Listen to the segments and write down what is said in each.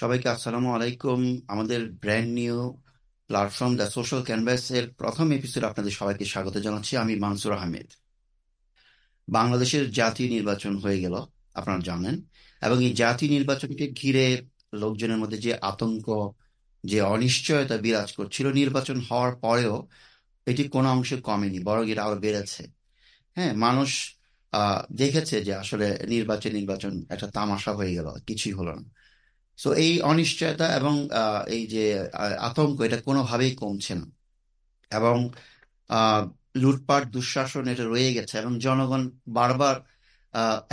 সবাইকে আসসালামু আলাইকুম। আমাদের brand new platform the Social Canvas এর প্রথম এপিসোড আপনাদের সবাইকে স্বাগত জানাচ্ছি। আমি মানসুর আহমেদ। বাংলাদেশের জাতীয় নির্বাচন হয়ে গেল, আপনারা জানেন। এবং এই জাতীয় নির্বাচনকে ঘিরে লোকজনের মধ্যে যে আতঙ্ক, যে অনিশ্চয়তা বিরাজ করছিল, নির্বাচন হওয়ার পরেও এটি কোনো অংশে কমেনি, বরং এটা আরও বেড়েছে। হ্যাঁ মানুষ দেখেছে যে আসলে নির্বাচন নির্বাচন একটা তামাশা হয়ে গেল, কিছুই হলো না। সো এই অনিশ্চয়তা এবং এই যে আতঙ্ক, এটা কোনোভাবেই কমছে না। এবং লুটপাট, দুঃশাসন এটা রয়ে গেছে এবং জনগণ বারবার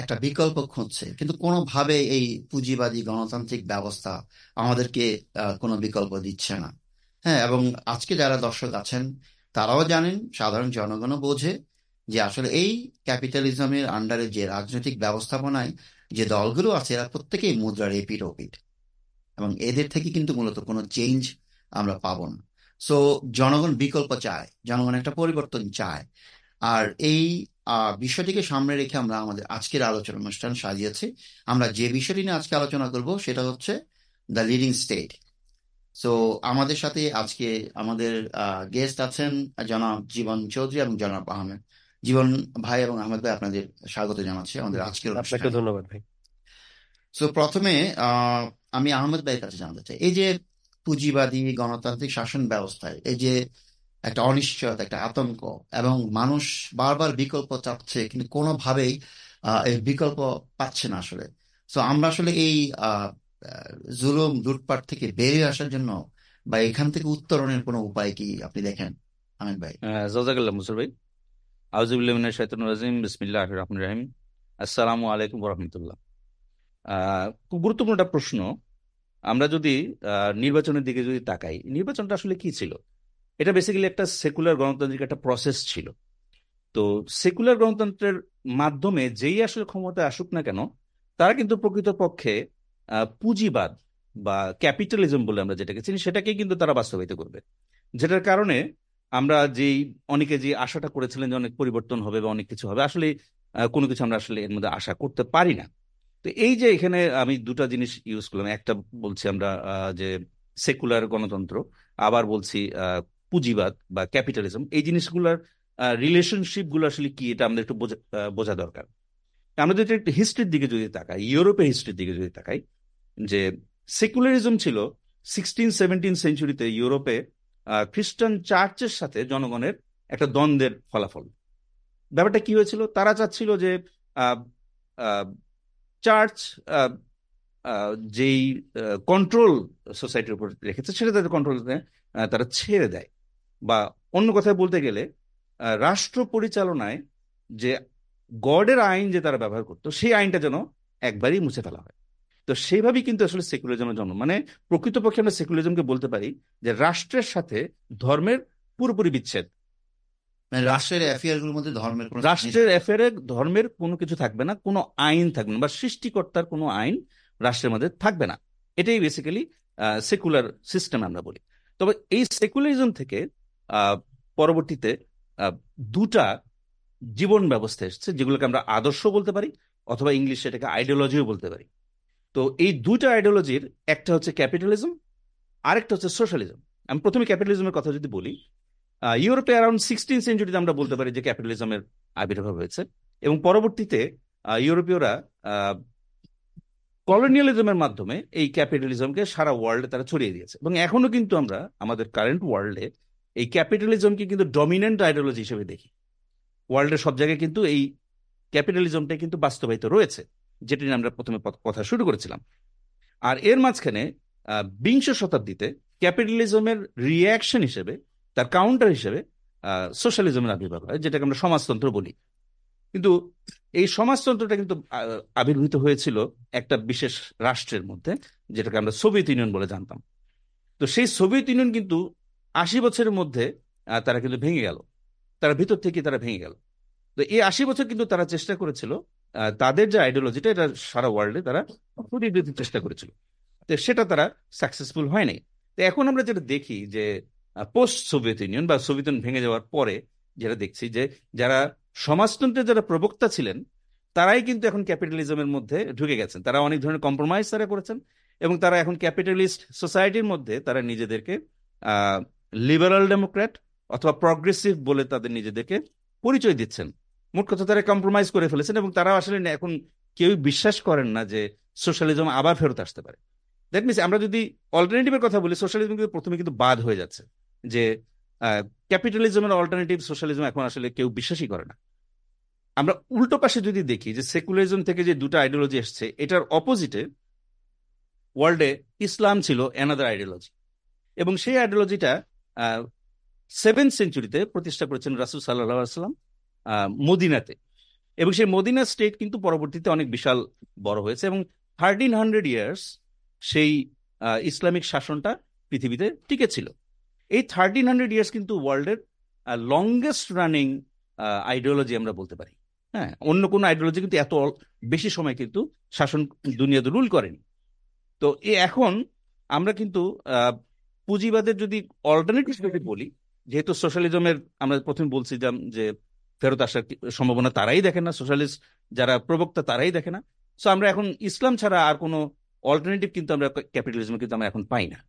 একটা বিকল্প খুঁজছে। কিন্তু কোনোভাবে এই পুঁজিবাদী গণতান্ত্রিক ব্যবস্থা আমাদেরকে কোনো বিকল্প দিচ্ছে না। হ্যাঁ এবং আজকে যারা দর্শক আছেন, তারাও জানেন, সাধারণ জনগণও বোঝে যে আসলে এই ক্যাপিটালিজমের আন্ডারে যে রাজনৈতিক ব্যবস্থাপনায় যে দলগুলো আছে, এরা প্রত্যেকেই মুদ্রার এপিঠ ওপিঠ। এবং এদের থেকে কিন্তু মূলত কোনো চেঞ্জ আমরা পাবো না। সো জনগণ বিকল্প চায় জনগণ একটা পরিবর্তন চায়। আর এই বিষয়টিকে সামনে রেখে আমরা আমাদের আজকের আলোচনা অনুষ্ঠান সাজিয়েছি। আমরা যে বিষয়টি নিয়ে আজকে আলোচনা করব সেটা হচ্ছে দ্য লিডিং স্টেট সো আমাদের সাথে আজকে আমাদের গেস্ট আছেন জনাব জীবন চৌধুরী এবং জনাব আহমেদ। জীবন ভাই এবং আহমেদ ভাই আপনাদের স্বাগত জানাচ্ছি আমাদের আজকের ধন্যবাদ ভাই। সো প্রথমে আমি আহমেদ ভাইয়ের কাছে জানতে চাই। এই যে পুঁজিবাদী, গণতান্ত্রিক শাসন ব্যবস্থায়, এই যে একটা অনিশ্চয়তা, একটা আতঙ্ক, এবং মানুষ বারবার বিকল্প চাচ্ছে, কিন্তু কোনোভাবেই এই বিকল্প পাচ্ছে না আসলে। সো আমরা আসলে এই জুলুম, লুটপাট থেকে বেরিয়ে আসার জন্য বা এখান থেকে উত্তরণের কোনো উপায় কি আপনি দেখেন, আহমেদ ভাই? জাজাকাল্লাহ মুসুর ভাই। আউজুবিল্লাহ মিনাশ শাইতানির রাজিম। বিসমিল্লাহির রহমানির রহিম। আসসালামু আলাইকুম রহমতুল্লাহ। খুব গুরুত্বপূর্ণ একটা প্রশ্ন। আমরা যদি নির্বাচনের দিকে যদি তাকাই, নির্বাচনটা আসলে কি ছিল? এটা বেসিক্যালি একটা সেকুলার গণতান্ত্রিক একটা প্রসেস ছিল। তো সেকুলার গণতন্ত্রের মাধ্যমে যেই আসলে ক্ষমতায় আসুক না কেন, তারা কিন্তু প্রকৃতপক্ষে পুঁজিবাদ বা ক্যাপিটালিজম বলে আমরা যেটাকে চিনি, সেটাকেই কিন্তু তারা বাস্তবায়িত করবে। যেটার কারণে আমরা যেই, অনেকে যে আশাটা করেছিলেন যে অনেক পরিবর্তন হবে বা অনেক কিছু হবে, আসলে কোনো কিছু আমরা আসলে এর মধ্যে আশা করতে পারি না। তো এই যে এখানে আমি দুটো জিনিস ইউজ করলাম, একটা বলছি আমরা যে সেকুলার গণতন্ত্র, আবার বলছি পুঁজিবাদ বা ক্যাপিটালিজম এই জিনিসগুলোর রিলেশনশিপগুলো আসলে কি এটা আমাদের একটু বোঝা দরকার। আমরা যদি একটু হিস্ট্রির দিকে যদি তাকাই, ইউরোপের হিস্ট্রির দিকে যদি তাকাই, যে সেকুলারিজম ছিল সিক্সটিন সেভেন্টিন সেঞ্চুরিতে ইউরোপে খ্রিস্টান চার্চের সাথে জনগণের একটা দ্বন্দ্বের ফলাফল। ব্যাপারটা কি হয়েছিল? তারা চাচ্ছিল যে চার্চ যেই কন্ট্রোল সোসাইটির উপর রেখেছে, সেটা তাদের কন্ট্রোল তারা ছেড়ে দেয়। বা অন্য কথায় বলতে গেলে রাষ্ট্র পরিচালনায় যে গডের আইন যে তারা ব্যবহার করতো, সেই আইনটা যেন একবারই মুছে ফেলা হয়। তো সেইভাবেই কিন্তু আসলে সেকুলারিজমের জন্ম। মানে প্রকৃতপক্ষে আমরা সেকুলারিজমকে বলতে পারি যে, রাষ্ট্রের সাথে ধর্মের পুরোপুরি বিচ্ছেদ। মানে রাষ্ট্রের অ্যাফেয়ারগুলোর মধ্যে ধর্মের কোনো রাষ্ট্রের অ্যাফেয়ারে ধর্মের কোনো কিছু থাকবে না কোনো আইন থাকবে না বা সৃষ্টিকর্তার কোনো আইন রাষ্ট্রের মধ্যে থাকবে না। এটাই বেসিক্যালি সেকুলার সিস্টেম আমরা বলি। তবে এই সেকুলারিজম থেকে পরবর্তীতে দুটা জীবন ব্যবস্থা এসেছে যেগুলোকে আমরা আদর্শ বলতে পারি অথবা ইংলিশে এটাকে আইডিওলজিও বলতে পারি। তো এই দুইটা আইডিওলজির একটা হচ্ছে ক্যাপিটালিজম আরেকটা হচ্ছে সোশ্যালিজম আমি প্রথমে ক্যাপিটালিজমের কথা যদি বলি ইউরোপে অ্যারাউন্ড সিক্সটিন সেঞ্চুরিতে আমরা বলতে পারি যে ক্যাপিটালিজমের আবির্ভাব হয়েছে। এবং পরবর্তীতে ইউরোপীয়রা কলোনিয়ালিজমের মাধ্যমে এই ক্যাপিটালিজমকে সারা ওয়ার্ল্ডে তারা ছড়িয়ে দিয়েছে। এবং এখনও কিন্তু আমরা আমাদের কারেন্ট ওয়ার্ল্ডে এই ক্যাপিটালিজমকে কিন্তু ডমিনেন্ট আইডিওলজি হিসেবে দেখি। ওয়ার্ল্ডের সব জায়গায় কিন্তু এই ক্যাপিটালিজমটাই কিন্তু বাস্তবায়িত রয়েছে, যেটি নিয়ে আমরা প্রথমে কথা শুরু করেছিলাম। আর এর মাঝখানে বিংশ শতাব্দীতে ক্যাপিটালিজমের রিয়াকশন হিসেবে তার কাউন্টার হিসেবে সোশ্যালিজমের আবির্ভাব হয়, যেটাকে আমরা সমাজতন্ত্র বলি। কিন্তু এই সমাজতন্ত্রটা কিন্তু আবির্ভূত হয়েছিল একটা বিশেষ রাষ্ট্রের মধ্যে, যেটাকে আমরা সোভিয়েত ইউনিয়ন বলে জানতাম। তো সেই সোভিয়েত ইউনিয়ন কিন্তু আশি বছরের মধ্যে তারা কিন্তু ভেঙে গেল। তারা ভিতর থেকে তারা ভেঙে গেল। তো এই আশি বছর কিন্তু তারা চেষ্টা করেছিল তাদের যে আইডিওলজিটা এটা সারা ওয়ার্ল্ডে তারা চেষ্টা করেছিল। তো সেটা তারা সাকসেসফুল হয়নি তো এখন আমরা যেটা দেখি যে পোস্ট সোভিয়েত ইউনিয়ন বা সোভিয়েত ইউনিয়ন ভেঙে যাওয়ার পরে যেটা দেখছি যে যারা সমাজতন্ত্রের যারা প্রবক্তা ছিলেন, তারাই কিন্তু এখন ক্যাপিটালিজমের মধ্যে ঢুকে গেছেন। তারা অনেক ধরনের কম্প্রোমাইজ তারা করেছেন এবং তারা এখন ক্যাপিটালিস্ট সোসাইটির মধ্যে তারা নিজেদেরকে লিবারাল ডেমোক্র্যাট অথবা প্রগ্রেসিভ বলে তাদের নিজেদেরকে পরিচয় দিচ্ছেন। মোট কথা তারা কম্প্রোমাইজ করে ফেলেছেন এবং তারা আসলে এখন কেউ বিশ্বাস করেন না যে সোশ্যালিজম আবার ফেরত আসতে পারে। দ্যাট মিনস আমরা যদি অল্টারনেটিভের কথা বলি সোশ্যালিজম কিন্তু প্রথমে কিন্তু বাদ হয়ে যাচ্ছে। যে ক্যাপিটালিজমের অল্টারনেটিভ সোশ্যালিজম এখন আসলে কেউ বিশ্বাসই করে না। আমরা উল্টো পাশে যদি দেখি যে সেকুলারিজম থেকে যে দুটো আইডিওলজি এসছে, এটার অপোজিটে ওয়ার্ল্ডে ইসলাম ছিল অ্যানাদার আইডিওলজি এবং সেই আইডিওলজিটা সেভেন্থ সেঞ্চুরিতে প্রতিষ্ঠা করেছেন রাসুল সাল্লাহ সাল্লাম মদিনাতে। এবং সেই মদিনা স্টেট কিন্তু পরবর্তীতে অনেক বিশাল বড় হয়েছে এবং থার্টিন হান্ড্রেড ইয়ার্স সেই ইসলামিক শাসনটা পৃথিবীতে টিকে ছিল। এই থার্টিন হান্ড্রেড ইয়ার্স কিন্তু ওয়ার্ল্ডের লংগেস্ট রানিং আইডিওলজি আমরা বলতে পারি। হ্যাঁ অন্য কোনো আইডিওলজি কিন্তু এত বেশি সময় কিন্তু শাসন দুনিয়াতে রুল করেনি। তো এ এখন আমরা কিন্তু পুঁজিবাদের যদি অল্টারনেটিভ যদি বলি, যেহেতু সোশ্যালিজমের আমরা প্রথমে বলছিলাম যে ফেরত আসার সম্ভাবনা তারাই দেখে না সোশ্যালিস্ট যারা প্রবক্তা তারাই দেখে না। সো আমরা এখন ইসলাম ছাড়া আর কোনো অল্টারনেটিভ কিন্তু আমরা ক্যাপিটালিজম কিন্তু আমরা এখন পাই না।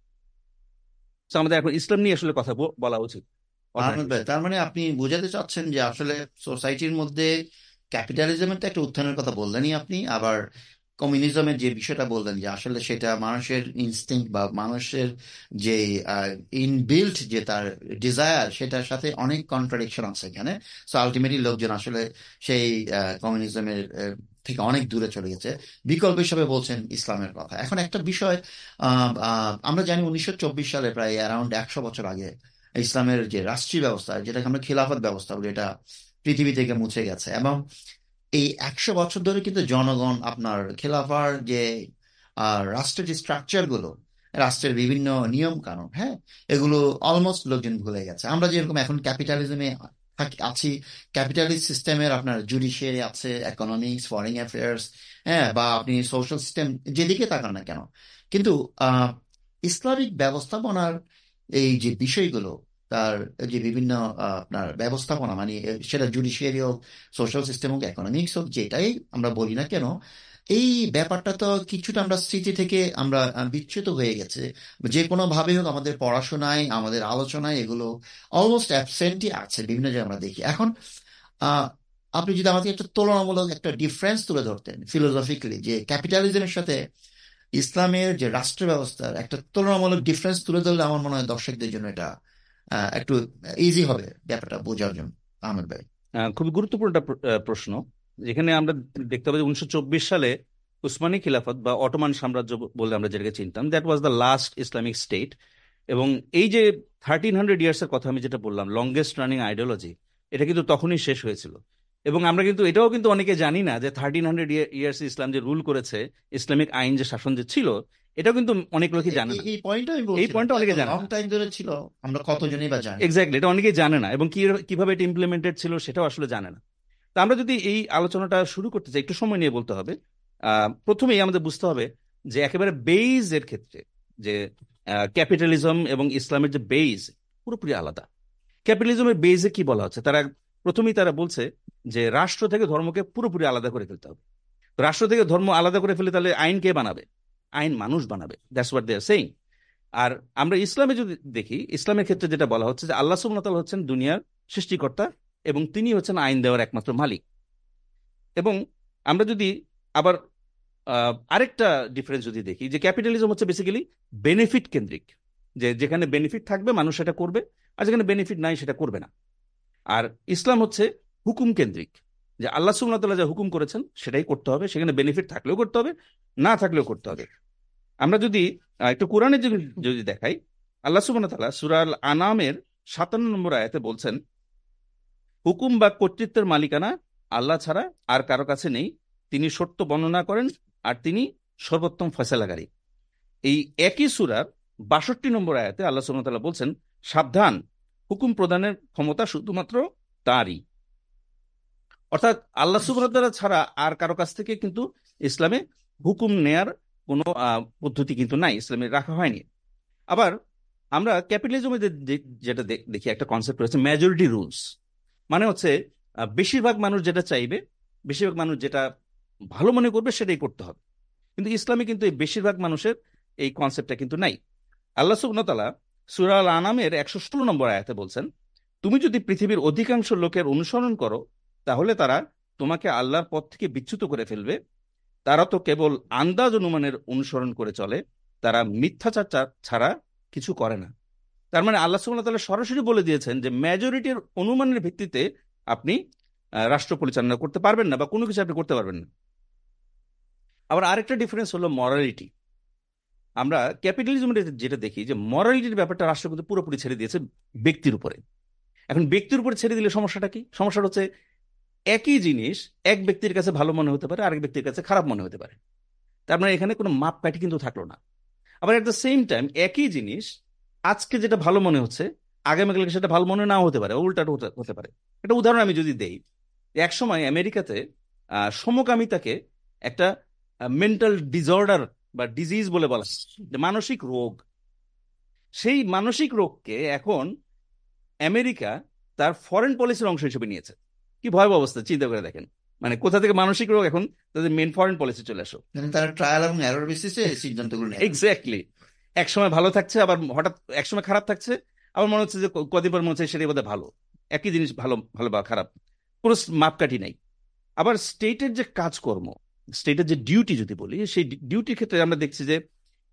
আমাদের এখন ইসলাম নিয়ে আসলে কথা বলা উচিত। তার মানে আপনি বোঝাতে চাচ্ছেন যে আসলে সোসাইটির মধ্যে ক্যাপিটালিজমের তো একটা উত্থানের কথা বললেনই আপনি আবার কমিউনিজমের যে বিষয়টা বললেন যে আসলে সেটা মানুষের ইনস্টিং বা মানুষের যে ইনবিল্ট যে তার ডিজায়ার সেটার সাথে অনেক কন্ট্রাডিকশন আছে এখানে। সো আলটিমেটলি লোকজন আসলে সেই কমিউনিজমের থেকে অনেক দূরে চলে গেছে। বিকল্প হিসাবে বলছেন ইসলামের কথা। এখন একটা বিষয় আমরা জানি উনিশশো চব্বিশ সালে প্রায় অ্যারাউন্ড একশো বছর আগে ইসলামের যে রাষ্ট্রীয় ব্যবস্থা, যেটাকে আমরা খিলাফত ব্যবস্থা বলি, এটা পৃথিবী থেকে মুছে গেছে। এবং এই একশো বছর ধরে কিন্তু জনগণ আপনার খেলাফার যে রাষ্ট্রের যে স্ট্রাকচারগুলো, রাষ্ট্রের বিভিন্ন নিয়ম কানুন হ্যাঁ এগুলো অলমোস্ট লোকজন ভুলে গেছে। আমরা যেরকম এখন ক্যাপিটালিজমে আছি। ক্যাপিটালিস্ট সিস্টেমের আপনার জুডিশিয়ারি আছে ইকোনমিক্স ফরেন অ্যাফেয়ার্স হ্যাঁ বা আপনি সোশ্যাল সিস্টেম যেদিকে তাকান না কেন। কিন্তু ইসলামিক ব্যবস্থাপনার এই যে বিষয়গুলো, তার যে বিভিন্ন আপনার ব্যবস্থাপনা মানে সেটা জুডিশিয়ারি হোক সোশ্যাল সিস্টেম হোক ইকোনমিক্স হোক, যেটাই আমরা বলি না কেন এই ব্যাপারটা তো কিছুটা আমরা স্মৃতি থেকে আমরা বিচ্যুত হয়ে গেছে। যে কোনো ভাবে হোক আমাদের পড়াশোনায়, আমাদের আলোচনায় এগুলো অলমোস্ট অ্যাবসেন্টই আছে, বিভিন্ন জায়গায় আমরা দেখি। এখন আপনি যদি আমাদের একটা তুলনামূলক একটা ডিফারেন্স তুলে ধরতেন ফিলোসফিক্যালি যে ক্যাপিটালিজমের সাথে ইসলামের যে রাষ্ট্র ব্যবস্থার একটা তুলনামূলক ডিফারেন্স তুলে ধরলে আমার মনে হয় দর্শকদের জন্য এটা একটু ইজি হবে ব্যাপারটা বোঝার জন্য, আহমেদ ভাই। খুবই গুরুত্বপূর্ণ একটা প্রশ্ন। যেখানে আমরা দেখতে পাবো উনিশশো সালে উসমানী খিলাফত বা অটোমান সাম্রাজ্য বলে আমরা যেটাকে চিনতাম that was the last Islamic state এবং এই যে থার্টিন হান্ড্রেড ইয়ার্সের কথা আমি যেটা বললাম লংগেস্ট রানিং আইডিওলজি এটা কিন্তু তখনই শেষ হয়েছিল। এবং আমরা কিন্তু এটাও কিন্তু অনেকে জানি না যে থার্টিন হান্ড্রেড ইয়ার্স ইসলাম যে রুল করেছে ইসলামিক আইন যে শাসন যে ছিল এটাও কিন্তু অনেক লোকই জানে না। এই পয়েন্টটা এই পয়েন্টটা অনেকে জানে লং টাইম ধরে ছিল আমরা কতজনই বা জানি এক্স্যাক্টলি এটা অনেকেই জানে না। এবং কি কীভাবে এটা ইমপ্লিমেন্টেড ছিল সেটাও আসলে জানে না। তা আমরা যদি এই আলোচনাটা শুরু করতে চাই, একটু সময় নিয়ে বলতে হবে। প্রথমেই আমাদের বুঝতে হবে যে একেবারে বেইজ এর ক্ষেত্রে যে ক্যাপিটালিজম এবং ইসলামের যে বেইজ পুরোপুরি আলাদা। ক্যাপিটালিজমের বেইজে কি বলা হচ্ছে? তারা প্রথমেই তারা বলছে যে রাষ্ট্র থেকে ধর্মকে পুরোপুরি আলাদা করে ফেলতে হবে। রাষ্ট্র থেকে ধর্ম আলাদা করে ফেলে তাহলে আইন কে বানাবে? আইন মানুষ বানাবে। That's what they are saying আর আমরা ইসলামে যদি দেখি, ইসলামের ক্ষেত্রে যেটা বলা হচ্ছে যে আল্লাহ সুবনাতাল হচ্ছেন দুনিয়ার সৃষ্টিকর্তা এবং তিনি হচ্ছেন আইন দেওয়ার একমাত্র মালিক। এবং আমরা যদি আবার আরেকটা ডিফারেন্স যদি দেখি, যে ক্যাপিটালিজম হচ্ছে বেসিক্যালি বেনিফিট কেন্দ্রিক। যে যেখানে বেনিফিট থাকবে, মানুষ সেটা করবে, আর যেখানে বেনিফিট নাই, সেটা করবে না। আর ইসলাম হচ্ছে হুকুম কেন্দ্রিক। যে আল্লাহ সুবনাতাল্লাহ যা হুকুম করেছেন, সেটাই করতে হবে। সেখানে বেনিফিট থাকলেও করতে হবে, না থাকলেও করতে হবে। আমরা যদি একটু কোরআনের যদি দেখাই, আল্লাহ সুবনাতাল্লাহ সুরাল আনামের সাতান্ন নম্বর আয়াতে বলছেন হুকুম বা কর্তৃত্বের মালিকানা আল্লাহ ছাড়া আর কারও কাছে নেই। তিনি সত্য বর্ণনা করেন আর তিনি সর্বোত্তম ফয়সালাকারী। এই একই সুরার বাষট্টি নম্বর আয়াতে আল্লাহ সুবনাতাল্লাহ বলছেন, সাবধান, হুকুম প্রদানের ক্ষমতা শুধুমাত্র তারই। অর্থাৎ আল্লাহ সুবহানাহু ছাড়া আর কারও কাছ থেকে কিন্তু ইসলামে হুকুম নেয়ার কোনো পদ্ধতি কিন্তু নাই, ইসলামে রাখা হয়নি। আবার আমরা ক্যাপিটালিজমে যেটা দেখি, একটা কনসেপ্ট রয়েছে মেজরিটি রুলস মানে হচ্ছে বেশিরভাগ মানুষ যেটা চাইবে, বেশিরভাগ মানুষ যেটা ভালো মনে করবে সেটাই করতে হবে। কিন্তু ইসলামে কিন্তু এই বেশিরভাগ মানুষের এই কনসেপ্টটা কিন্তু নাই। আল্লাহ সুবনতালা সুরা আল আনামের একশো ষোলো নম্বর আয়াতে বলছেন, তুমি যদি পৃথিবীর অধিকাংশ লোকের অনুসরণ করো, তাহলে তারা তোমাকে আল্লাহর পথ থেকে বিচ্যুত করে ফেলবে। তারা তো কেবল আন্দাজ অনুমানের অনুসরণ করে চলে, তারা মিথ্যাচার ছাড়া কিছু করে না। তার মানে আল্লাহ সুবহানাহু ওয়া তাআলা সরাসরি বলে দিয়েছেন যে মেজরিটির অনুমানের ভিত্তিতে আপনি রাষ্ট্র পরিচালনা করতে পারবেন না বা কোনো কিছু আপনি করতে পারবেন না। আবার আরেকটা ডিফারেন্স হলো মরালিটি আমরা ক্যাপিটালিজমের যেটা দেখি যে মরালিটির ব্যাপারটা রাষ্ট্র কিন্তু পুরোপুরি ছেড়ে দিয়েছে ব্যক্তির উপরে। এখন ব্যক্তির উপরে ছেড়ে দিলে সমস্যাটা কি? সমস্যাটা হচ্ছে একই জিনিস এক ব্যক্তির কাছে ভালো মনে হতে পারে, আরেক ব্যক্তির কাছে খারাপ মনে হতে পারে। তার মানে এখানে কোনো মাপকাঠি কিন্তু থাকল না। আবার এট দ্য সেম টাইম একই জিনিস আজকে যেটা ভালো মনে হচ্ছে আগামীকালকে সেটা ভালো মনে নাও হতে পারে উল্টাটা হতে পারে। একটা উদাহরণ আমি যদি দেই এক সময় আমেরিকাতে সমকামিতাকে একটা মেন্টাল ডিসঅর্ডার বা ডিজিজ বলে বলা মানসিক রোগ। সেই মানসিক রোগকে এখন আমেরিকা তার ফরেন পলিসির অংশ হিসেবে নিয়েছে। কি ভয়াবহ অবস্থা চিন্তা করে দেখেন। মানে কোথা থেকে মানসিক রোগ এখন তাদের মেন ফরেন পলিসি চলে আসো। মানে তারা ট্রায়াল এবং এরর বেসিসে সিদ্ধান্তগুলো এক্স্যাক্টলি এক সময় ভালো থাকছে, আবার হঠাৎ এক সময় খারাপ থাকছে, আবার মনে হচ্ছে যে কদিন পর মনে হচ্ছে সেটাই বোধহয় ভালো। একই জিনিস ভালো ভালো বা খারাপ। কোনো মাপকাঠি নাই। আবার স্টেটের যে কাজকর্ম, স্টেটের যে ডিউটি যদি বলি, সেই ডিউটির ক্ষেত্রে আমরা দেখছি যে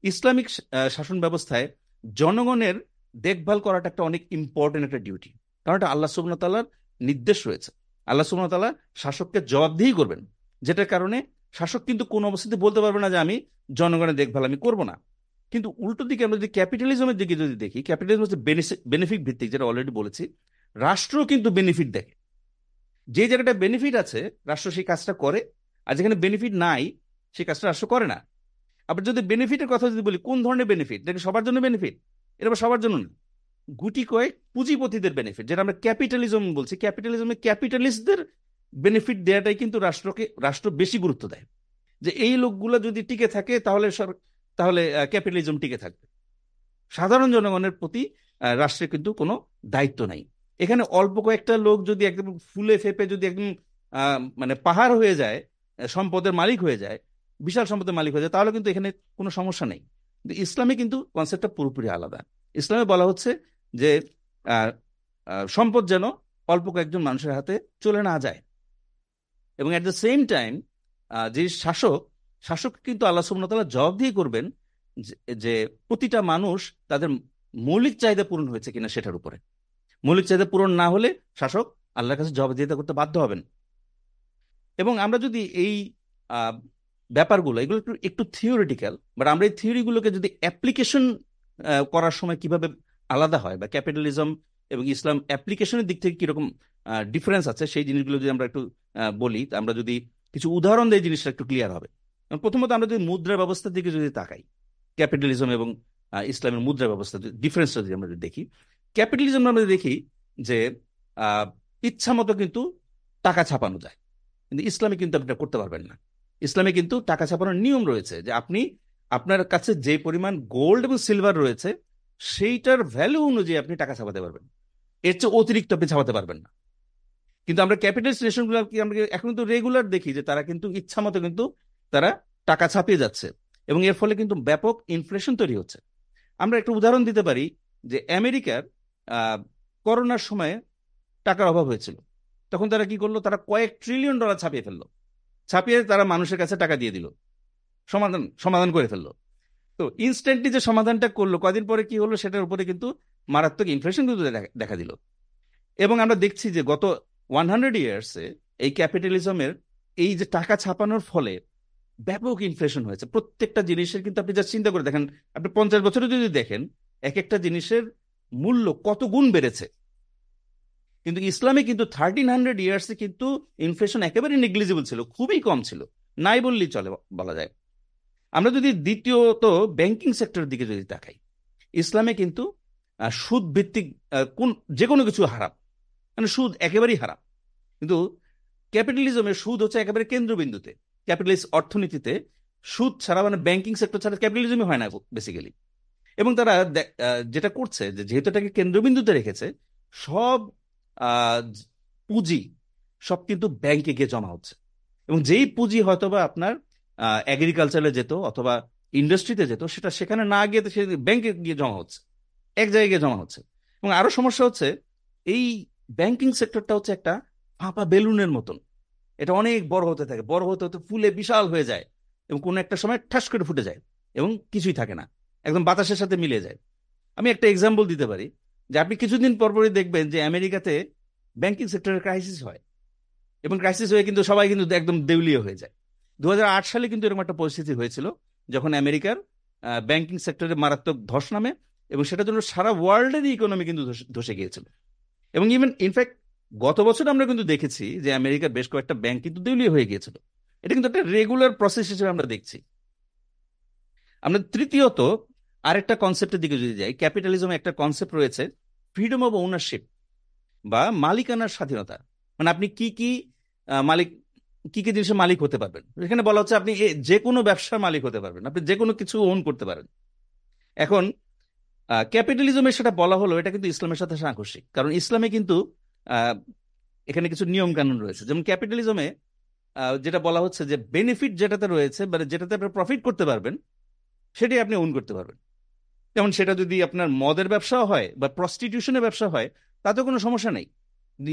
ইসলামিক শাসন ব্যবস্থায় জনগণের দেখভাল করাটা একটা অনেক ইম্পর্টেন্ট একটা ডিউটি। কারণ এটা আল্লাহ তাআলার নির্দেশ রয়েছে। আল্লাহ তাআলা শাসককে জবাবদিহি করবেন। যেটার কারণে শাসক কিন্তু কোন অবস্থাতে বলতে পারবে না যে আমি জনগণের দেখভাল আমি করব না। কিন্তু উল্টো দিকে আমরা যদি ক্যাপিটালিজমের দিকে যদি দেখি ক্যাপিটালিজম হচ্ছে বেনিফিট ভিত্তিক যেটা অলরেডি বলেছি রাষ্ট্র কিন্তু বেনিফিট দেখে যে জায়গাটা বেনিফিট আছে, রাষ্ট্র সেই কাজটা করে, আর যেখানে বেনিফিট নাই, সেই কাজটা রাষ্ট্র করে না। আবার যদি বেনিফিটের কথা যদি বলি, কোন ধরনের বেনিফিট কি সবার জন্য বেনিফিট এটা আবার সবার জন্য না। গুটি কয়েক পুঁজিপতিদের বেনিফিট যেটা আমরা ক্যাপিটালিজম বলছি। ক্যাপিটালিজমে ক্যাপিটালিস্টদের বেনিফিট দেওয়াটাই কিন্তু রাষ্ট্রকে, রাষ্ট্র বেশি গুরুত্ব দেয়। যে এই লোকগুলো যদি টিকে থাকে, তাহলে তাহলে ক্যাপিটালিজম টিকে থাকবে। সাধারণ জনগণের প্রতি রাষ্ট্রের কিন্তু কোনো দায়িত্ব নাই। এখানে অল্প কয়েকটা লোক যদি একদম ফুলে ফেপে যদি একদম মানে পাহাড় হয়ে যায় সম্পদের মালিক হয়ে যায়, বিশাল সম্পদের মালিক হয়ে যায়, তাহলে কিন্তু এখানে কোনো সমস্যা নেই। কিন্তু ইসলামে কিন্তু কনসেপ্টটা পুরোপুরি আলাদা। ইসলামে বলা হচ্ছে যে সম্পদ যেন অল্প কয়েকজন মানুষের হাতে চলে না যায়। এবং অ্যাট দ্য সেম টাইম যে শাসক শাসক কিন্তু আল্লাহ সুবহানাহু ওয়া তাআলা জবাবদিহি করবেন যে- যে প্রতিটা মানুষ তাদের মৌলিক চাহিদা পূরণ হয়েছে কিনা সেটার উপরে। মৌলিক চাহিদা পূরণ না হলে শাসক আল্লাহর কাছে জবাবদিহিতা করতে বাধ্য হবেন। এবং আমরা যদি এই ব্যাপারগুলো, এগুলো একটু একটু থিওরিটিক্যাল বাট আমরা এই থিওরিগুলোকে যদি অ্যাপ্লিকেশন করার সময় কীভাবে আলাদা হয়, বা ক্যাপিটালিজম এবং ইসলাম অ্যাপ্লিকেশনের দিক থেকে কীরকম ডিফারেন্স আছে, সেই জিনিসগুলো যদি আমরা একটু বলি, আমরা যদি কিছু উদাহরণ দিয়ে জিনিসটা একটু ক্লিয়ার হবে। প্রথমত আমরা যদি মুদ্রা ব্যবস্থার দিকে যদি তাকাই ক্যাপিটালিজম এবং ইসলামের মুদ্রা ব্যবস্থা ডিফারেন্সটা যদি আমরা দেখি ক্যাপিটালিজম আমরা দেখি যে ইচ্ছা মতো কিন্তু টাকা ছাপানো যায়। কিন্তু ইসলামে কিন্তু আপনি করতে পারবেন না। ইসলামে কিন্তু টাকা ছাপানোর নিয়ম রয়েছে যে আপনি, আপনার কাছে যে পরিমাণ গোল্ড এবং সিলভার রয়েছে, সেইটার ভ্যালু অনুযায়ী আপনি টাকা ছাপাতে পারবেন। এর চেয়ে অতিরিক্ত আপনি ছাপাতে পারবেন না। কিন্তু আমরা ক্যাপিটালিস্ট নেশনগুলো আমরা এখন তো রেগুলার দেখি যে তারা কিন্তু ইচ্ছা মতো কিন্তু তারা টাকা ছাপিয়ে যাচ্ছে এবং এর ফলে কিন্তু ব্যাপক ইনফ্লেশন তৈরি হচ্ছে। আমরা একটা উদাহরণ দিতে পারি যে আমেরিকার করোনার সময়ে টাকার অভাব হয়েছিল। তখন তারা কি করল? তারা কয়েক ট্রিলিয়ন ডলার ছাপিয়ে ফেলল। ছাপিয়ে তারা মানুষের কাছে টাকা দিয়ে দিল। সমাধান সমাধান করে ফেলল। তো ইনস্ট্যান্টলি যে সমাধানটা করল, কদিন পরে কি হলো? সেটার উপরে কিন্তু মারাত্মক ইনফ্লেশন কিন্তু দেখা- দিল। এবং আমরা দেখছি যে গত ওয়ান হান্ড্রেড ইয়ার্সে এই ক্যাপিটালিজমের এই যে টাকা ছাপানোর ফলে ব্যাপক ইনফ্লেশন হয়েছে। প্রত্যেকটা জিনিসের কিন্তু আপনি যা চিন্তা করে দেখেন, আপনি পঞ্চাশ বছরে যদি দেখেন এক একটা জিনিসের মূল্য কত গুণ বেড়েছে। কিন্তু ইসলামে কিন্তু থার্টিন হান্ড্রেড ইয়ার্সে কিন্তু ইনফ্লেশন একেবারে নেগলিজিবল ছিল, খুবই কম ছিল। নাই বললেই চলে, বলা যায়। আমরা যদি দ্বিতীয়ত ব্যাংকিং সেক্টরের দিকে যদি তাকাই, ইসলামে কিন্তু সুদ ভিত্তিক কোন যে কোনো কিছু হারাম। মানে সুদ একেবারেই হারাম। কিন্তু ক্যাপিটালিজমের সুদ হচ্ছে একেবারে কেন্দ্রবিন্দুতে। ক্যাপিটালিস্ট অর্থনীতিতে সুদ ছাড়া মানে ব্যাংকিং সেক্টর ছাড়া ক্যাপিটালিজমই হয় না বেসিক্যালি এবং তারা যেটা করছে যে যেহেতু এটাকে কেন্দ্রবিন্দুতে রেখেছে, সব পুঁজি সব কিন্তু ব্যাংকে গিয়ে জমা হচ্ছে। এবং যেই পুঁজি হয়তোবা আপনার এগ্রিকালচারে যেত অথবা ইন্ডাস্ট্রিতে যেত, সেটা সেখানে না গিয়ে সে ব্যাংকে গিয়ে জমা হচ্ছে। এক জায়গায় গিয়ে জমা হচ্ছে। এবং আরও সমস্যা হচ্ছে, এই ব্যাংকিং সেক্টরটা হচ্ছে একটা ফাঁপা বেলুনের মতন। এটা অনেক বড় হতে থাকে। বড় হতে হতে ফুলে বিশাল হয়ে যায় এবং কোনো একটা সময় ঠাস করে ফুটে যায় এবং কিছুই থাকে না। একদম বাতাসের সাথে মিলে যায়। আমি একটা এক্সাম্পল দিতে পারি যে আপনি কিছুদিন পরপরই দেখবেন যে আমেরিকাতে ব্যাংকিং সেক্টরের ক্রাইসিস হয় এবং ক্রাইসিস হয়ে কিন্তু সবাই কিন্তু একদম দেউলিয়া হয়ে যায়। দু হাজার আট সালে কিন্তু এরকম একটা পরিস্থিতি হয়েছিল যখন আমেরিকার ব্যাংকিং সেক্টরে মারাত্মক ধস নামে এবং সেটার জন্য সারা ওয়ার্ল্ডেরই ইকোনমি কিন্তু ধসে- ধসে গিয়েছিল। এবং ইভেন ইনফ্যাক্ট গত বছর আমরা কিন্তু দেখেছি যে আমেরিকার বেশ কয়েকটা ব্যাংক কিন্তু দেউলিয়া হয়ে গিয়েছিল। এটা কিন্তু একটা রেগুলার প্রসেস হিসেবে আমরা দেখছি। আমরা তৃতীয়ত আরেকটা কনসেপ্টের দিকে যদি যাই ক্যাপিটালিজমে একটা কনসেপ্ট রয়েছে ফ্রিডম অফ ওনারশিপ বা মালিকানার স্বাধীনতা। মানে আপনি কি কি মালিক, কি কি জিনিসের মালিক হতে পারবেন? এখানে বলা হচ্ছে আপনি যে কোনো ব্যবসার মালিক হতে পারবেন। আপনি যে কোনো কিছু ওন করতে পারেন। এখন ক্যাপিটালিজমের সেটা বলা হলো, এটা কিন্তু ইসলামের সাথে সাংঘর্ষিক। কারণ ইসলামে কিন্তু এখানে কিছু নিয়ম কানুন রয়েছে। যেমন ক্যাপিটালিজমে যেটা বলা হচ্ছে যে বেনিফিট যেটাতে রয়েছে মানে যেটাতে আপনি প্রফিট করতে পারবেন সেটাই আপনি ওন করতে পারবেন। যেমন সেটা যদি আপনার মদের ব্যবসা হয় বা প্রস্টিটিউশনের ব্যবসা হয় তাতে কোনো সমস্যা নেই।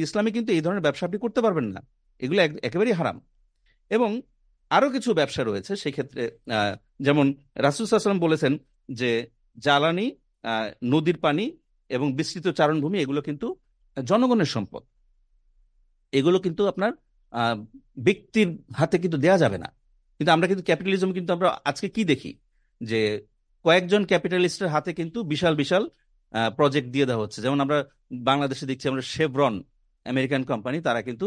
ইসলামে কিন্তু এই ধরনের ব্যবসা আপনি করতে পারবেন না। এগুলো একেবারেই হারাম। এবং আরও কিছু ব্যবসা রয়েছে সেই ক্ষেত্রে যেমন রাসুল সাল্লাম বলেছেন যে জ্বালানি নদীর পানি এবং বিস্তৃত চারণভূমি, এগুলো কিন্তু জনগণের সম্পদ। এগুলো কিন্তু আপনার ব্যক্তির হাতে কিন্তু দেয়া যাবে না। কিন্তু আমরা কিন্তু ক্যাপিটালিজম কিন্তু আমরা আজকে কি দেখি? যে কয়েকজন ক্যাপিটালিস্টের হাতে কিন্তু বিশাল বিশাল প্রজেক্ট দিয়ে দেওয়া হচ্ছে। যেমন আমরা বাংলাদেশে দেখছি আমরা শেভরন আমেরিকান কোম্পানি তারা কিন্তু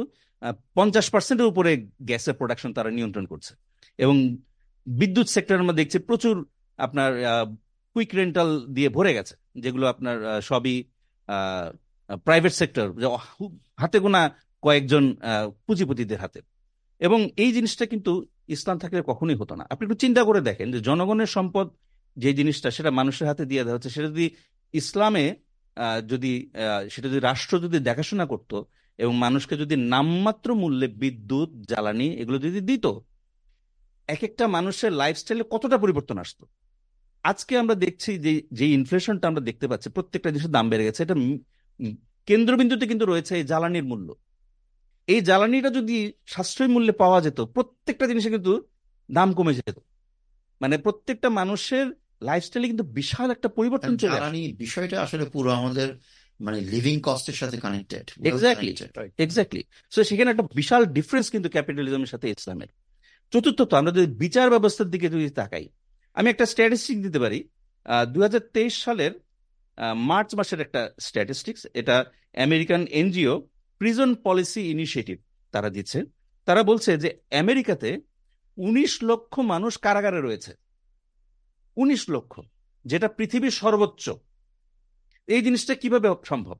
পঞ্চাশ পার্সেন্টের উপরে গ্যাসের প্রোডাকশন তারা নিয়ন্ত্রণ করছে। এবং বিদ্যুৎ সেক্টরে আমরা দেখছি প্রচুর আপনার কুইক রেন্টাল দিয়ে ভরে গেছে। যেগুলো আপনার সবই প্রাইভেট সেক্টর হাতে গোনা কয়েকজন পুঁজিপতিদের হাতে। এবং এই জিনিসটা কিন্তু ইসলাম থাকলে কখনোই হতো না। আপনি একটু চিন্তা করে দেখেন যে জনগণের সম্পদ যে জিনিসটা সেটা মানুষের হাতে দিয়ে দেওয়া হচ্ছে, সেটা যদি ইসলামে যদি সেটা যদি রাষ্ট্র যদি দেখাশোনা করত এবং মানুষকে যদি নামমাত্র মূল্যে বিদ্যুৎ, জ্বালানি এগুলো যদি দিত এক একটা মানুষের লাইফস্টাইলে কতটা পরিবর্তন আসতো? আজকে আমরা দেখছি যে যে ইনফ্লেশনটা আমরা দেখতে পাচ্ছি, প্রত্যেকটা জিনিসের দাম বেড়ে গেছে। এটা কেন্দ্রবিন্দুতে কিন্তু রয়েছে এই জ্বালানির মূল্য। এই জ্বালানিটা যদি সাশ্রয়ী মূল্যে পাওয়া যেত প্রত্যেকটা জিনিসে কিন্তু দাম কমে যেত। মানে প্রত্যেকটা মানুষের লাইফস্টাইলে কিন্তু বিশাল একটা পরিবর্তন চলে জ্বালানি বিষয়টা আসলে পুরো আমাদের মানে লিভিং কস্টের সাথে কানেক্টেড এক্স্যাক্টলি এক্স্যাক্টলি সো সেখানে একটা বিশাল ডিফারেন্স কিন্তু ক্যাপিটালিজমের সাথে ইসলামের। চতুর্থত আমরা যদি বিচার ব্যবস্থার দিকে যদি তাকাই আমি একটা স্ট্যাটিস্টিক দিতে পারি। দুই হাজার তেইশ সালের মার্চ মাসের একটা স্ট্যাটিস্টিক্স এটা American NGO Prison Policy Initiative তারা দিচ্ছে। তারা বলছে যে আমেরিকাতে উনিশ লক্ষ মানুষ কারাগারে রয়েছে। উনিশ লক্ষ, যেটা পৃথিবীর সর্বোচ্চ। এই জিনিসটা কীভাবে সম্ভব?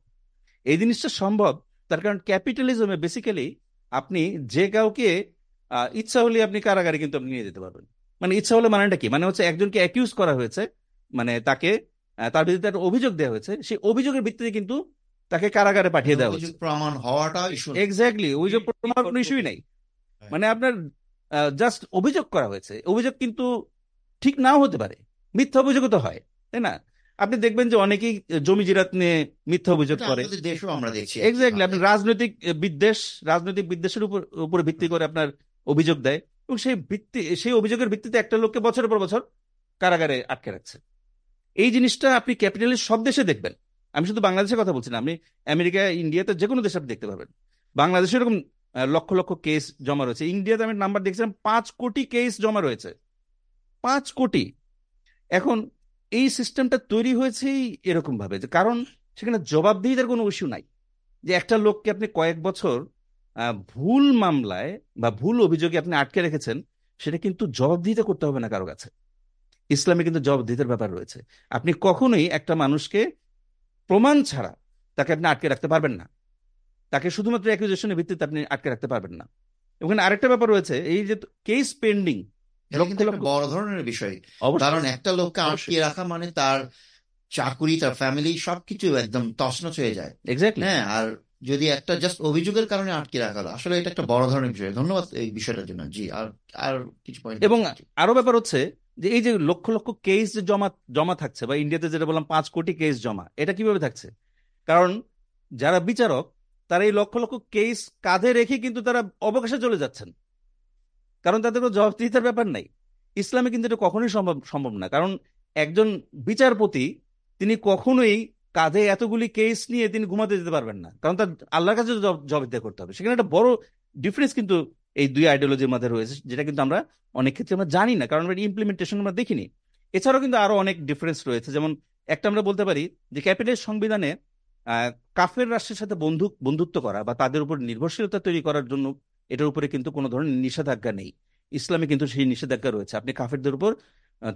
এই জিনিসটা সম্ভব তার কারণ ক্যাপিটালিজমে বেসিক্যালি আপনি যে কাউকে ইচ্ছা হলে আপনি কারাগারে কিন্তু আপনি নিয়ে যেতে পারবেন। মানে ইচ্ছা হলে মানেটা কি? মানে হচ্ছে একজনকে অ্যাকিউজ করা হয়েছে মানে তাকে তার বিরুদ্ধে একটা অভিযোগ দেওয়া হয়েছে। সেই অভিযোগের ভিত্তিতে কিন্তু তাকে কারাগারে পাঠিয়ে দেওয়া হয়েছে। প্রমাণ হওয়াটা ইস্যু এক্স্যাক্টলি অভিযোগ প্রমাণ কোনো ইস্যুই নাই। হ্যাঁ। মানে আপনার জাস্ট অভিযোগ করা হয়েছে। অভিযোগ কিন্তু ঠিক নাও হতে পারে। মিথ্যা অভিযোগও তো হয় তাই না? আপনি দেখবেন যে অনেকেই জমি জিরাত নিয়ে মিথ্যা অভিযোগ করে। দেশেও আমরা দেখছি এক্স্যাক্টলি আপনি রাজনৈতিক বিদ্বেষ রাজনৈতিক বিদ্বেষের উপর উপরে ভিত্তি করে আপনার অভিযোগ দেয়। এবং সেই ভিত্তি সেই অভিযোগের ভিত্তিতে একটা লোককে বছরের পর বছর কারাগারে আটকে রাখছে। এই জিনিসটা আপনি ক্যাপিটালিস্ট সব দেশে দেখবেন। আমি শুধু বাংলাদেশের কথা বলছি না, আপনি আমেরিকা, ইন্ডিয়াতে যে কোনো দেশে আপনি দেখতে পাবেন। বাংলাদেশে এরকম লক্ষ লক্ষ কেস জমা রয়েছে। ইন্ডিয়াতে আমি নাম্বার দেখছিলাম, পাঁচ কোটি কেস জমা রয়েছে। পাঁচ কোটি। এখন এই সিস্টেমটা তৈরি হয়েছেই এরকম ভাবে যে, কারণ সেখানে জবাবদিহিতার কোনো ইস্যু নাই। যে একটা লোককে আপনি কয়েক বছর ভুল মামলায় বা ভুল অভিযোগে আপনি আটকে রেখেছেন, সেটা কিন্তু জবাবদিহিতা করতে হবে না কারও কাছে। ইসলামে কিন্তু জবাবদিহিতার ব্যাপার রয়েছে। আপনি কখনোই একটা মানুষকে প্রমাণ ছাড়া তাকে আপনি আটকে রাখতে পারবেন না। তাকে শুধুমাত্র অ্যাকুজেশনের ভিত্তিতে আপনি আটকে রাখতে পারবেন না। ওখানে আরেকটা ব্যাপার রয়েছে এই যে কেস পেন্ডিং বড় ধরনের বিষয়। কারণ একটা লোককে। আটকিয়ে রাখা মানে তার চাকুরি তার ফ্যামিলি সবকিছু একদম তছনছ হয়ে যায়। এক্স্যাক্টলি হ্যাঁ আর যদি একটা জাস্ট অভিযোগের কারণে আটকে রাখা হলো আসলে এটা একটা বড় ধরনের বিষয়। ধন্যবাদ এই বিষয়টার জন্য। জি আর আর কিছু পয়েন্ট এবং আরও ব্যাপার হচ্ছে যে এই যে লক্ষ লক্ষ কেস যে জমা জমা থাকছে, বা ইন্ডিয়াতে যেটা বললাম পাঁচ কোটি কেস জমা, এটা কীভাবে থাকছে? কারণ যারা বিচারক, তারা এই লক্ষ লক্ষ কেস কাঁধে রেখে কিন্তু তারা অবকাশে চলে যাচ্ছেন। কারণ তাদের কোনো জবাবদিহিতার ব্যাপার নাই। ইসলামে কিন্তু এটা কখনোই সম্ভব সম্ভব না। কারণ একজন বিচারপতি, তিনি কখনোই কাঁধে এতগুলি কেস নিয়ে তিনি ঘুমাতে যেতে পারবেন না। কারণ তার আল্লাহর কাছে জবাবদিহি করতে হবে। সেখানে একটা বড় ডিফারেন্স কিন্তু এই দুই আইডিওলজির মধ্যে রয়েছে, যেটা কিন্তু আমরা অনেক ক্ষেত্রে আমরা জানি না, কারণ আমরা ইমপ্লিমেন্টেশন আমরা দেখিনি। এছাড়াও কিন্তু আরও অনেক ডিফারেন্স রয়েছে, যেমন একটা আমরা বলতে পারি যে ক্যাপিটাল সংবিধানে কাফের রাষ্ট্রের সাথে বন্ধু, বন্ধুত্ব করা বা তাদের উপর নির্ভরশীলতা তৈরি করার জন্য এটার উপরে কিন্তু কোনো ধরনের নিষেধাজ্ঞা নেই। ইসলামে কিন্তু সেই নিষেধাজ্ঞা রয়েছে। আপনি কাফেরদের উপর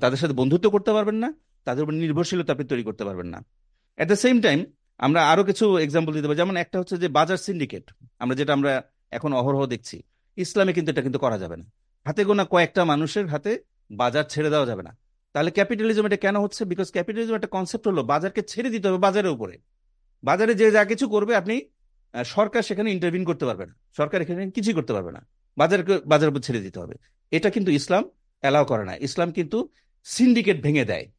তাদের সাথে বন্ধুত্ব করতে পারবেন না, তাদের উপর নির্ভরশীলতা আপনি তৈরি করতে পারবেন না। অ্যাট দ্য সেম টাইম আমরা আরও কিছু এক্সাম্পল দিতে পারি, যেমন একটা হচ্ছে যে বাজার সিন্ডিকেট আমরা যেটা আমরা এখন অহরহ দেখছি। ইসলামে কিন্তু এটা কিন্তু করা যাবে না। হাতে গোনা কয়েকটা মানুষের হাতে বাজার ছেড়ে দেওয়া যাবে না। তাহলে ক্যাপিটালিজম এটা কেন হচ্ছে? বিকজ ক্যাপিটালিজম একটা কনসেপ্ট হলো বাজারকে ছেড়ে দিতে হবে বাজারের উপরে। বাজারে যে যা কিছু করবে আপনি সরকার সেখানে ইন্টারভিন করতে পারবে না। সরকার এখানে কিছুই করতে পারবে না। বাজারকে, বাজারের উপর ছেড়ে দিতে হবে। এটা কিন্তু ইসলাম অ্যালাউ করে না। ইসলাম কিন্তু সিন্ডিকেট ভেঙে দেয়।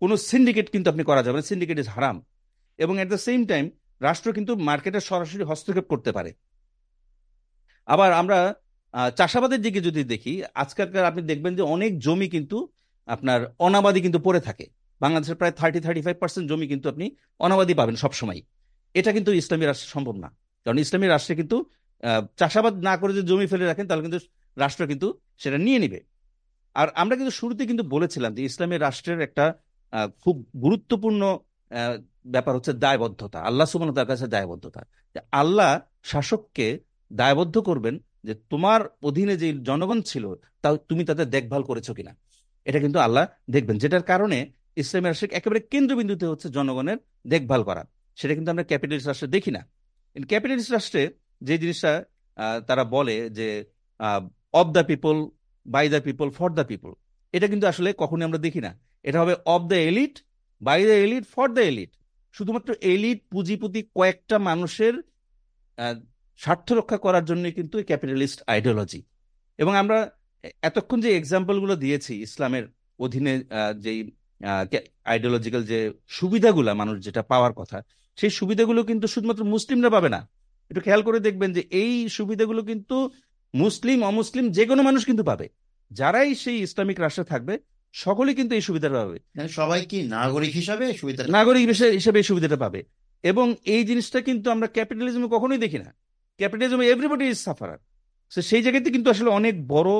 কোনো সিন্ডিকেট কিন্তু আপনি করা যাবে না। সিন্ডিকেট ইজ হারাম। এবং অ্যাট দ্য সেম টাইম রাষ্ট্র কিন্তু মার্কেটে সরাসরি হস্তক্ষেপ করতে পারে। আবার আমরা চাষাবাদের দিকে যদি দেখি, আজকালকার আপনি দেখবেন যে অনেক জমি কিন্তু আপনার অনাবাদি কিন্তু পড়ে থাকে। বাংলাদেশের প্রায় থার্টি থার্টি ফাইভ পার্সেন্ট জমি কিন্তু আপনি অনাবাদি পাবেন সবসময়। এটা কিন্তু ইসলামী রাষ্ট্রে সম্ভব না। কারণ ইসলামী রাষ্ট্রে কিন্তু চাষাবাদ না করে যদি জমি ফেলে রাখেন, তাহলে কিন্তু রাষ্ট্র কিন্তু সেটা নিয়ে নিবে। আর আমরা কিন্তু শুরুতে কিন্তু বলেছিলাম যে ইসলামী রাষ্ট্রের একটা খুব গুরুত্বপূর্ণ ব্যাপার হচ্ছে দায়বদ্ধতা। আল্লাহ সুবান তার কাছে দায়বদ্ধতা। আল্লাহ শাসককে দায়বদ্ধ করবেন যে তোমার অধীনে যে জনগণ ছিল তা তুমি তাদের দেখভাল করেছ কিনা? এটা কিন্তু আল্লাহ দেখবেন, যেটার কারণে ইসলামী রাষ্ট্রের একেবারে কেন্দ্রবিন্দুতে হচ্ছে জনগণের দেখভাল করা। সেটা কিন্তু আমরা ক্যাপিটালিস্ট রাষ্ট্রে দেখি না। ক্যাপিটালিস্ট রাষ্ট্রে যে জিনিসটা তারা বলে যে of the people by the people for the people এটা কিন্তু আসলে কখনই আমরা দেখি না। এটা হবে of the elite by the elite for the elite শুধুমাত্র এলিট পুঁজিপতি কয়েকটা মানুষের স্বার্থ রক্ষা করার জন্য কিন্তু ক্যাপিটালিস্ট আইডিওলজি। এবং আমরা এতক্ষণ যে এক্সাম্পলগুলো দিয়েছি ইসলামের অধীনে যেই আইডিওলজিক্যাল যে সুবিধাগুলা মানুষ যেটা পাওয়ার কথা সেই সুবিধাগুলো কিন্তু শুধুমাত্র মুসলিমরা পাবে না। একটু খেয়াল করে দেখবেন যে এই সুবিধাগুলো কিন্তু মুসলিম অমুসলিম যে কোনো মানুষ কিন্তু পাবে। যারাই সেই ইসলামিক রাষ্ট্রে থাকবে সকলেই কিন্তু এই সুবিধাটা পাবে। মানে সবাই কি নাগরিক হিসাবে সুবিধা নাগরিক হিসেবে এই সুবিধাটা পাবে। এবং এই জিনিসটা কিন্তু আমরা ক্যাপিটালিজমে কখনোই দেখি না। ক্যাপিটালিজমে এভরিবডি ইজ সাফারার সো সেই জায়গাতে কিন্তু আসলে অনেক বড়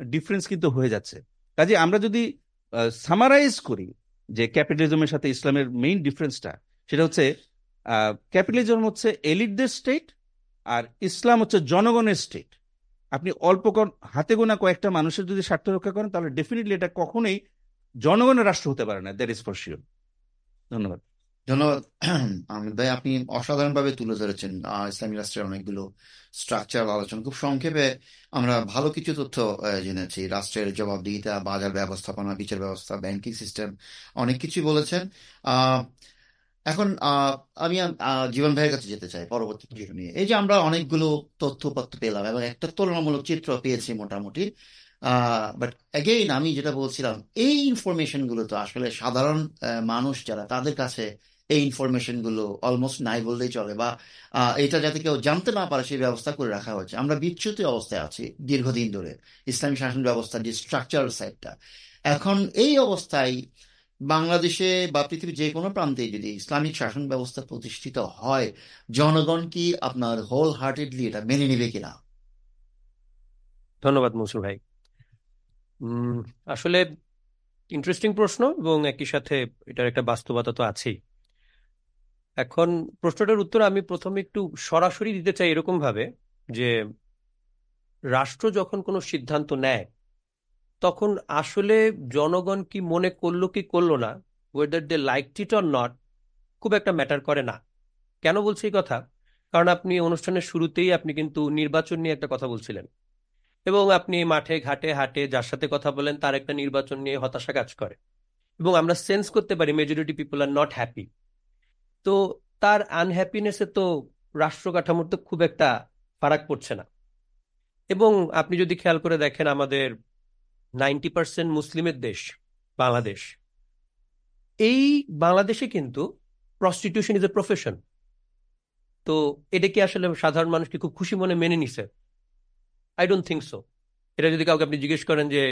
ডিফারেন্স কিন্তু হয়ে যাচ্ছে। কাজে আমরা যদি সামারাইজ করি যে ক্যাপিটালিজমের সাথে ইসলামের মেইন ডিফারেন্সটা সেটা হচ্ছে ক্যাপিটালিজম হচ্ছে এলিটদের স্টেট আর ইসলাম হচ্ছে জনগণের স্টেট আপনি অল্প হাতে গোনা কয়েকটা মানুষের যদি স্বার্থ রক্ষা করেন, তাহলে ডেফিনেটলি এটা কখনোই জনগণের রাষ্ট্র হতে পারে না দ্যাট ইজ ফর শিওর ধন্যবাদ। ধন্যবাদ ভাই আপনি অসাধারণভাবে তুলে ধরেছেন ইসলামী রাষ্ট্রের অনেকগুলো স্ট্রাকচার আলোচনা। খুব সংক্ষেপে আমরা ভালো কিছু তথ্য জেনেছি। রাষ্ট্রের জবাবদিহিতা বাজার ব্যবস্থাপনা বিচার ব্যবস্থা ব্যাংকিং সিস্টেম অনেক কিছুই বলেছেন। এখন আমি জীবন ভাইয়ের কাছে যেতে চাই পরবর্তী প্রশ্ন নিয়ে। এই যে আমরা অনেকগুলো তথ্য তথ্যপত্র পেলাম এবং একটা তুলনামূলক চিত্র পেয়েছি মোটামুটি বাট অ্যাগেইন আমি যেটা বলছিলাম এই ইনফরমেশনগুলো তো আসলে সাধারণ মানুষ যারা তাদের কাছে এই ইনফরমেশনগুলো অলমোস্ট নাই বললেই চলে বা এটা যাতে কেউ জানতে না পারে সেই ব্যবস্থা করে রাখা হয়েছে। আমরা বিচ্যুত অবস্থায় আছি দীর্ঘদিন ধরে। ইসলামী শাসন ব্যবস্থার যে স্ট্রাকচারাল সাইডটা এখন এই অবস্থায় বাংলাদেশে বা পৃথিবীর যে কোনো প্রান্তে যদি ইসলামিক শাসন ব্যবস্থা প্রতিষ্ঠিত হয়, জনগণ কি আপনার হোল হার্টেডলি এটা মেনে নেবে কিনা? ধন্যবাদ মসুর ভাই। আসলে ইন্টারেস্টিং প্রশ্ন এবং একই সাথে এটার একটা বাস্তবতা তো আছেই। এখন প্রশ্নটার উত্তর আমি প্রথমে একটু সরাসরি দিতে চাই এরকম ভাবে যে রাষ্ট্র যখন কোনো সিদ্ধান্ত নেয়, তখন আসলে জনগণ কি মনে করল কি করল না whether they like it or not খুব একটা ম্যাটার করে না। কেন বলছি এই কথা? কারণ আপনি অনুষ্ঠানের শুরুতেই আপনি কিন্তু নির্বাচন নিয়ে একটা কথা বলছিলেন। এবং আপনি মাঠে, ঘাটে, হাটে যার সাথে কথা বলেন, তার একটা নির্বাচন নিয়ে হতাশা কাজ করে। এবং আমরা সেন্স করতে পারি majority people are not happy তো তার আনহ্যাপিনেসে তো রাষ্ট্র কাঠামোর তো খুব একটা ফারাক পড়ছে না। এবং আপনি যদি খেয়াল করে দেখেন আমাদের নাইনটি পার্সেন্ট মুসলিমের দেশ বাংলাদেশ। এই বাংলাদেশে কিন্তু প্রস্টিটিউশন ইজ এ প্রফেশন তো এটা কি আসলে সাধারণ মানুষকে খুব খুশি মনে মেনে নিছে? আই ডোন্ট থিঙ্ক সো এটা যদি কাউকে আপনি জিজ্ঞেস করেন যে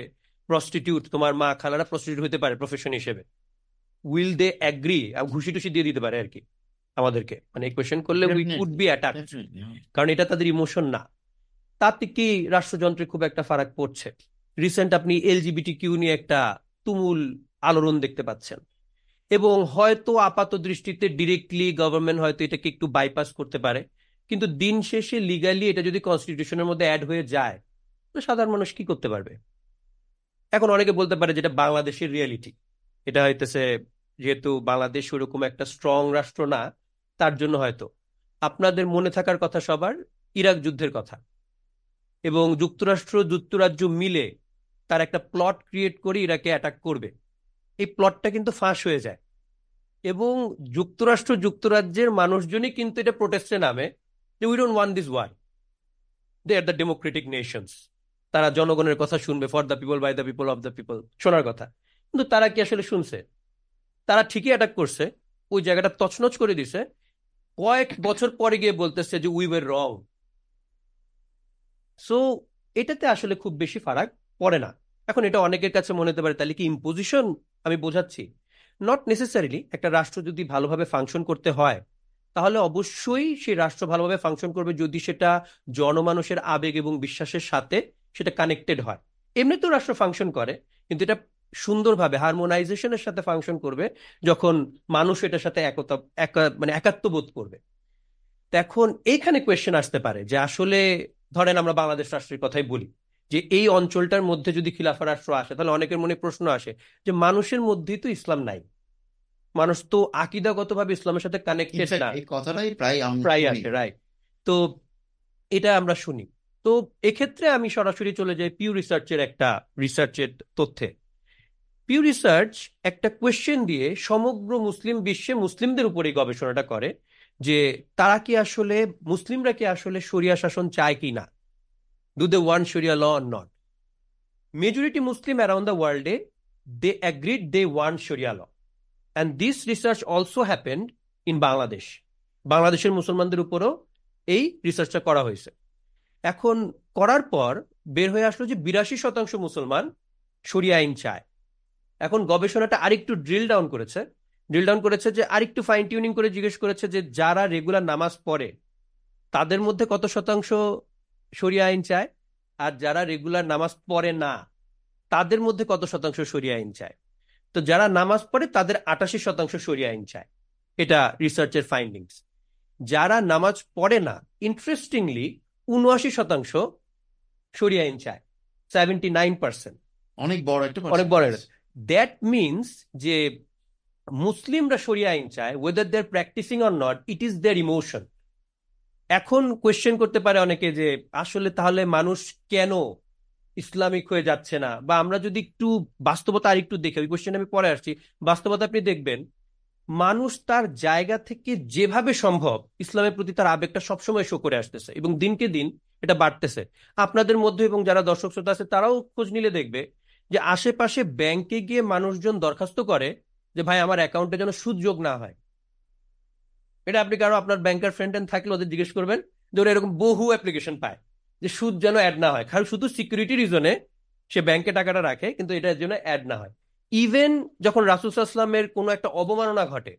প্রস্টিটিউট তোমার মা খালারা প্রস্টিটিউট হতে পারে প্রফেশন হিসেবে। উইল দে অ্যাগ্রি ঘুষি টুসি দিয়ে দিতে পারে আর কি আমাদেরকে। মানে কোয়েশ্চেন করলে উই. Could be attack. কারণ এটা তাদের ইমোশন না। তাতে কি রাষ্ট্রযন্ত্রে খুব একটা ফারাক পড়ছে? রিসেন্ট আপনি এলজিবিটি কিউ নিয়ে একটা তুমুল আলোড়ন দেখতে পাচ্ছেন। এবং হয়তো আপাত দৃষ্টিতে ডিরেক্টলি গভর্নমেন্ট হয়তো এটাকে একটু বাইপাস করতে পারে। কিন্তু দিন শেষে লিগালি এটা যদি কনস্টিটিউশনের মধ্যে অ্যাড হয়ে যায় তো সাধারণ মানুষ কি করতে পারবে? এখন অনেকে বলতে পারে যেটা বাংলাদেশের রিয়েলিটি এটা হইতেছে যেহেতু বাংলাদেশ ওরকম একটা স্ট্রং রাষ্ট্র না, তার জন্য হয়তো। আপনাদের মনে থাকার কথা সবার, ইরাক যুদ্ধের কথা। এবং যুক্তরাষ্ট্র, যুক্তরাজ্য মিলে তার একটা প্লট ক্রিয়েট করে ইরাকে অ্যাটাক করবে। এই প্লটটা কিন্তু ফাঁস হয়ে যায়। এবং যুক্তরাষ্ট্র যুক্তরাজ্যের মানুষজনই কিন্তু এটা প্রোটেস্টে নামে যে we don't want this war they are the democratic nations তারা জনগণের কথা শুনবে for the people by the people of the people শোনার কথা। কিন্তু তারা কি আসলে শুনছে? তারা ঠিকই অ্যাটাক করছে। ওই জায়গাটা তছনছ করে দিছে। কয়েক বছর পরে গিয়ে বলতেছে যে উই ওয়ের রং সো এটাতে আসলে খুব বেশি ফারাক পড়ে না। এখন এটা অনেকের কাছে মনে হতে পারে, তাহলে কি ইম্পোজিশন আমি বোঝাচ্ছি। নট নেসেসারিলি একটা রাষ্ট্র যদি ভালোভাবে ফাংশন করতে হয়, তাহলে অবশ্যই সেই রাষ্ট্র ভালোভাবে ফাংশন করবে যদি সেটা জনমানুষের আবেগ এবং বিশ্বাসের সাথে সেটা কানেক্টেড হয়। এমনিতেও রাষ্ট্র ফাংশন করে, কিন্তু এটা সুন্দরভাবে হারমোনাইজেশনের সাথে ফাংশন করবে যখন মানুষ এটার সাথে একতা একা- মানে একাত্মবোধ করবে। তো এখন এইখানে কোয়েশ্চেন আসতে পারে যে আসলে ধরেন আমরা বাংলাদেশ রাষ্ট্রের কথাই বলি যে এই অঞ্চলটার মধ্যে যদি খিলাফা রাষ্ট্র আসে তাহলে অনেকের মনে প্রশ্ন আসে যে মানুষের মধ্যেই তো ইসলাম নাই। মানুষ তো আকিদাগতভাবে ইসলামের সাথে কানেক্টেড না। এই কথাটাই প্রায় প্রায় আসে রাইট তো এটা আমরা শুনি। তো এক্ষেত্রে আমি সরাসরি চলে যাই পিউ রিসার্চের একটা রিসার্চের তথ্যে। পিউ রিসার্চ একটা কোয়েশ্চেন দিয়ে সমগ্র মুসলিম বিশ্বে মুসলিমদের উপরে গবেষণাটা করে যে তারা কি আসলে, মুসলিমরা কি আসলে সরিয়া শাসন চায় কি না? Do they want sharia law or not majority Muslim around the ওয়ার্ল্ডে they agreed they want sharia law and this research also happened in Bangladesh বাংলাদেশের মুসলমানদের উপরও এই রিসার্চটা করা হয়েছে। এখন করার পর বের হয়ে আসলো যে বিরাশি শতাংশ মুসলমান শরিয়া আইন চায়। এখন গবেষণাটা আরেকটু ড্রিল ডাউন করেছে। ড্রিল ডাউন করেছে যে আরেকটু ফাইন টিউনিং করে জিজ্ঞেস করেছে যে যারা রেগুলার নামাজ পড়ে তাদের মধ্যে কত শতাংশ শরিয়া আইন চায়? আর যারা রেগুলার নামাজ পড়ে না তাদের মধ্যে কত শতাংশ শরিয়া আইন চায়? তো যারা নামাজ পড়ে তাদের আটাশি শতাংশ শরিয়া আইন চায়। এটা রিসার্চের ফাইন্ডিংস যারা নামাজ পড়ে না ইন্টারেস্টিংলি উনআশি শতাংশ শরিয়া আইন চায়। সেভেন্টি নাইন পার্সেন্ট অনেক বড় একটা অনেক বড়। দ্যাট মিনস যে মুসলিমরা শরিয়া আইন চায় whether they are practicing or not it is their emotion এখন কোয়েশ্চেন করতে পারে অনেকে যে, আসলে তাহলে মানুষ কেন ইসলামিক হয়ে যাচ্ছে না? বা আমরা যদি একটু বাস্তবতা আর একটু দেখি, ওই কোয়েশ্চেন আমি পরে আসছি। বাস্তবতা আপনি দেখবেন, মানুষ তার জায়গা থেকে যেভাবে সম্ভব ইসলামের প্রতি তার আবেগটা সবসময় শো করে আসতেছে এবং দিনকে দিন এটা বাড়তেছে। আপনাদের মধ্যে এবং যারা দর্শক শ্রোতা আছে, তারাও খোঁজ নিলে দেখবে যে আশেপাশে ব্যাংকে গিয়ে মানুষজন দরখাস্ত করে যে, ভাই, আমার অ্যাকাউন্টে যেন সুদ যোগ না হয়। এটা আপনি কারও আপনার ব্যাংকার ফ্রেন্ড থাকলে ওদের জিজ্ঞেস করবেন যে, ওরা এরকম বহু অ্যাপ্লিকেশন পায় যে সুদ যেন অ্যাড না হয়। কারণ শুধু সিকিউরিটি রিজনে সে ব্যাংকে টাকাটা রাখে, কিন্তু এটার জন্য অ্যাড না হয়। ইভেন যখন রাসুসাল্লামের কোনো একটা অবমাননা ঘটে,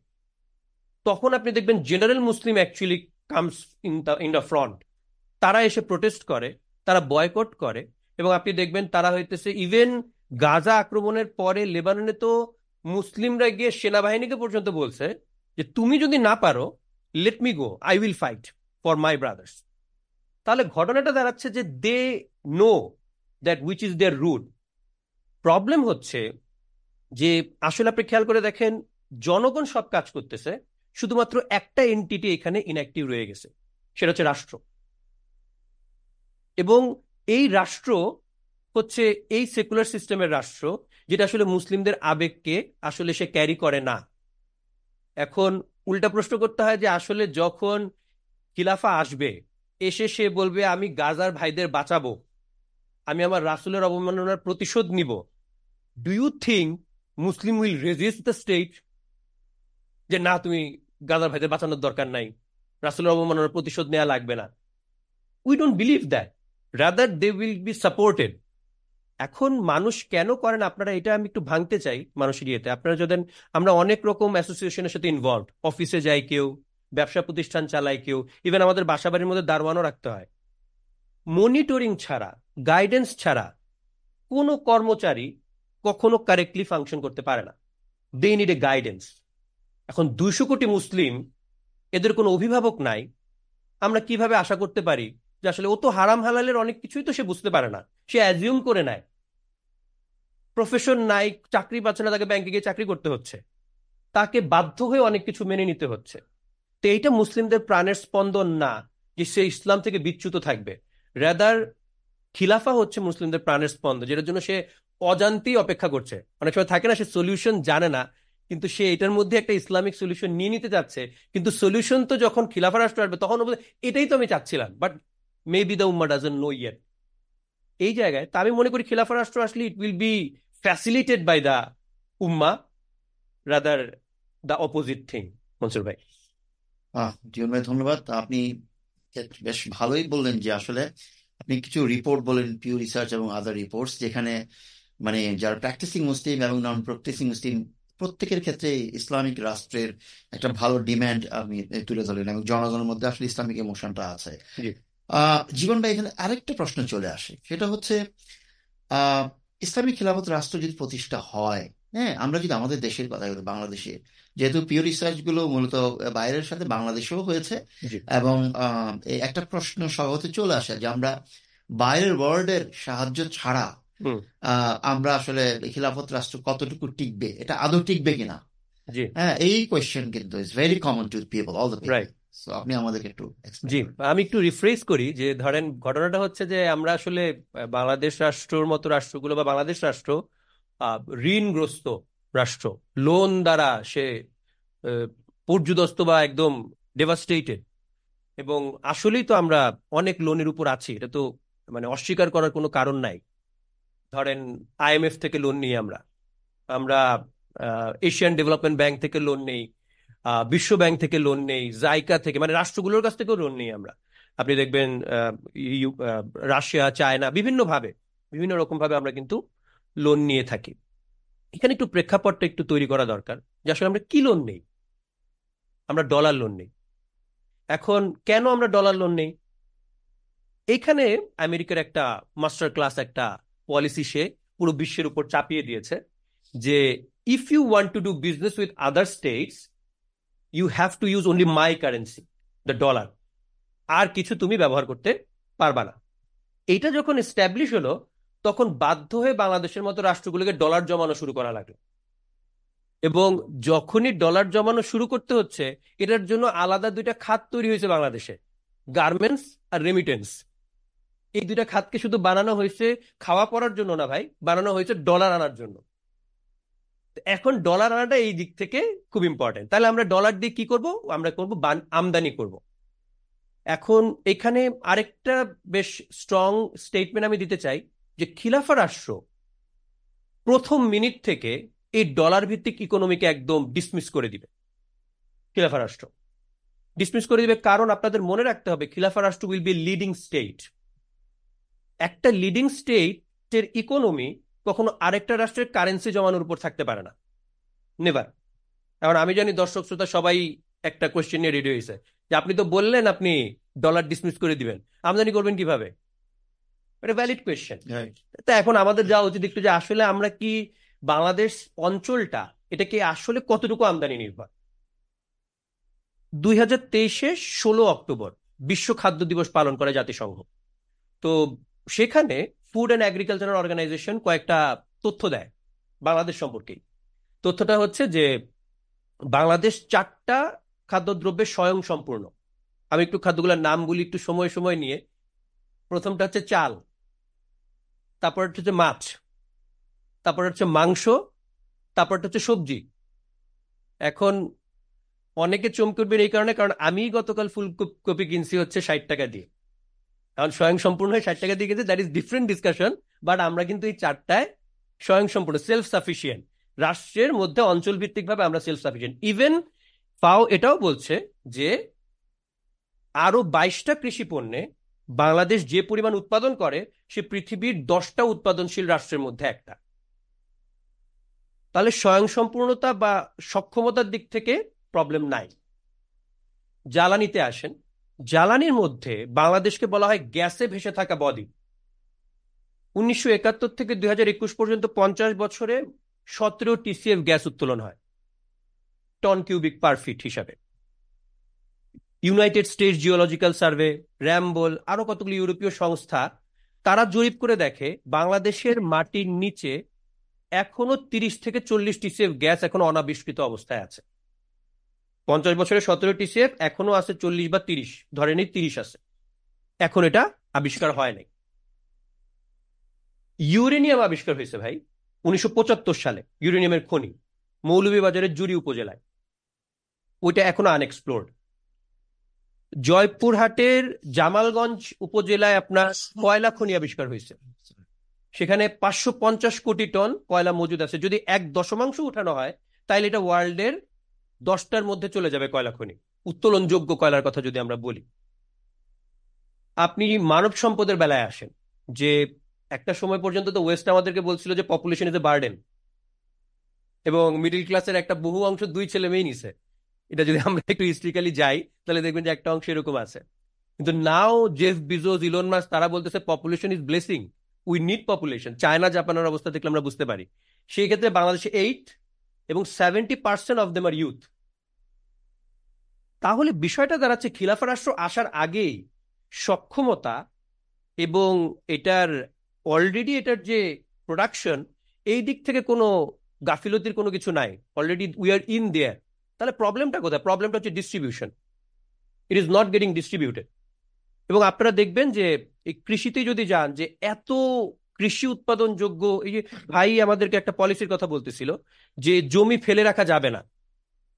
তখন আপনি দেখবেন general Muslim actually comes in the in the front তারা এসে প্রোটেস্ট করে, তারা বয়কট করে এবং আপনি দেখবেন তারা হইতেছে ইভেন গাজা আক্রমণের পরে লেবাননে তো মুসলিমরা গিয়ে সেনাবাহিনীকে পর্যন্ত বলছে যে, তুমি যদি না পারো let me go I will fight for my brothers তাহলে ঘটনাটা দাঁড়াচ্ছে যে they know that which is their root problem হচ্ছে যে, আসলে আপনি খেয়াল করে দেখেন, জনগণ সব কাজ করতেছে, শুধুমাত্র একটা এনটিটি এখানে ইনঅ্যাক্টিভ রয়ে গেছে, সেটা হচ্ছে রাষ্ট্র। এবং এই রাষ্ট্র হচ্ছে এই সেকুলার সিস্টেমের রাষ্ট্র, যেটা আসলে মুসলিমদের আবেগকে আসলে সে ক্যারি করে না। এখন উল্টা প্রশ্ন করতে হয় যে আসলে যখন খিলাফা আসবে, এসে সে বলবে, আমি গাজার ভাইদের বাঁচাবো। আমি আমার রাসূলের অবমাননার প্রতিশোধ নিব। Do you think Muslim will resist the state যে না, তুমি গাজার ভাইদের বাঁচানোর দরকার নাই। রাসূলের অবমাননার প্রতিশোধ নেওয়া লাগবে না। We don't believe that rather they will be supported এখন মানুষ কেন করেন আপনারা, এটা আমি একটু ভাঙতে চাই মানুষের ইয়েতে। আপনারা যদি, আমরা অনেক রকম অ্যাসোসিয়েশনের সাথে ইনভলভ অফিসে যাই কেউ, ব্যবসা প্রতিষ্ঠান চালায় কেউ ইভেন আমাদের বাসাবাড়ির মধ্যে দারোয়ানও রাখতে হয়। মনিটরিং ছাড়া গাইডেন্স ছাড়া কোনো কর্মচারী কখনো কারেক্টলি ফাংশন করতে পারে না। দে নিড এ গাইডেন্স এখন দুইশো কোটি মুসলিম, এদের কোনো অভিভাবক নাই। আমরা কীভাবে আশা করতে পারি যে আসলে ও তো হারাম হালালের অনেক কিছুই তো সে বুঝতে পারে না। সে অ্যাজিউম করে নেয়। প্রফেশন নাই, চাকরি পাচ্ছে না, তাকে ব্যাংকে গিয়ে চাকরি করতে হচ্ছে। তাকে বাধ্য হয়ে অনেক কিছু মেনে নিতে হচ্ছে। তো এইটা মুসলিমদের প্রাণের স্পন্দন না, যে সে ইসলাম থেকে বিচ্যুত থাকবে। রেদার খিলাফা হচ্ছে মুসলিমদের প্রাণের স্পন্দন, যেটার জন্য সে অজান্তেই অপেক্ষা করছে। অনেক সময় থাকে না, সে সলিউশন জানে না, কিন্তু সে এটার মধ্যে একটা ইসলামিক সলিউশন নিয়ে নিতে চাচ্ছে। কিন্তু সলিউশন তো যখন খিলাফা রাষ্ট্র আসবে, তখন এটাই তো আমি চাচ্ছিলাম। বাট মে বি দ্য উম্মা ডাজন নো ইয়েট এই জায়গায় তা আমি মনে করি খিলাফা রাষ্ট্র আসলে it will be facilitated by the Umma rather the opposite thing Mansur ভাই। জীবন ভাই ধন্যবাদ। আপনি বেশ ভালোই বললেন যে আসলে আপনি কিছু রিপোর্ট বলেন পিউ রিসার্চ এবং আদার রিপোর্টস যেখানে মানে যারা প্র্যাকটিসিং মুসলিম এবং নন প্র্যাকটিসিং মুসলিম প্রত্যেকের ক্ষেত্রে ইসলামিক রাষ্ট্রের একটা ভালো ডিম্যান্ড আপনি তুলে ধরলেন এবং জনগণের মধ্যে আসলে ইসলামিক ইমোশনটা আছে। জীবন ভাই এখানে আরেকটা প্রশ্ন চলে আসে। সেটা হচ্ছে আহ ইসলামিক খিলাফত রাষ্ট্র যদি প্রতিষ্ঠা হয় হ্যাঁ আমরা যদি আমাদের দেশের কথা বলি বাংলাদেশে যেহেতু পিও রিসার্চগুলো মূলত বাইরের সাথে বাংলাদেশেও হয়েছে এবং একটা প্রশ্ন স্বভাবত চলে আসে যে আমরা বাইরের ওয়ার্ল্ডের সাহায্য ছাড়া আহ, আমরা আসলে খিলাফত রাষ্ট্র কতটুকু টিকবে? এটা আদৌ টিকবে কিনা? হ্যাঁ এই কোয়েশ্চেন কিন্তু is very common to people all the Right. আপনি আমাদেরকে একটু জি আমি একটু রিফ্রেশ করি যে ধরেন ঘটনাটা হচ্ছে যে আমরা আসলে বাংলাদেশ রাষ্ট্রর মতো রাষ্ট্রগুলো বা বাংলাদেশ রাষ্ট্র ঋণগ্রস্ত রাষ্ট্র লোন দ্বারা সে পর্যুদস্ত বা একদম ডেভাস্টেটেড এবং আসলেই তো আমরা অনেক লোনের উপর আছি এটা তো মানে অস্বীকার করার কোনো কারণ নাই। ধরেন আইএমএফ থেকে লোন নিই আমরা। আমরা এশিয়ান ডেভেলপমেন্ট ব্যাংক থেকে লোন নেই। বিশ্ব ব্যাংক থেকে লোন নেই, জাইকা থেকে মানে রাষ্ট্রগুলোর কাছ থেকেও লোন নেই আমরা। আপনি দেখবেন রাশিয়া, চায়না বিভিন্ন ভাবে বিভিন্ন রকম ভাবে আমরা কিন্তু লোন নিয়ে থাকি। এখানে একটু প্রেক্ষাপটটা একটু তৈরি করা দরকার যে আসলে আমরা কি লোন নেই? আমরা ডলার লোন নেই। এখন কেন আমরা ডলার লোন নেই? এখানে আমেরিকার একটা মাস্টার ক্লাস একটা পলিসি সে পুরো বিশ্বের উপর চাপিয়ে দিয়েছে যে if you want to do business with other states you have to use only my currency the dollar আর কিছু তুমি ব্যবহার করতে পারবা না। এইটা যখন এস্টাবলিশ হলো, তখন বাধ্য হয়ে বাংলাদেশের মতো রাষ্ট্রগুলোকে ডলার জমানো শুরু করা লাগল। এবং যখনই ডলার জমানো শুরু করতে হচ্ছে, এটার জন্য আলাদা দুইটা খাত তৈরি হয়েছে বাংলাদেশে গার্মেন্টস আর রেমিটেন্স এই দুইটা খাতকে শুধু বানানো হয়েছে খাওয়া পড়ার জন্য না ভাই, বানানো হয়েছে ডলার আনার জন্য। এখন ডলার আনাটা এই দিক থেকে খুব ইম্পর্টেন্ট তাহলে আমরা ডলার দিয়ে কি করব? আমরা করব আমদানি করব। এখন এখানে আরেকটা বেশ স্ট্রং স্টেটমেন্ট আমি দিতে চাই যে খিলাফা রাষ্ট্র প্রথম মিনিট থেকে এই ডলার ভিত্তিক ইকোনমিকে একদম ডিসমিস করে দিবে। খিলাফা রাষ্ট্র ডিসমিস করে দিবে কারণ আপনাদের মনে রাখতে হবে খিলাফা রাষ্ট্র উইল বি লিডিং স্টেট একটা লিডিং স্টেটের ইকোনমি কখনো আরেকটা রাষ্ট্রের কারেন্সি জমানোর উপর থাকতে পারে না। নেভার এখন আমি জানি দর্শক শ্রোতা সবাই একটা কোয়েশ্চেন নিয়ে রেডি হয়েছে। যে আপনি তো বললেন আপনি ডলার ডিসমিস করে দিবেন। আমদানি করবেন কীভাবে? এটা ভ্যালিড কোয়েশ্চেন তা এখন আমাদের যাওয়া উচিত একটু যে আসলে আমরা কি বাংলাদেশ অঞ্চলটা এটা কি আসলে কতটুকু আমদানি নির্ভর? দুই হাজার তেইশে ষোলো অক্টোবর বিশ্ব খাদ্য দিবস পালন করে জাতিসংঘ। তো সেখানে ফুড অ্যান্ড এগ্রিকালচারাল অর্গানাইজেশন কয়েকটা তথ্য দেয় বাংলাদেশ সম্পর্কে। তথ্যটা হচ্ছে যে বাংলাদেশ চারটা খাদ্যদ্রব্যে স্বয়ং সম্পূর্ণ আমি একটু খাদ্যগুলোর নাম বলি একটু সময় সময় নিয়ে। প্রথমটা হচ্ছে চাল তারপর হচ্ছে মাছ তারপর হচ্ছে মাংস, তারপরটা হচ্ছে সবজি। এখন অনেকে চমকে উঠবেন এই কারণে, কারণ আমি গতকাল ফুলকপি কিনছি হচ্ছে ষাট টাকা দিয়ে। এখন স্বয়ং সম্পূর্ণ হয়ে ষাট টাকা দিয়ে গেছে that is different discussion but আমরা কিন্তু এই চারটায় স্বয়ং সম্পূর্ণ সেলফ সাফিসিয়েন্ট রাষ্ট্রের মধ্যে অঞ্চল ভিত্তিক ভাবে আমরা সেলফ সাফিসিয়েন্ট ইভেন ফাও এটাও বলছে যে আরও বাইশটা কৃষি পণ্যে বাংলাদেশ যে পরিমাণ উৎপাদন করে, সে পৃথিবীর দশটা উৎপাদনশীল রাষ্ট্রের মধ্যে একটা। তাহলে স্বয়ংসম্পূর্ণতা বা সক্ষমতার দিক থেকে প্রবলেম নাই। জ্বালানিতে আসেন জ্বালানির মধ্যে বাংলাদেশকে বলা হয় গ্যাসে ভেসে থাকা বদ্বীপ উনিশশো একাত্তর থেকে দুই হাজার একুশ পর্যন্ত পঞ্চাশ বছরে সতেরো টিসিএফ গ্যাস উত্তোলন হয়, টন কিউবিক পার ফিট হিসাবে। United States Geological Survey, Ramboll আরও কতগুলি ইউরোপীয় সংস্থা, তারা জরিপ করে দেখে বাংলাদেশের মাটির নিচে এখনও তিরিশ থেকে চল্লিশ টিসিএফ গ্যাস এখন অনাবিষ্কৃত অবস্থায় আছে। পঞ্চাশ বছরে সতেরো টিসিএফ এখনও আছে চল্লিশ বা তিরিশ। ধরে নিই তিরিশ আছে। এখন এটা আবিষ্কার হয় নাই। ইউরেনিয়াম আবিষ্কার হয়েছে ভাই, উনিশশো পঁচাত্তর সালে, ইউরেনিয়ামের খনি, মৌলভীবাজারের জুরি উপজেলায়। ওইটা এখনও আনএক্সপ্লোর্ড জয়পুরহাটের জামালগঞ্জ উপজেলায় আপনার কয়লা খনি আবিষ্কার হয়েছে। সেখানে পাঁচশো পঞ্চাশ কোটি টন কয়লা মজুদ আছে। যদি এক দশমাংশ উঠানো হয় তাহলে এটা ওয়ার্ল্ডের দশটার মধ্যে চলে যাবে কয়লা খনি। উত্তোলনযোগ্য কয়লার কথা যদি আমরা বলি। আপনি মানব সম্পদের বেলায় আসেন, যে একটা সময় পর্যন্ত তো ওয়েস্ট আমাদেরকে বলছিল যে পপুলেশন ইজ এ বার্ডেন এবং মিডিল ক্লাসের একটা বহু অংশ দুই ছেলে মেয়ে নিছে। এটা যদি আমরা একটু হিস্ট্রিক্যালি যাই, তাহলে দেখবেন যে একটা অংশ এরকম আছে। কিন্তু now Jeff Bezos Elon Musk তারা বলতেছে population is blessing we need population China, জাপানের অবস্থা দেখলে আমরা বুঝতে পারি। সেই ক্ষেত্রে বাংলাদেশে এইট এবং seventy percent of them are youth তাহলে বিষয়টা দাঁড়াচ্ছে, খিলাফা রাষ্ট্র আসার আগেই সক্ষমতা এবং এটার অলরেডি এটার যে প্রোডাকশন এই দিক থেকে কোনো গাফিলতির কোনো কিছু নাই। Already we are in there তাহলে প্রবলেমটা কোথায়? প্রবলেমটা হচ্ছে distribution it is not getting distributed এবং আপনারা দেখবেন যে এই কৃষিতে যদি যান, যে এত কৃষি উৎপাদন যোগ্য, এই যে ভাই আমাদেরকে একটা পলিসির কথা বলতেছিল যে জমি ফেলে রাখা যাবে না।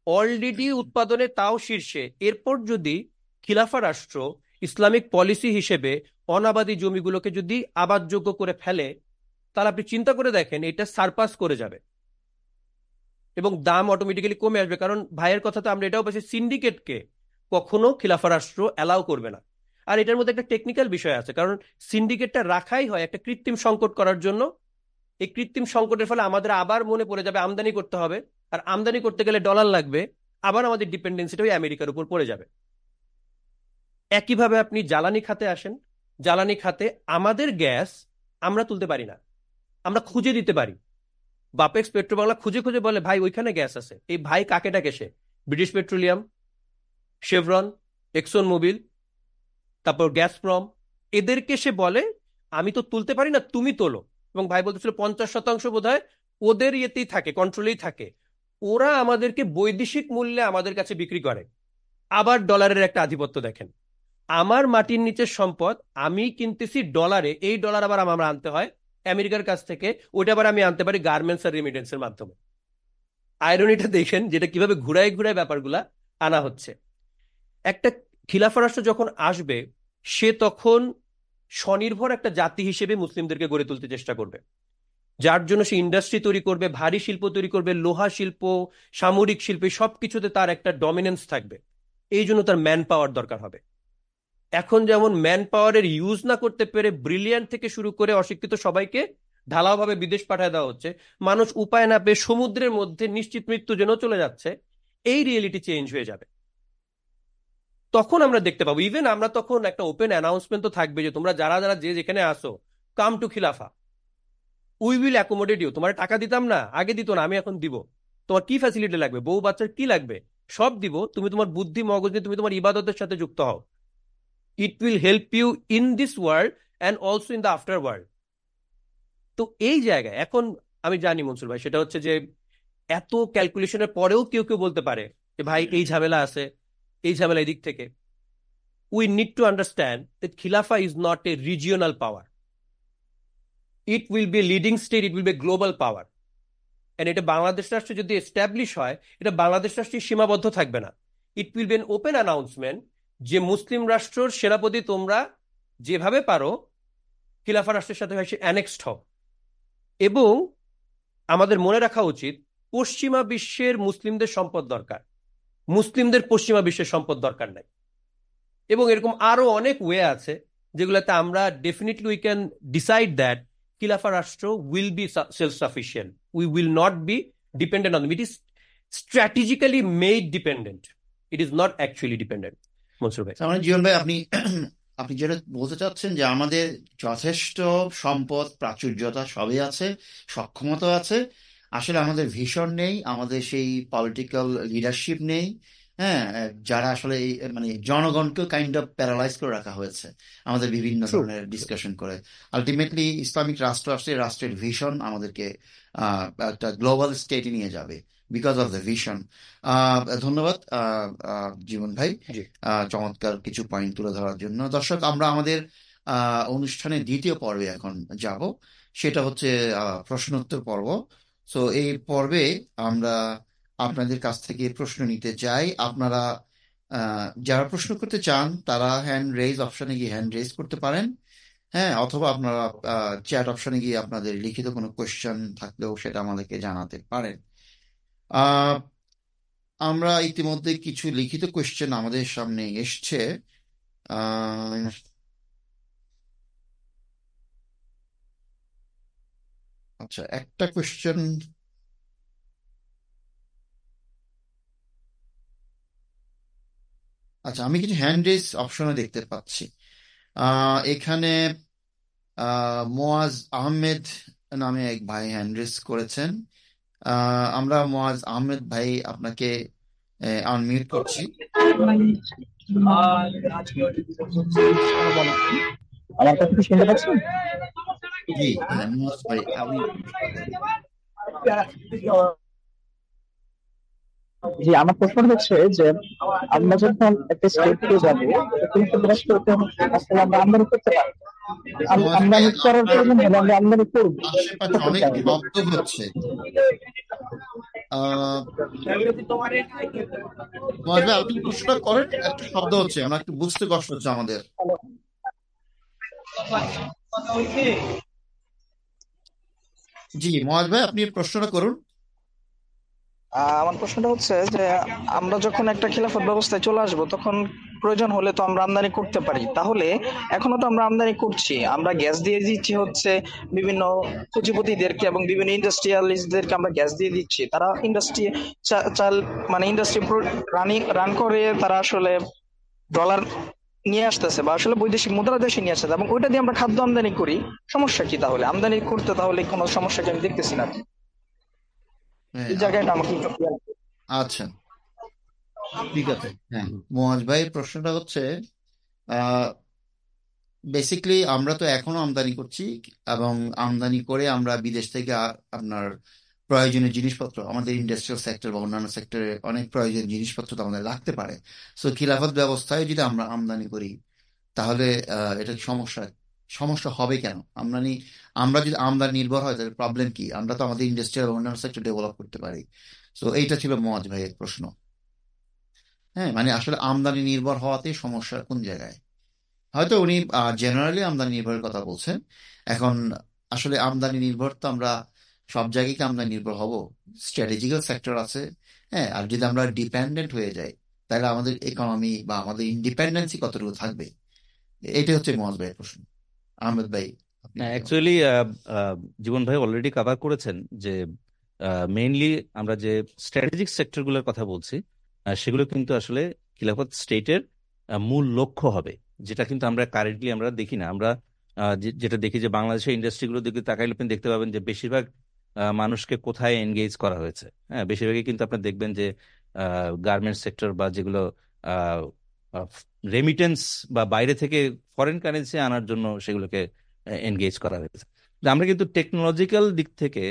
অলরেডি উৎপাদনে তাও শীর্ষে। এরপর যদি খিলাফা রাষ্ট্র ইসলামিক পলিসি হিসেবে অনাবাদী জমিগুলোকে যদি আবাদযোগ্য করে ফেলে, তাহলে আপনি চিন্তা করে দেখেন এটা সারপাস করে যাবে। এবং দাম অটোমেটিক্যালি কমে আসবে। কারণ ভাইয়ের কথা তো আমরা এটাও পাচ্ছি সিন্ডিকেটকে কখনো খিলাফা রাষ্ট্র অ্যালাউ করবে না। আর এটার মধ্যে একটা টেকনিক্যাল বিষয় আছে, কারণ সিন্ডিকেটটা রাখাই হয় একটা কৃত্রিম সংকট করার জন্য। এই কৃত্রিম সংকটের ফলে আমাদের আবার মনে পড়ে যাবে আমদানি করতে হবে, আর আমদানি করতে গেলে ডলার লাগবে, আবার আমাদের ডিপেন্ডেন্সিটা ওই আমেরিকার উপর পড়ে যাবে। একইভাবে আপনি জ্বালানি খাতে আসেন, জ্বালানি খাতে আমাদের গ্যাস আমরা তুলতে পারি না, আমরা খুঁজে দিতে পারি। বাপেক্স পেট্রো বাংলা খুঁজে খুঁজে বলে, ভাই, ওইখানে গ্যাস আছে। এই ভাই কাকে ডাকে সে? British Petroleum, Chevron Exxon Mobil তারপর গ্যাসপ্রম এদেরকে সে বলে, আমি তো তুলতে পারি না, তুমি তোলো। এবং ভাই বলতেছিল, পঞ্চাশ শতাংশ বোধ ওদের ইয়েতেই থাকে কন্ট্রোলেই থাকে। ওরা আমাদেরকে বৈদেশিক মূল্যে আমাদের কাছে বিক্রি করে। আবার ডলারের একটা আধিপত্য দেখেন। আমার মাটির নিচের সম্পদ আমি কিনতেছি ডলারে এই ডলার আবার আমার আনতে হয় আমেরিকার কাছ থেকে ওটা আবার আমি আনতে পারি গার্মেন্টস আর রেমিডেন্সের মাধ্যমে। আয়রনিটা দেখেন, যেটা কীভাবে ঘুরায় ঘুরায় ব্যাপারগুলা আনা হচ্ছে। একটা খিলাফা রাষ্ট্র যখন আসবে, সে তখন স্বনির্ভর একটা জাতি হিসেবে মুসলিমদেরকে গড়ে তুলতে চেষ্টা করবে। যার জন্য সে ইন্ডাস্ট্রি তৈরি করবে, ভারী শিল্প তৈরি করবে, লোহা শিল্প, সামরিক শিল্পে সবকিছুতে তার একটা ডমিনেন্স থাকবে। এই জন্য তার ম্যান পাওয়ার দরকার হবে। এখন যেমন ম্যান পাওয়ারের ইউজ না করতে পেরে ব্রিলিয়ান্ট থেকে শুরু করে অশিক্ষিত সবাইকে ঢালাওভাবে বিদেশ পাঠায় দেওয়া হচ্ছে, মানুষ উপায় না পেয়ে সমুদ্রের মধ্যে নিশ্চিত মৃত্যু যেন চলে যাচ্ছে, এই রিয়েলিটি চেঞ্জ হয়ে যাবে। তখন আমরা দেখতে পাবো। ইভেন আমরা তখন একটা ওপেন অ্যানাউন্সমেন্ট তো থাকবে যে তোমরা যারা যারা যে যেখানে আসো কাম টু খিলাফা উই উইল অ্যাকোমোডেট ইউ তোমার টাকা দিতাম না, আগে দিত না, আমি এখন দিব। তোমার কি ফ্যাসিলিটি লাগবে? বউ বাচ্চার কি লাগবে? সব দিব। তুমি তোমার বুদ্ধি, মগজ নিয়ে তুমি তোমার ইবাদতের সাথে যুক্ত হও। It will help you in this world and also in the after world তো এই জায়গায়, এখন আমি জানি মনসুর ভাই, সেটা হচ্ছে যে এত ক্যালকুলেশনের পরেও কেউ কেউ বলতে পারে যে, ভাই, এই ঝামেলা আছে। এই ঝামেলা এদিক থেকে। We need to understand that খিলাফা is not a regional power it will be leading state it will be global power and এটা বাংলাদেশ রাষ্ট্রে যদি এস্টাবলিশ হয়, এটা বাংলাদেশ রাষ্ট্রে সীমাবদ্ধ থাকবে না। It will be an open announcement যে মুসলিম রাষ্ট্রর সেনাপতি তোমরা যেভাবে পারো খিলাফা রাষ্ট্রের সাথে হয় সে অ্যানেক্সড হও। এবং আমাদের মনে রাখা উচিত, পশ্চিমা বিশ্বের মুসলিমদের সম্পদ দরকার। মুসলিমদের পশ্চিমা বিশ্বের সম্পদ দরকার নাই। এবং এরকম আরও অনেক ওয়ে আছে যেগুলোতে আমরা definitely we can decide that খিলাফা রাষ্ট্র will be self sufficient we will not be dependent on it is strategically made dependent it is not actually dependent Mansur ভাই। মানে জীবন ভাই, আপনি আপনি যেটা বলতে চাচ্ছেন যে আমাদের যথেষ্ট সম্পদ, প্রাচুর্যতা সবই আছে সক্ষমতা আছে। আসলে আমাদের ভিশন নেই আমাদের সেই পলিটিক্যাল লিডারশিপ নেই হ্যাঁ যারা আসলে মানে জনগণকে কাইন্ড অফ প্যারালাইজ করে রাখা হয়েছে আমাদের বিভিন্ন. ধরনের ডিসকাশন করে। আলটিমেটলি ইসলামিক রাষ্ট্র আসলে রাষ্ট্রের ভিশন আমাদেরকে আহ, একটা গ্লোবাল স্টেটে নিয়ে যাবে বিকজ অফ দ্য ভিশন ধন্যবাদ জীবন ভাই চমৎকার কিছু পয়েন্ট তুলে ধরার জন্য। দর্শক আমরা আমাদের আহ, অনুষ্ঠানের দ্বিতীয় পর্বে এখন যাব সেটা হচ্ছে প্রশ্নোত্তর পর্ব। সো এই পর্বে আমরা আপনাদের কাছ থেকে প্রশ্ন নিতে চাই। আপনারা যারা প্রশ্ন করতে চান, তারা হ্যান্ড রেজ অপশনে গিয়ে হ্যান্ড রেজ করতে পারেন। হ্যাঁ অথবা আপনারা চ্যাট অপশনে গিয়ে আপনাদের লিখিত কোনো কোয়েশ্চেন থাকলেও সেটা আমাদেরকে জানাতে পারেন। আমরা ইতিমধ্যে কিছু লিখিত কোয়েশ্চেন আমাদের সামনে এসছে। আচ্ছা একটা কোয়েশ্চেন আচ্ছা আমি কিছু হ্যান্ড রেজ অপশনও দেখতে পাচ্ছি। আহ, এখানে আহ, মোয়াজ আহমেদ নামে এক ভাই হ্যান্ড রেজ করেছেন। আহ, আমরা মোয়াজ আহমেদ ভাই আপনাকে আনমিউট করছি। আমার কথা কি শুনতে পাচ্ছেন জি হ্যাঁ, আপনি জি আমার প্রশ্ন হচ্ছে যে আমরা যখন একটা স্টেটে যাব তখন তো আসলে আমরা আমদানি করতে পারি করার প্রয়োজন হলে আমরা আমদানি করব। অনেক শব্দ হচ্ছে। আপনি প্রশ্নটা করেন একটা শব্দ হচ্ছে আমরা একটু বুঝতে কষ্ট হচ্ছে আমাদের। জি মোয়াজ ভাই, আপনি প্রশ্নটা করুন। আমার প্রশ্নটা হচ্ছে যে, আমরা যখন একটা খিলাফত ব্যবস্থায় চলে আসব, তখন প্রয়োজন হলে তো আমরা আমদানি করতে পারি। তাহলে এখনও তো আমরা আমদানি করছি। আমরা গ্যাস দিয়ে দিচ্ছি হচ্ছে বিভিন্ন পুঁজিপতিদেরকে এবং বিভিন্ন ইন্ডাস্ট্রিয়ালিস্টদেরকে আমরা গ্যাস দিয়ে দিচ্ছি। তারা ইন্ডাস্ট্রি চাল মানে ইন্ডাস্ট্রি রানিং, রান করে, তারা আসলে ডলার নিয়ে আসতেছে বা আসলে বৈদেশিক মুদ্রা দেশে নিয়ে আসতেছে এবং ওইটা দিয়ে আমরা খাদ্য আমদানি করি সমস্যা কি তাহলে? আমদানি করতে তাহলে কোনো সমস্যা কি আমি দেখতেছি না? হ্যাঁ, এই জায়গাটা আমাকে একটু আচ্ছা। ঠিক আছে। হ্যাঁ মোয়াজ ভাই প্রশ্নটা হচ্ছে বেসিক্যালি আমরা তো এখনও আমদানি করছি এবং আমদানি করে আমরা বিদেশ থেকে আপনার প্রয়োজনীয় জিনিসপত্র, আমাদের ইন্ডাস্ট্রিয়াল সেক্টর বা অন্যান্য সেক্টরে অনেক প্রয়োজনীয় জিনিসপত্র তো আমাদের লাগতে পারে। সো খিলাফত ব্যবস্থায় যদি আমরা আমদানি করি, তাহলে এটা সমস্যা? সমস্যা হবে কেন? আমদানি, আমরা যদি আমদানি নির্ভর হয়, তাহলে প্রবলেম কি? আমরা তো আমাদের ইন্ডাস্ট্রিয়াল অন্যান্য সেক্টর ডেভেলপ করতে পারি। সো এইটা ছিল মোয়াজ ভাইয়ের প্রশ্ন। হ্যাঁ মানে আসলে আমদানি নির্ভর হওয়াতে সমস্যা কোন জায়গায়? হয়তো উনি জেনারেলি আমদানি নির্ভরের কথা বলছেন। এখন আসলে আমদানি নির্ভর তো আমরা সব জায়গায় কি আমদানি নির্ভর হব? স্ট্র্যাটেজিক্যাল সেক্টর আছে হ্যাঁ আর যদি আমরা ডিপেন্ডেন্ট হয়ে যাই তাহলে আমাদের ইকোনমি বা আমাদের ইন্ডিপেন্ডেন্সি কতটুকু থাকবে? এটাই হচ্ছে মোয়াজ ভাইয়ের প্রশ্ন। আহমেদ ভাই অ্যাকচুয়ালি জীবন ভাই অলরেডি কভার করেছেন যে মেইনলি আমরা যে স্ট্র্যাটেজিক সেক্টরগুলোর কথা বলছি সেগুলো কিন্তু আসলে খিলাফত স্টেটের মূল লক্ষ্য হবে যেটা কিন্তু আমরা কারেন্টলি আমরা দেখি না। আমরা যেটা দেখি যে বাংলাদেশের ইন্ডাস্ট্রিগুলোর দিকে তাকাইলে আপনি দেখতে পাবেন যে বেশিরভাগ মানুষকে কোথায় এনগেজ করা হয়েছে। হ্যাঁ বেশিরভাগই কিন্তু আপনি দেখবেন যে গার্মেন্টস সেক্টর বা যেগুলো রেমিটেন্স বা বাইরে থেকে ফরেন কারেন্সি আনার জন্য সেগুলোকে এনগেজ করা হয়েছে। আমরা কিন্তু টেকনোলজিক্যাল দিক থেকে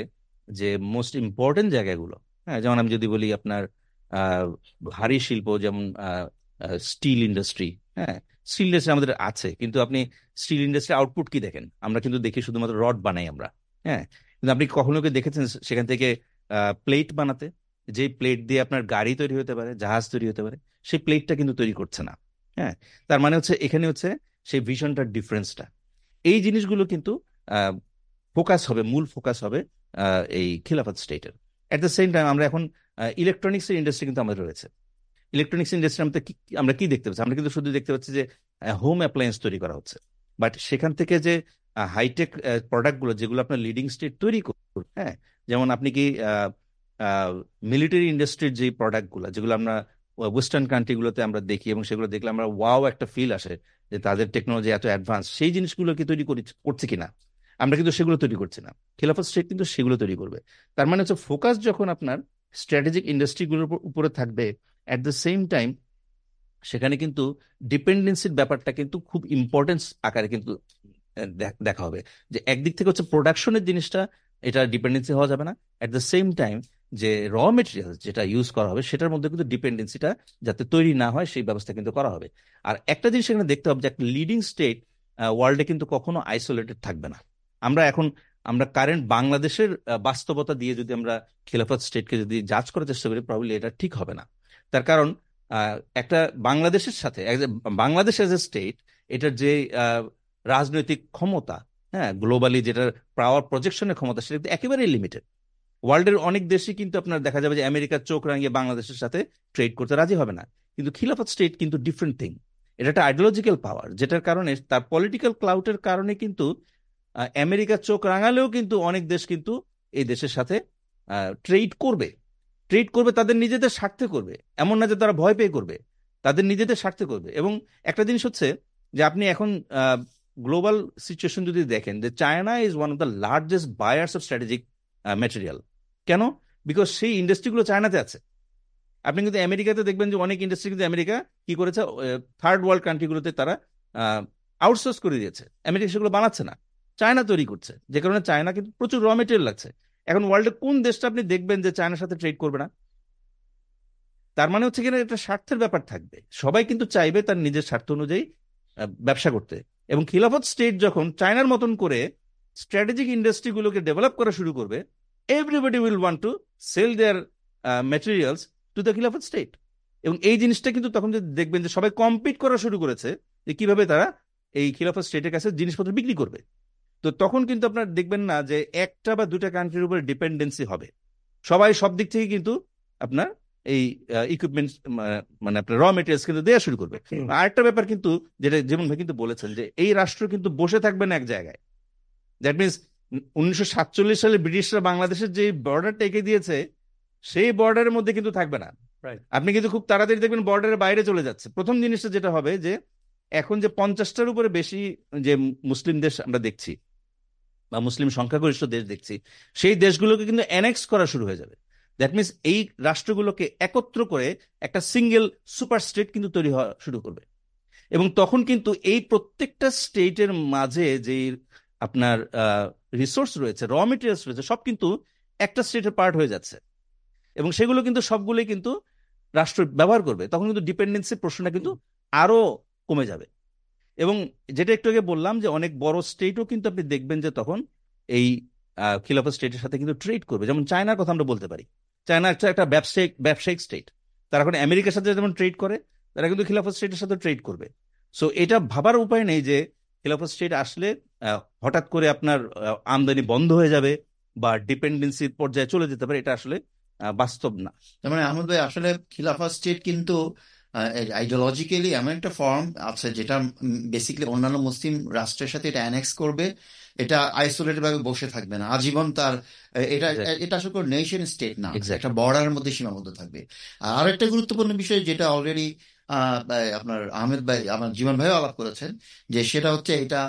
যে মোস্ট ইম্পর্টেন্ট জায়গাগুলো হ্যাঁ যেমন আমি যদি বলি আপনার ভারী শিল্প যেমন স্টিল ইন্ডাস্ট্রি হ্যাঁ স্টিল ইন্ডাস্ট্রি আমাদের আছে। কিন্তু আপনি স্টিল ইন্ডাস্ট্রি আউটপুট কি দেখেন? আমরা কিন্তু দেখি শুধুমাত্র রড বানাই আমরা হ্যাঁ। কিন্তু আপনি কখনো কি দেখেছেন সেখান থেকে প্লেট বানাতে? যে প্লেট দিয়ে আপনার গাড়ি তৈরি হতে পারে, জাহাজ তৈরি হতে পারে, সেই প্লেটটা কিন্তু তৈরি করছে না। হ্যাঁ? তার মানে হচ্ছে, এখানে হচ্ছে, সেই ভিশনটার ডিফারেন্সটা এই জিনিসগুলো কিন্তু ফোকাস হবে, মূল ফোকাস হবে এই খিলাফত স্টেটের অ্যাট দ্য সেম টাইম আমরা এখন ইলেকট্রনিক্সের ইন্ডাস্ট্রি কিন্তু আমাদের রয়েছে। ইলেকট্রনিক্স ইন্ডাস্ট্রি আমরা কি আমরা কি দেখতে পাচ্ছি? আমরা কিন্তু শুধু দেখতে পাচ্ছি যে হোম অ্যাপ্লায়েন্স তৈরি করা হচ্ছে। বাট সেখান থেকে যে হাইটেক প্রোডাক্টগুলো যেগুলো আপনার লিডিং স্টেট তৈরি করবে হ্যাঁ? যেমন আপনি কি মিলিটারি ইন্ডাস্ট্রির যে প্রোডাক্টগুলো যেগুলো আমরা ওয়েস্টার্ন কান্ট্রিগুলোতে আমরা দেখি এবং সেগুলো দেখলে আমরা ওয়াও একটা ফিল আসে যে তাদের টেকনোলজি এত অ্যাডভান্স সেই জিনিসগুলো কি তৈরি করছে কিনা? আমরা কিন্তু সেগুলো তৈরি করছি না। খিলাফত স্টেট কিন্তু সেগুলো তৈরি করবে। তার মানে হচ্ছে ফোকাস যখন আপনার স্ট্র্যাটেজিক ইন্ডাস্ট্রিগুলোর উপর- থাকবে অ্যাট দ্য সেম টাইম সেখানে কিন্তু ডিপেন্ডেন্সির ব্যাপারটা কিন্তু খুব ইম্পর্টেন্স আকারে কিন্তু দেখ- হবে। যে একদিক থেকে হচ্ছে প্রোডাকশনের জিনিসটা, এটা ডিপেন্ডেন্সি হওয়া যাবে না। অ্যাট দ্য সেম টাইম যে র মেটেরিয়াল যেটা ইউজ করা হবে, সেটার মধ্যে কিন্তু ডিপেন্ডেন্সিটা যাতে তৈরি না হয়, সেই ব্যবস্থা কিন্তু করা হবে। আর একটা জিনিস এখানে দেখতে হবে যে, একটা লিডিং স্টেট ওয়ার্ল্ডে কিন্তু কখনো আইসোলেটেড থাকবে না। আমরা এখন, আমরা কারেন্ট বাংলাদেশের বাস্তবতা দিয়ে যদি আমরা খিলাফত স্টেটকে যদি জাজ করার চেষ্টা করি প্রবলি এটা ঠিক হবে না। তার কারণ একটা বাংলাদেশের সাথে বাংলাদেশ এজ এ স্টেট এটার যে রাজনৈতিক ক্ষমতা হ্যাঁ গ্লোবালি যেটার পাওয়ার প্রজেকশনের ক্ষমতা, সেটা কিন্তু একেবারেই লিমিটেড ওয়ার্ল্ডের অনেক দেশই কিন্তু আপনার দেখা যাবে যে আমেরিকার চোখ রাঙিয়ে বাংলাদেশের সাথে ট্রেড করতে রাজি হবে না। কিন্তু খিলাফত স্টেট কিন্তু ডিফারেন্ট থিং এটা একটা আইডিওলজিক্যাল পাওয়ার যেটার কারণে তার পলিটিক্যাল ক্লাউটের কারণে কিন্তু আমেরিকার চোখ রাঙালেও কিন্তু অনেক দেশ কিন্তু এই দেশের সাথে ট্রেড করবে। ট্রেড করবে তাদের নিজেদের স্বার্থে করবে। এমন না যে তারা ভয় পেয়ে করবে। তাদের নিজেদের স্বার্থে করবে। এবং একটা জিনিস হচ্ছে যে আপনি এখন গ্লোবাল সিচুয়েশন যদি দেখেন, যে China is one of the largest buyers of strategic material কেন? বিকজ সেই ইন্ডাস্ট্রিগুলো চায়নাতে আছে। আপনি কিন্তু আমেরিকাতে দেখবেন যে অনেক ইন্ডাস্ট্রি কিন্তু আমেরিকা কি করেছে? থার্ড ওয়ার্ল্ড কান্ট্রিগুলোতে তারা আউটসোর্স করে দিয়েছে। আমেরিকা সেগুলো বানাচ্ছে না। চায়না তৈরি করছে। যে কারণে চায়না কিন্তু প্রচুর র মেটেরিয়াল লাগছে। এখন ওয়ার্ল্ডের কোন দেশটা আপনি দেখবেন যে চায়নার সাথে ট্রেড করবে না? তার মানে হচ্ছে কিনা একটা স্বার্থের ব্যাপার থাকবে। সবাই কিন্তু চাইবে তার নিজের স্বার্থ অনুযায়ী ব্যবসা করতে। এবং খিলাফত স্টেট যখন চায়নার মতন করে স্ট্র্যাটেজিক ইন্ডাস্ট্রিগুলোকে ডেভেলপ করা শুরু করবে everybody will want to sell their materials to the খিলাফত স্টেট এবং এই জিনিসটা কিন্তু তখন যদি দেখবেন যে সবাই কম্পিট করা শুরু করেছে যে কীভাবে তারা এই খিলাফত স্টেটের কাছে জিনিসপত্র বিক্রি করবে। তো তখন কিন্তু আপনার দেখবেন না যে একটা বা দুটা কান্ট্রির উপরে ডিপেন্ডেন্সি হবে। সবাই সব দিক থেকে কিন্তু আপনার এই ইকুইপমেন্ট মানে আপনার র মেটেরিয়ালস কিন্তু দেওয়া শুরু করবে। আরেকটা ব্যাপার কিন্তু যেটা যেমন ভাই কিন্তু বলেছেন যে এই রাষ্ট্র কিন্তু বসে থাকবে না এক জায়গায়। দ্যাট মিনস উনিশশো সাতচল্লিশ সালে ব্রিটিশরা বাংলাদেশের যে বর্ডারটা এঁকে দিয়েছে সেই বর্ডারের মধ্যে কিন্তু থাকবে না। আপনি কিন্তু খুব তাড়াতাড়ি দেখবেন বর্ডারের বাইরে চলে যাচ্ছে। প্রথম জিনিসটা যেটা হবে যে এখন যে পঞ্চাশটার উপরে বেশি যে মুসলিম দেশ আমরা দেখছি বা মুসলিম সংখ্যাগরিষ্ঠ দেশ দেখছি সেই দেশগুলোকে কিন্তু অ্যানেক্স করা শুরু হয়ে যাবে। দ্যাট মিনস এই রাষ্ট্রগুলোকে একত্র করে একটা সিঙ্গেল সুপার স্টেট কিন্তু তৈরি হওয়া শুরু করবে। এবং তখন কিন্তু এই প্রত্যেকটা স্টেটের মাঝে যে আপনার রিসোর্স রয়েছে র মেটেরিয়ালস রয়েছে, সব কিন্তু একটা স্টেটের পার্ট হয়ে যাচ্ছে। এবং সেগুলো কিন্তু সবগুলোই কিন্তু রাষ্ট্র ব্যবহার করবে। তখন কিন্তু ডিপেন্ডেন্সি প্রশ্নটা কিন্তু আরও কমে যাবে। এবং যেটা একটু আগে বললাম যে অনেক বড় স্টেটও কিন্তু আপনি দেখবেন যে তখন এই খিলাফত স্টেটের সাথে কিন্তু ট্রেড করবে। যেমন চায়নার কথা আমরা বলতে পারি। চায়না একটা একটা ব্যবসায়িক ব্যবসায়িক স্টেট তারা এখন আমেরিকার সাথে যেমন ট্রেড করে, তারা কিন্তু খিলাফত স্টেটের সাথে ট্রেড করবে। সো এটা ভাবার উপায় নেই যে খিলাফত স্টেট আসলে হঠাৎ করে আপনার আমদানি বন্ধ হয়ে যাবে বা ডিপেন্ডেন্সির পর্যায়ে চলে যেতে পারে, এটা আসলে বাস্তব না। মানে আহমদ ভাই, আসলে খিলাফা স্টেট কিন্তু আইডিওলজিক্যালি এমন একটা ফর্ম আছে যেটা বেসিক্যালি অন্যান্য মুসলিম রাষ্ট্রের সাথে এটা অ্যানেক্স করবে। এটা আইসোলেটেড ভাবে বসে থাকবে না। আজীবন তার এটা এটা আসলে কোনো নেশন স্টেট না। একটা বর্ডারের মধ্যে সীমাবদ্ধ থাকবে। আর একটা গুরুত্বপূর্ণ বিষয় যেটা অলরেডি আপনার আহমেদ ভাই আমার জীবন ভাইও আলাপ করেছেন যে সেটা হচ্ছে এটা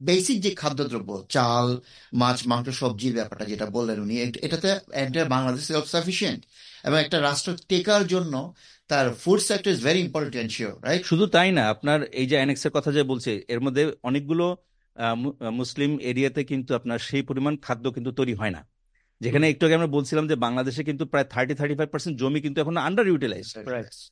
বেসিক যে খাদ্যদ্রব্য চাল মাছ মাংস সবজির ব্যাপারটা যেটা বললেন উনি এটাতে এন্টার বাংলাদেশ সেলফ সাফিসিয়েন্ট এবং একটা রাষ্ট্র টেকার জন্য তার food sector is very important ensure right শুধু তাই না আপনার এই যে অ্যানেক্সের কথা যে বলছে এর মধ্যে অনেকগুলো মুসলিম এরিয়াতে কিন্তু আপনার সেই পরিমাণ খাদ্য কিন্তু তৈরি হয় না। যেখানে একটু আগে আমরা বলছিলাম যে বাংলাদেশে কিন্তু প্রায় থার্টি থার্টি ফাইভ পার্সেন্ট জমি কিন্তু এখন আন্ডার ইউটিলাইজ.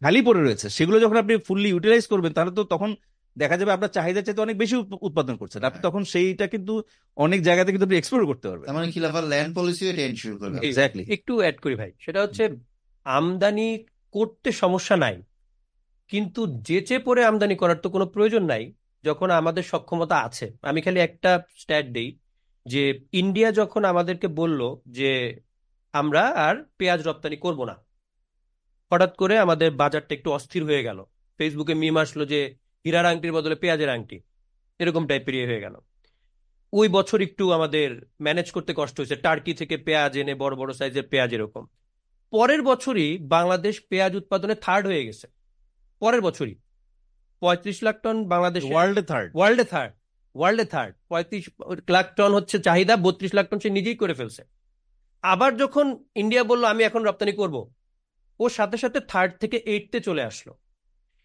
খালি পড়ে রয়েছে। সেগুলো যখন আপনি ফুললি ইউটিলাইজ করবেন তাহলে তো তখন দেখা যাবে আপনার চাহিদা চাইতে অনেক বেশি উৎপাদন করছেন। আপনি। তখন সেইটা কিন্তু অনেক জায়গাতে কিন্তু আপনি এক্সপ্লোর করতে পারবেন। তার মানে খিলাফার ল্যান্ড পলিসিও এটা এনশিওর করবে। এক্স্যাক্টলি একটু অ্যাড করি ভাই। সেটা হচ্ছে আমদানি করতে সমস্যা নাই। কিন্তু যেচে পরে আমদানি করার তো কোনো প্রয়োজন নাই। যখন আমাদের সক্ষমতা আছে, আমি খালি একটা স্ট্যাট দিই যে ইন্ডিয়া যখন আমাদেরকে বলল যে আমরা আর পেঁয়াজ রপ্তানি করব না, হঠাৎ করে আমাদের বাজারটা একটু অস্থির হয়ে গেল। ফেসবুকে মিম আসলো যে হীরার আংটির বদলে পেঁয়াজের আংটি, এরকম টাইপের ইয়ে হয়ে গেল। ওই বছর একটু আমাদের ম্যানেজ করতে কষ্ট হয়েছে টার্কি থেকে পেঁয়াজ এনে বড় বড় সাইজের পেঁয়াজ এরকম। পরের বছরই বাংলাদেশ পেঁয়াজ উৎপাদনে থার্ড হয়ে গেছে। পরের বছরই। পঁয়ত্রিশ লাখ টন বাংলাদেশ ওয়ার্ল্ডে থার্ড ওয়ার্ল্ডে থার্ড ওয়ার্ল্ডে থার্ড পঁয়ত্রিশ লাখ টন হচ্ছে চাহিদা বত্রিশ লাখ টন সে নিজেই করে ফেলছে। আবার যখন ইন্ডিয়া বলল আমি এখন রপ্তানি করব ও সাথে সাথে থার্ড থেকে এইটতে চলে আসলো।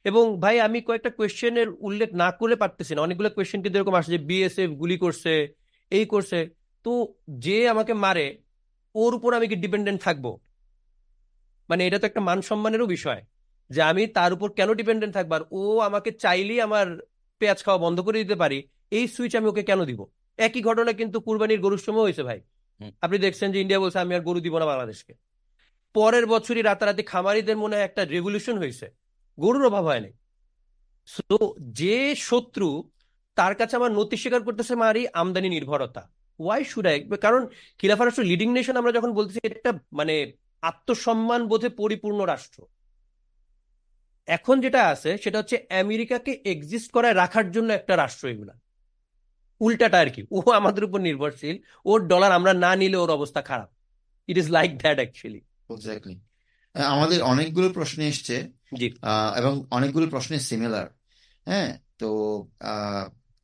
এবং ভাই আমি কয়েকটা কোয়েশ্চেনের উল্লেখ না করে পারতেছি না। অনেকগুলো কোয়েশ্চেন কিন্তু এরকম আসে যে বিএসএফ গুলি করছে এই করছে। তো যে আমাকে মারে ওর উপর আমি কি ডিপেন্ডেন্ট থাকব? মানে এটা তো একটা মান সম্মানেরও বিষয়। যে আমি তার উপর কেন ডিপেন্ডেন্ট থাকব? আর ও আমাকে চাইলেই আমার পেঁয়াজ খাওয়া বন্ধ করে দিতে পারি এই সুইচ আমি ওকে কেন দিব? একই ঘটনা কিন্তু কুরবানির গরুর সময় হয়েছে ভাই। আপনি দেখছেন যে ইন্ডিয়া বলছে আমি আর গরু দিব না বাংলাদেশকে। পরের বছরই রাতারাতি খামারিদের মনে হয় একটা রেভলিউশন হয়েছে। গরুর অভাব হয় নাই। তো যে শত্রু তার কাছে আমার নতি স্বীকার করতেছে মারি আমদানি নির্ভরতা। ওয়াই শুড আই কারণ খিলাফা রাষ্ট্র লিডিং নেশন আমরা যখন বলতেছি এটা একটা মানে আত্মসম্মান বোধে পরিপূর্ণ রাষ্ট্র। এখন যেটা আছে সেটা হচ্ছে আমেরিকাকে এক্সিস্ট করায় রাখার জন্য একটা রাষ্ট্র এগুলা। উল্টাটা আর কি ও আমাদের উপর নির্ভরশীল ওর ডলার আমরা না নিলে ওর অবস্থা খারাপ। It is like that actually exactly আমাদের অনেকগুলো প্রশ্ন এসছে এবং অনেকগুলো প্রশ্ন সিমিলার হ্যাঁ? তো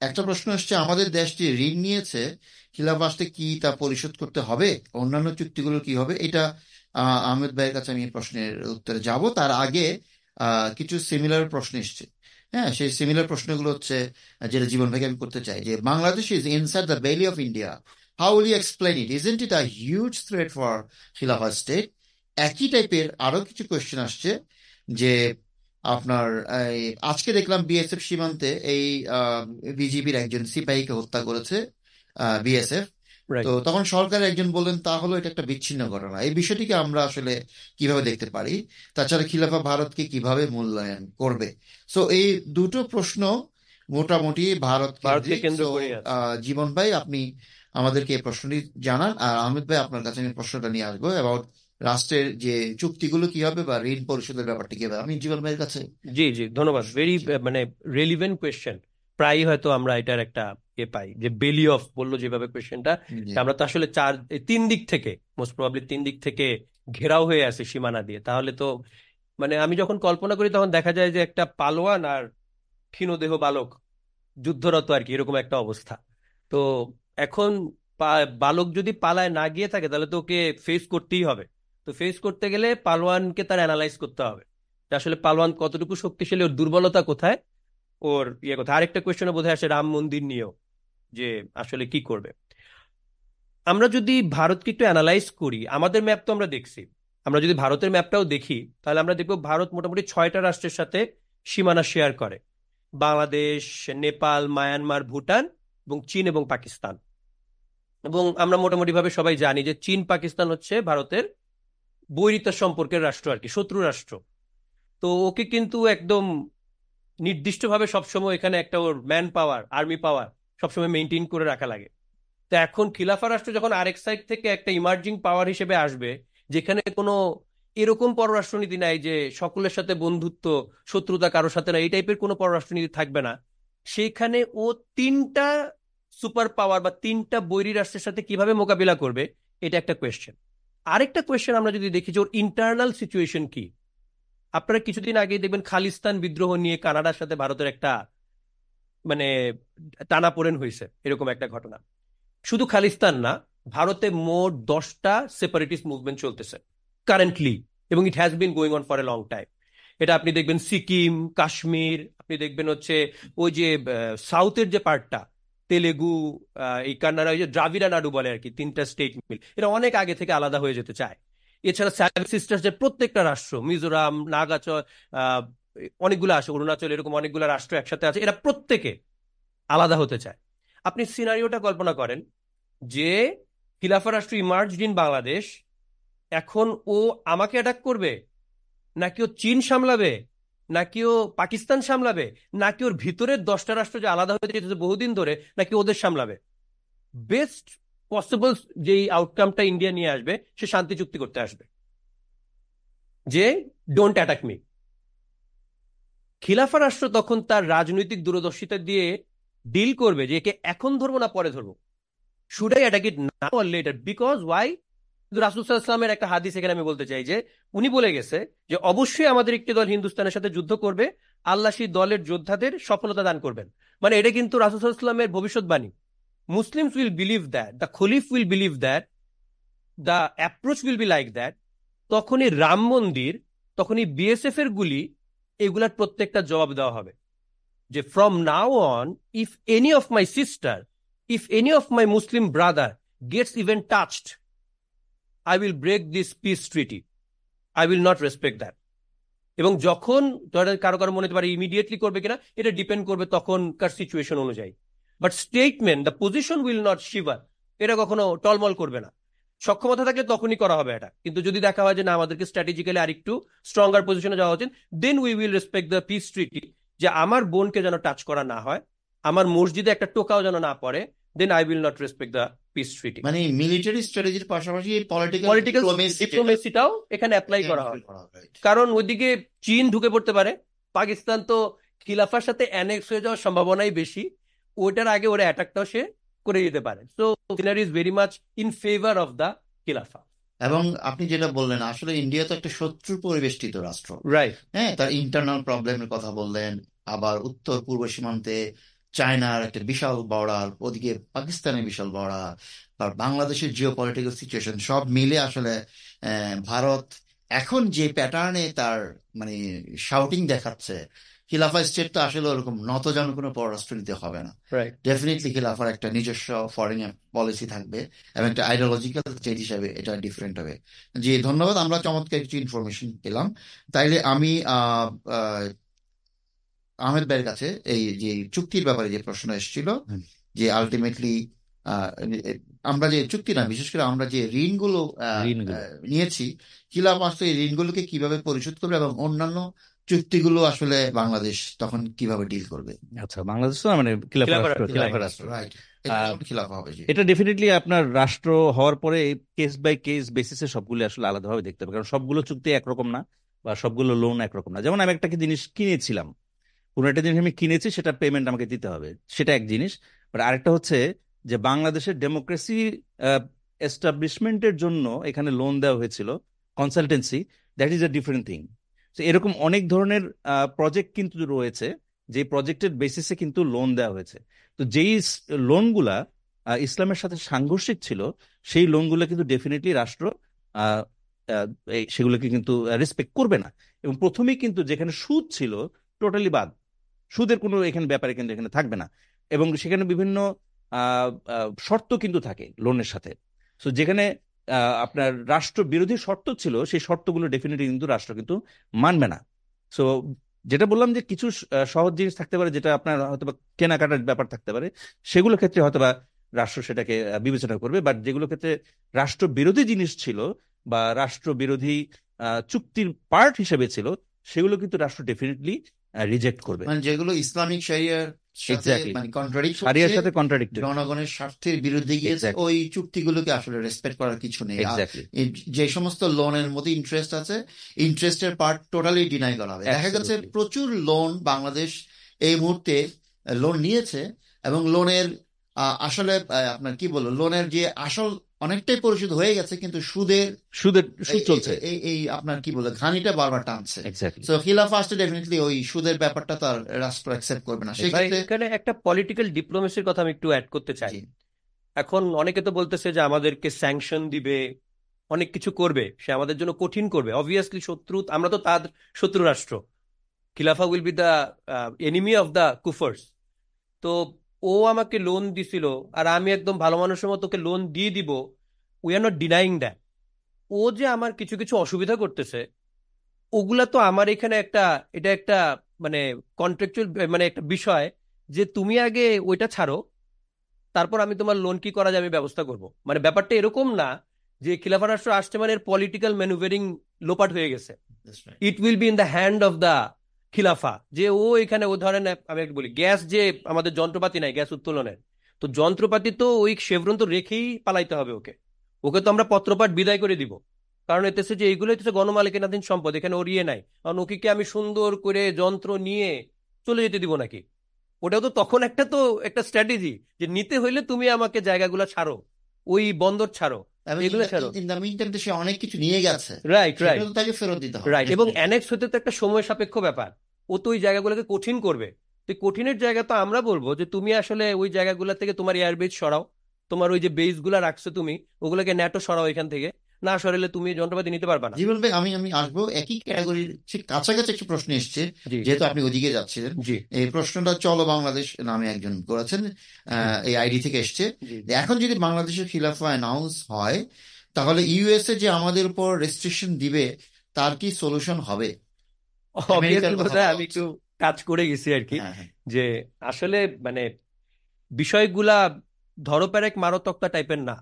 একটা প্রশ্ন এসছে আমাদের দেশটি ঋণ নিয়েছে খিলাফ আসতে কি তা পরিশোধ করতে হবে? অন্যান্য চুক্তিগুলো কি হবে? এটা আহমেদ ভাইয়ের কাছে আমি প্রশ্নের উত্তরে যাব। তার আগে কিছু সিমিলার প্রশ্ন এসছে। হ্যাঁ সেই সিমিলার প্রশ্নগুলো হচ্ছে যেটা জীবন ভাইকে আমি করতে চাই, যে Bangladesh is inside the belly of India how will you explain it isn't it a huge threat for খিলাফা স্টেট একই টাইপের আরও কিছু কোয়েশ্চেন আসছে, যে আপনার আজকে দেখলাম বিএসএফ সীমান্তে এই বিজিবির একজন সিপাহীকে হত্যা করেছে বিএসএফ তো তখন সরকারের একজন বললেন তা হলো এটা একটা বিচ্ছিন্ন ঘটনা। এই বিষয়টিকে আমরা আসলে কীভাবে দেখতে পারি? তাছাড়া খিলাফা ভারতকে কীভাবে মূল্যায়ন করবে? সো এই দুটো প্রশ্ন মোটামুটি ভারত জীবন ভাই আপনি আমাদেরকে এই প্রশ্নটি জানান। আর আহমেদ ভাই আপনার কাছে আমি প্রশ্নটা নিয়ে আসব অ্যাবাউট রাষ্ট্রের যে চুক্তিগুলো কি হবে বা ঋণ পরিশোধের ব্যাপারটি কি হবে আমি জীবন ভাইয়ের কাছে জি জি ধন্যবাদ। ভেরি মানে রেলিভেন্ট কোয়েশ্চেন প্রায়ই হয়তো আমরা এটার একটা এ পাই যে বেলি অফ বলল যেভাবে কোয়েশ্চেনটা আমরা তো আসলে চার তিন দিক থেকে মোস্ট প্রবাবলি তিন দিক থেকে ঘেরাও হয়ে আছে সীমানা দিয়ে। তাহলে তো মানে আমি যখন কল্পনা করি তখন দেখা যায় যে একটা পালোয়ান আর ক্ষীণদেহ বালক যুদ্ধরত আর কি এরকম একটা অবস্থা। তো এখন বালক যদি পালায় না গিয়ে থাকে তাহলে তো ওকে ফেস করতেই হবে। তো ফেস করতে গেলে পালোয়ানকে তার অ্যানালাইজ করতে হবে। আসলে পালোয়ান কতটুকু শক্তিশালী ওর দুর্বলতা কোথায়? ওর ইয়ে কোথায় আরেকটা কোয়েশ্চনে বোধহয় আসে রাম মন্দির নিয়েও, যে আসলে কি করবে। আমরা যদি ভারতকে একটু অ্যানালাইজ করি, আমাদের ম্যাপ তো আমরা দেখছি। আমরা যদি ভারতের ম্যাপটাও দেখি, তাহলে আমরা দেখব ভারত মোটামুটি ছয়টা রাষ্ট্রের সাথে সীমানা শেয়ার করে। বাংলাদেশ, নেপাল, মায়ানমার, ভুটান এবং চীন এবং পাকিস্তান। এবং আমরা মোটামুটি ভাবে সবাই জানি যে চীন, পাকিস্তান হচ্ছে ভারতের বৈরিতা সম্পর্কের রাষ্ট্র আর কি, শত্রু রাষ্ট্র। তো ওকে কিন্তু একদম নির্দিষ্টভাবে সবসময় এখানে একটা ওর ম্যান পাওয়ার, আর্মি পাওয়ার সবসময় মেনটেন করে রাখা লাগে। তো এখন খিলাফা রাষ্ট্র যখন আরেক সাইড থেকে একটা ইমার্জিং পাওয়ার হিসেবে আসবে, যেখানে কোনো এরকম পররাষ্ট্রনীতি নাই যে সকলের সাথে বন্ধুত্ব, শত্রুতা কারোর সাথে না এই টাইপের কোনো পররাষ্ট্রনীতি থাকবে না। সেইখানে ও তিনটা সুপার পাওয়ার বা তিনটা বৈরী রাষ্ট্রের সাথে কীভাবে মোকাবিলা করবে, এটা একটা কোয়েশ্চেন আরেকটা কোয়েশ্চেন আমরা যদি দেখি যে ওর ইন্টারনাল সিচুয়েশন কি? আপনারা কিছুদিন আগেই দেখবেন খালিস্তান বিদ্রোহ নিয়ে কানাডার সাথে ভারতের একটা মানে টানাপোড়েন হয়েছে, এরকম একটা ঘটনা। শুধু খালিস্তান না, ভারতে মোট দশটা সেপারেটিস্ট মুভমেন্ট চলতেছে, কারেন্টলি, এবং it has been going on for a long time এটা আপনি দেখবেন সিকিম, কাশ্মীর, আপনি দেখবেন হচ্ছে ওই যে সাউথের যে পার্টটা, তেলেগু এই কান্নাড়া ওই যে দ্রাবিড়া নাড়ু বলে আর কি, তিনটা স্টেট মিল, এটা অনেক আগে থেকে আলাদা হয়ে যেতে চায়। এছাড়া সেভেন সিস্টার্স যে প্রত্যেকটা রাষ্ট্র, মিজোরাম, নাগাচল অনেকগুলো আছে অরুণাচল, এরকম অনেকগুলো রাষ্ট্র একসাথে আছে, এরা প্রত্যেকে আলাদা হতে চায়। আপনি সিনারিওটা কল্পনা করেন যে খিলাফা রাষ্ট্র ইমার্জ ইন বাংলাদেশ এখন ও আমাকে অ্যাটাক করবে? নাকি ও চীন সামলাবে? নাকি ও পাকিস্তান সামলাবে? নাকি ওর ভিতরের দশটা রাষ্ট্র যে আলাদা হয়ে যেতেছে বহুদিন ধরে, নাকি ওদের সামলাবে? বেস্ট পসিবল যেই আউটকামটা ইন্ডিয়া নিয়ে আসবে, সে শান্তি চুক্তি করতে আসবে। যে ডোন্ট অ্যাটাক মি খিলাফা রাষ্ট্র তখন তার রাজনৈতিক দূরদর্শিতা দিয়ে ডিল করবে যে একে এখন ধরবো না পরে ধরবো। Should I attack it now or later because why রাসুসাল্লামের একটা হাদিস এখানে আমি বলতে চাই যে, উনি বলে গেছে যে অবশ্যই আমাদের একটি দল হিন্দুস্তানের সাথে যুদ্ধ করবে, আল্লাহ সেই দলের যোদ্ধাদের সফলতা দান করবেন। মানে এটা কিন্তু রাসুসাল্লামের ভবিষ্যৎবাণী। Muslims will believe that the caliph will believe that the approach will be like that তখনই রাম মন্দির, তখনই বিএসএফ এর গুলি, এগুলার প্রত্যেকটা জবাব দেওয়া হবে। যে from now on if any of my sister if any of my Muslim brother gets even touched I will break this peace treaty I will not respect that এবং যখন ধরেন কারও কারও মনে হতে পারে ইমিডিয়েটলি করবে কিনা, এটা ডিপেন্ড করবে তখনকার সিচুয়েশন অনুযায়ী। But statement the position will not shiver এটা কখনো টলমল করবে না। সক্ষমতা থাকলে তখনই করা হবে এটা। কিন্তু যদি দেখা হয় যে না আমাদেরকে স্ট্র্যাটেজিক্যালি আরেকটু স্ট্রঙ্গার পজিশনে যাওয়া উচিত then we will respect the peace treaty যে আমার বোনকে যেন টাচ করা না হয় আমার মসজিদে একটা টোকাও যেন না পড়ে then I will not respect the peace treaty মানে মিলিটারি স্ট্র্যাটেজির পাশাপাশি পলিটিক্যাল পলিটিক্যাল ডিপ্লোমেসিটাও এখানে অ্যাপ্লাই করা হয়। কারণ ওইদিকে চীন ঢুকে পড়তে পারে পাকিস্তান তো খিলাফার সাথে অ্যানেক্স হয়ে যাওয়ার সম্ভাবনাই বেশি। ওইটার আগে ওরা অ্যাটাকটাও সে করে যেতে পারে। So scenery is very much in favour of the খিলাফা এবং আপনি যেটা বললেন আসলে ইন্ডিয়া তো একটা শত্রু পরিবেষ্টিত রাষ্ট্র। রাইট হ্যাঁ তার ইন্টারনাল প্রবলেমের কথা বললেন আবার উত্তর পূর্ব সীমান্তে চায়নার একটা বিশাল বর্ডার ওদিকে পাকিস্তানের বিশাল বর্ডার আর বাংলাদেশের জিও পলিটিক্যাল সিচুয়েশন সব মিলে আসলে আহ, ভারত এখন যে প্যাটার্নে তার মানে শাউটিং দেখাচ্ছে খিলাফা স্টেট তো আসলে ওরকম নতজন কোনো পররাষ্ট্র নীতি হবে না। ডেফিনেটলি খিলাফার একটা নিজস্ব ফরেন পলিসি থাকবে এবং একটা আইডিওলজিক্যাল স্টেট হিসাবে এটা ডিফারেন্ট হবে। জি ধন্যবাদ আমরা চমৎকার কিছু ইনফরমেশন পেলাম। তাইলে আমি আহ, আহ, আহমেদ ভাইয়ের কাছে এই যে চুক্তির ব্যাপারে যে প্রশ্ন এসেছিল যে আলটিমেটলি আমরা যে চুক্তি না বিশেষ করে আমরা যে ঋণগুলো। নিয়েছি খিলাফ আসলে এই ঋণগুলোকে কীভাবে পরিশোধ করবে এবং অন্যান্য চুক্তিগুলো আসলে বাংলাদেশ তখন কীভাবে ডিল করবে? আচ্ছা বাংলাদেশ তো মানে খিলাফা রাষ্ট্র রাইট এটা ডেফিনেটলি আপনার রাষ্ট্র হওয়ার পরে কেস বাই কেস বেসিসে সবগুলো আসলে আলাদাভাবে দেখতে হবে। কারণ সবগুলো চুক্তি একরকম না বা সবগুলো লোন একরকম না। যেমন আমি একটা জিনিস কিনেছিলাম। কোনো একটা জিনিস আমি কিনেছি সেটা পেমেন্ট আমাকে দিতে হবে। সেটা এক জিনিস। বাট আরেকটা হচ্ছে যে বাংলাদেশের ডেমোক্রেসি এস্টাবলিশমেন্টের জন্য এখানে লোন দেওয়া হয়েছিল consultancy that is a different thing তো এরকম অনেক ধরনের প্রজেক্ট কিন্তু রয়েছে, যে প্রজেক্টের বেসিসে কিন্তু লোন দেওয়া হয়েছে। তো যেই লোনগুলা ইসলামের সাথে সাংঘর্ষিক ছিল, সেই লোনগুলো কিন্তু ডেফিনেটলি রাষ্ট্র সেগুলোকে কিন্তু রেসপেক্ট করবে না। এবং প্রথমেই কিন্তু যেখানে সুদ ছিল টোটালি বাদ। সুদের কোনো এখানে ব্যাপারে কিন্তু এখানে থাকবে না। এবং সেখানে বিভিন্ন শর্ত কিন্তু থাকে লোনের সাথে। সো যেখানে আপনার রাষ্ট্র বিরোধী শর্ত ছিল, সেই শর্তগুলো ডেফিনেটলি কিন্তু রাষ্ট্র কিন্তু মানবে না। সো যেটা বললাম যে কিছু সহজ জিনিস থাকতে পারে, যেটা আপনার হয়তো কেনাকাটার ব্যাপার থাকতে পারে, সেগুলো ক্ষেত্রে হয়তো বা রাষ্ট্র সেটাকে বিবেচনা করবে। বাট যেগুলো ক্ষেত্রে রাষ্ট্র বিরোধী জিনিস ছিল বা রাষ্ট্র বিরোধী চুক্তির পার্ট হিসেবে ছিল, সেগুলো কিন্তু রাষ্ট্র ডেফিনেটলি রিজেক্ট করবে। মানে যেগুলো ইসলামিক শরিয়ার. মানে কন্ট্রাডিক্ট সারিয়ার সাথে কন্ট্রাডিক্টেড জনগণের স্বার্থের বিরুদ্ধে গিয়ে. ওই চুক্তিগুলোকে আসলে রেসপেক্ট করার কিছু নেই। যে সমস্ত লোনের মধ্যে ইন্টারেস্ট আছে ইন্টারেস্টের পার্ট টোটালি ডিনাই করা হবে। দেখা গেছে প্রচুর লোন বাংলাদেশ এই মুহূর্তে লোন নিয়েছে এবং লোনের আসলে আপনার কি বলব লোনের যে আসল অনেকটাই পরিশোধ হয়ে গেছে কিন্তু সুদের সুদের সুদ চলছে। এই এই আপনার কি বলব ঘানিটা বারবার টানছে। সো খিলাফা ডেফিনেটলি ওই সুদের ব্যাপারটা তার রাষ্ট্র অ্যাকসেপ্ট করবে না। এখানে একটা পলিটিক্যাল ডিপ্লোমেসির কথা আমি একটু অ্যাড করতে চাই। এখন অনেকে তো বলতেছে যে আমাদেরকে স্যাংশন দিবে অনেক কিছু করবে সে আমাদের জন্য কঠিন করবে। অবভিয়াসলি শত্রু আমরা তো তার শত্রু রাষ্ট্র। খিলাফা will be the enemy of the কুফার্স। তো ও আমাকে লোন দিছিল আর আমি একদম ভালো মানুষের মতো ওকে লোন দিয়ে দিব we are not denying that ও যে আমার কিছু কিছু অসুবিধা করতেছে ওগুলা তো আমার এখানে একটা এটা একটা মানে কন্ট্রাকচুয়াল মানে একটা বিষয় যে তুমি আগে ওইটা ছাড়ো তারপর আমি তোমার লোন কি করা যায় আমি ব্যবস্থা করব। মানে ব্যাপারটা এরকম না যে খিলাফা রাষ্ট্র আসছে মানে পলিটিক্যাল ম্যানুভারিং লোপাট হয়ে গেছে। It will be in the hand of the খিলাফা যে ও এখানে ও ধরেন আমি একটু বলি গ্যাস যে আমাদের যন্ত্রপাতি নাই গ্যাস উত্তোলনের তো যন্ত্রপাতি তো ওই শেভরন তো রেখেই পালাইতে হবে ওকে। ওকে তো আমরা পত্রপাঠ বিদায় করে দিব। কারণ এতেছে যে এইগুলো হচ্ছে গণমালিকানাধীন সম্পদ এখানে ওর ইয়ে নাই। কারণ ওকে কি আমি সুন্দর করে যন্ত্র নিয়ে চলে যেতে দিব নাকি? ওটাও তো তখন একটা তো একটা স্ট্র্যাটেজি যে নিতে হইলে তুমি আমাকে জায়গাগুলো ছাড়ো ওই বন্দর ছাড়ো অনেক কিছু নিয়ে গেছে। রাইট রাইট তো রাইট এবং অ্যানেক্স হতে তো একটা সময় সাপেক্ষ ব্যাপার। ও তো ওই জায়গাগুলোকে কঠিন করবে। তো কঠিনের জায়গা তো আমরা বলব যে তুমি আসলে ওই জায়গাগুলো থেকে তোমার এয়ারবেজ সরাও। তোমার ওই যে বেসগুলা রাখছো তুমি ওগুলোকে ন্যাটো সরাও এখান থেকে। না সরালে তুমি যন্ত্রপাতি নিতে পারবা না। জীবন ভাই আমি আমি আসব একই ক্যাটাগরির ঠিক কাছাকাছি একটি প্রশ্ন এসছে যেহেতু আপনি ওদিকে যাচ্ছিলেন। এই প্রশ্নটা চলো বাংলাদেশ নামে একজন করেছেন এই আইডি থেকে এসছে। এখন যদি বাংলাদেশের খিলাফা অ্যানাউন্স হয় তাহলে ইউএসএ যে আমাদের উপর রেস্ট্রিকশন দিবে তার কি সলিউশন হবে? অবভিয়াসলি বোধহয় আমি একটু কাজ করে গেছি আর কি হ্যাঁ হ্যাঁ। যে আসলে মানে বিষয়গুলা ধরো পেরেক মারো টাইপের না।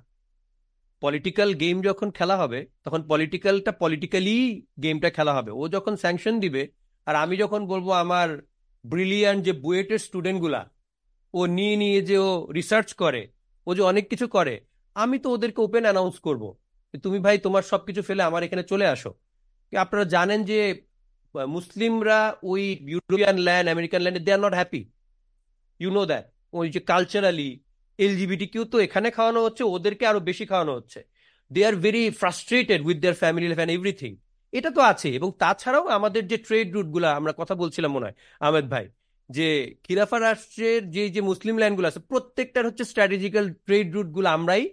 পলিটিক্যাল গেম যখন খেলা হবে তখন পলিটিক্যালটা পলিটিক্যালি গেমটা খেলা হবে। ও যখন স্যাংশন দিবে আর আমি যখন বলব আমার ব্রিলিয়ান্ট যে বুয়েটের স্টুডেন্টগুলা ও নিয়ে নিয়ে যে ও রিসার্চ করে ও যে অনেক কিছু করে আমি তো ওদেরকে ওপেন অ্যানাউন্স করব। তুমি ভাই তোমার সবকিছু ফেলে আমার এখানে চলে আসো। আপনারা জানেন যে মুসলিমরা ওই ইউরোপিয়ান ল্যান্ড আমেরিকান ল্যান্ডে they are not happy you know that ওই যে কালচারালি এলজিবিটি কিউ তো এখানে খাওয়ানো হচ্ছে ওদেরকে আরও বেশি খাওয়ানো হচ্ছে। They are very frustrated with their family life and everything এটা তো আছে এবং তাছাড়াও আমাদের যে ট্রেড রুটগুলো আমরা কথা বলছিলাম মনে হয় আহমেদ ভাই যে খিলাফা রাষ্ট্রের যে যে মুসলিম ল্যান্ডগুলো আছে প্রত্যেকটার হচ্ছে স্ট্র্যাটেজিক্যাল ট্রেড রুটগুলো আমরাই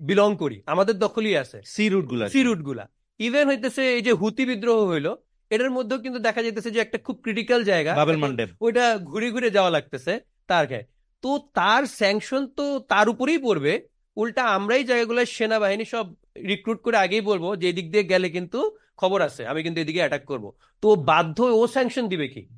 বিলং করি। আমাদের দখলই আছে। সি রুটগুলা সি রুটগুলা। ইভেন হইতেছে এই যে হুতি বিদ্রোহ হইল এটার মধ্যেও কিন্তু দেখা যাইতেছে যে একটা খুব ক্রিটিক্যাল জায়গা। বাবেল ওইটা ঘুরে ঘুরে যাওয়া লাগতেছে তার গায়ে। তো তার স্যাংশন তো তার উপরেই পড়বে। উল্টা আমরাই জায়গাগুলো সেনাবাহিনী সব রিক্রুট করে আগেই বলব যে এদিক দিয়ে গেলে কিন্তু খবর আছে আমি কিন্তু এদিকে অ্যাটাক করব। তো বাধ্য ও স্যাংশন দিবে কি?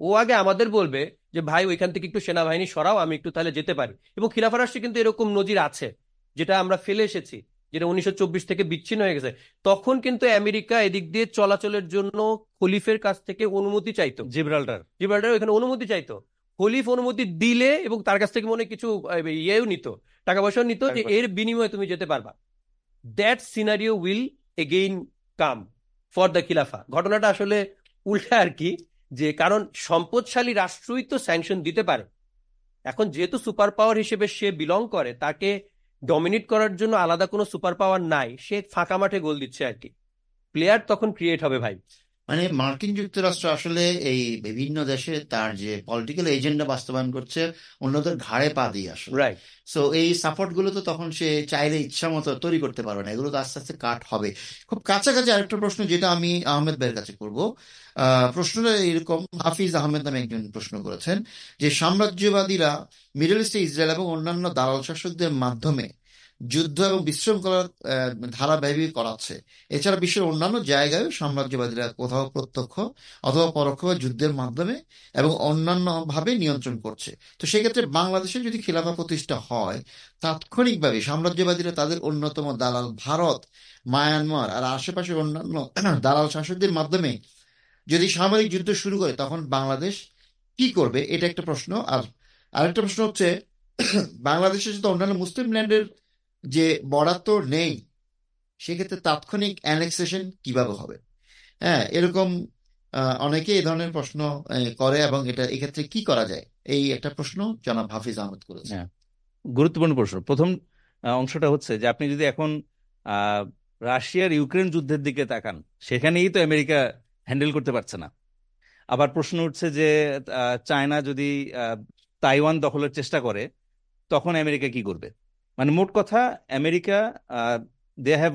ও আগে আমাদের বলবে যে ভাই ওইখান থেকে একটু সেনাবাহিনী সরাও আমি একটু তাহলে যেতে পারি। এবং খিলাফা রাষ্ট্রে কিন্তু এরকম নজির আছে যেটা আমরা ফেলে এসেছি। যেটা উনিশশো চব্বিশ থেকে বিচ্ছিন্ন হয়ে গেছে। তখন কিন্তু আমেরিকা এদিক দিয়ে চলাচলের জন্য খলিফের কাছ থেকে অনুমতি চাইতো। জিব্রাল্টার। জিব্রাল্টার ওখানে অনুমতি চাইতো। খলিফ অনুমতি দিলে এবং তার কাছ থেকে মনে কিছু ইয়েও নিত টাকা পয়সাও নিত যে এর বিনিময়ে তুমি যেতে পারবা। That scenario will again come for the খিলাফা। ঘটনাটা আসলে উল্টা আর কি যে কারণ সম্পদশালী রাষ্ট্রই তো স্যাংশন দিতে পারে। এখন যেহেতু সুপার পাওয়ার হিসেবে সে বিলং করে তাকে ডমিনেট করার জন্য আলাদা কোনো সুপার পাওয়ার নাই। সে ফাঁকা মাঠে গোল দিচ্ছে আর কি। প্লেয়ার তখন ক্রিয়েট হবে ভাই। মানে মার্কিন যুক্তরাষ্ট্র আসলে এই বিভিন্ন দেশে তার যে পলিটিক্যাল এজেন্ডা বাস্তবায়ন করছে অন্যদের ঘাড়ে পা দিয়ে আসলে। রাইট সো এই সাপোর্টগুলো তো তখন সে চাইলে ইচ্ছা মতো তৈরি করতে পারবে না। এগুলো তো আস্তে আস্তে কাট হবে। খুব কাছাকাছি আরেকটা প্রশ্ন যেটা আমি আহমেদ ভাইয়ের কাছে করব। প্রশ্নটা এরকম হাফিজ আহমেদ নামে একজন প্রশ্ন করেছেন যে সাম্রাজ্যবাদীরা মিডল ইস্টে ইসরায়েল এবং অন্যান্য দালাল শাসকদের মাধ্যমে যুদ্ধ এবং বিশৃঙ্খলার আহ, ধারাবাহিক করাচ্ছে। এছাড়া বিশ্বের অন্যান্য জায়গায় সাম্রাজ্যবাদীরা কোথাও প্রত্যক্ষ অথবা পরোক্ষভাবে যুদ্ধের মাধ্যমে এবং অন্যান্য ভাবে নিয়ন্ত্রণ করছে। তো সেক্ষেত্রে বাংলাদেশে যদি খিলাফা প্রতিষ্ঠা হয় তাৎক্ষণিকভাবে সাম্রাজ্যবাদীরা তাদের অন্যতম দালাল ভারত মায়ানমার আর আশেপাশের অন্যান্য দালাল শাসকদের মাধ্যমে যদি সামরিক যুদ্ধ শুরু করে তখন বাংলাদেশ কি করবে? এটা একটা প্রশ্ন। আর আরেকটা প্রশ্ন হচ্ছে বাংলাদেশে যদি অন্যান্য মুসলিম ল্যান্ডের যে বরাদ্দ নেই, সেক্ষেত্রে তাৎক্ষণিক অ্যানেক্সেশন কীভাবে হবে? হ্যাঁ এরকম অনেকে এই ধরনের প্রশ্ন করে এবং এটা এক্ষেত্রে কি করা যায়? এই একটা প্রশ্ন জনাব হাফিজ আহমেদ করেছে হ্যাঁ। গুরুত্বপূর্ণ প্রশ্ন। প্রথম অংশটা হচ্ছে যে আপনি যদি এখন রাশিয়ার ইউক্রেন যুদ্ধের দিকে তাকান, সেখানেই তো আমেরিকা হ্যান্ডেল করতে পারছে না। আবার প্রশ্ন উঠছে যে চায়না যদি তাইওয়ান দখলের চেষ্টা করে, তখন আমেরিকা কি করবে? মানে মোট কথা, America they have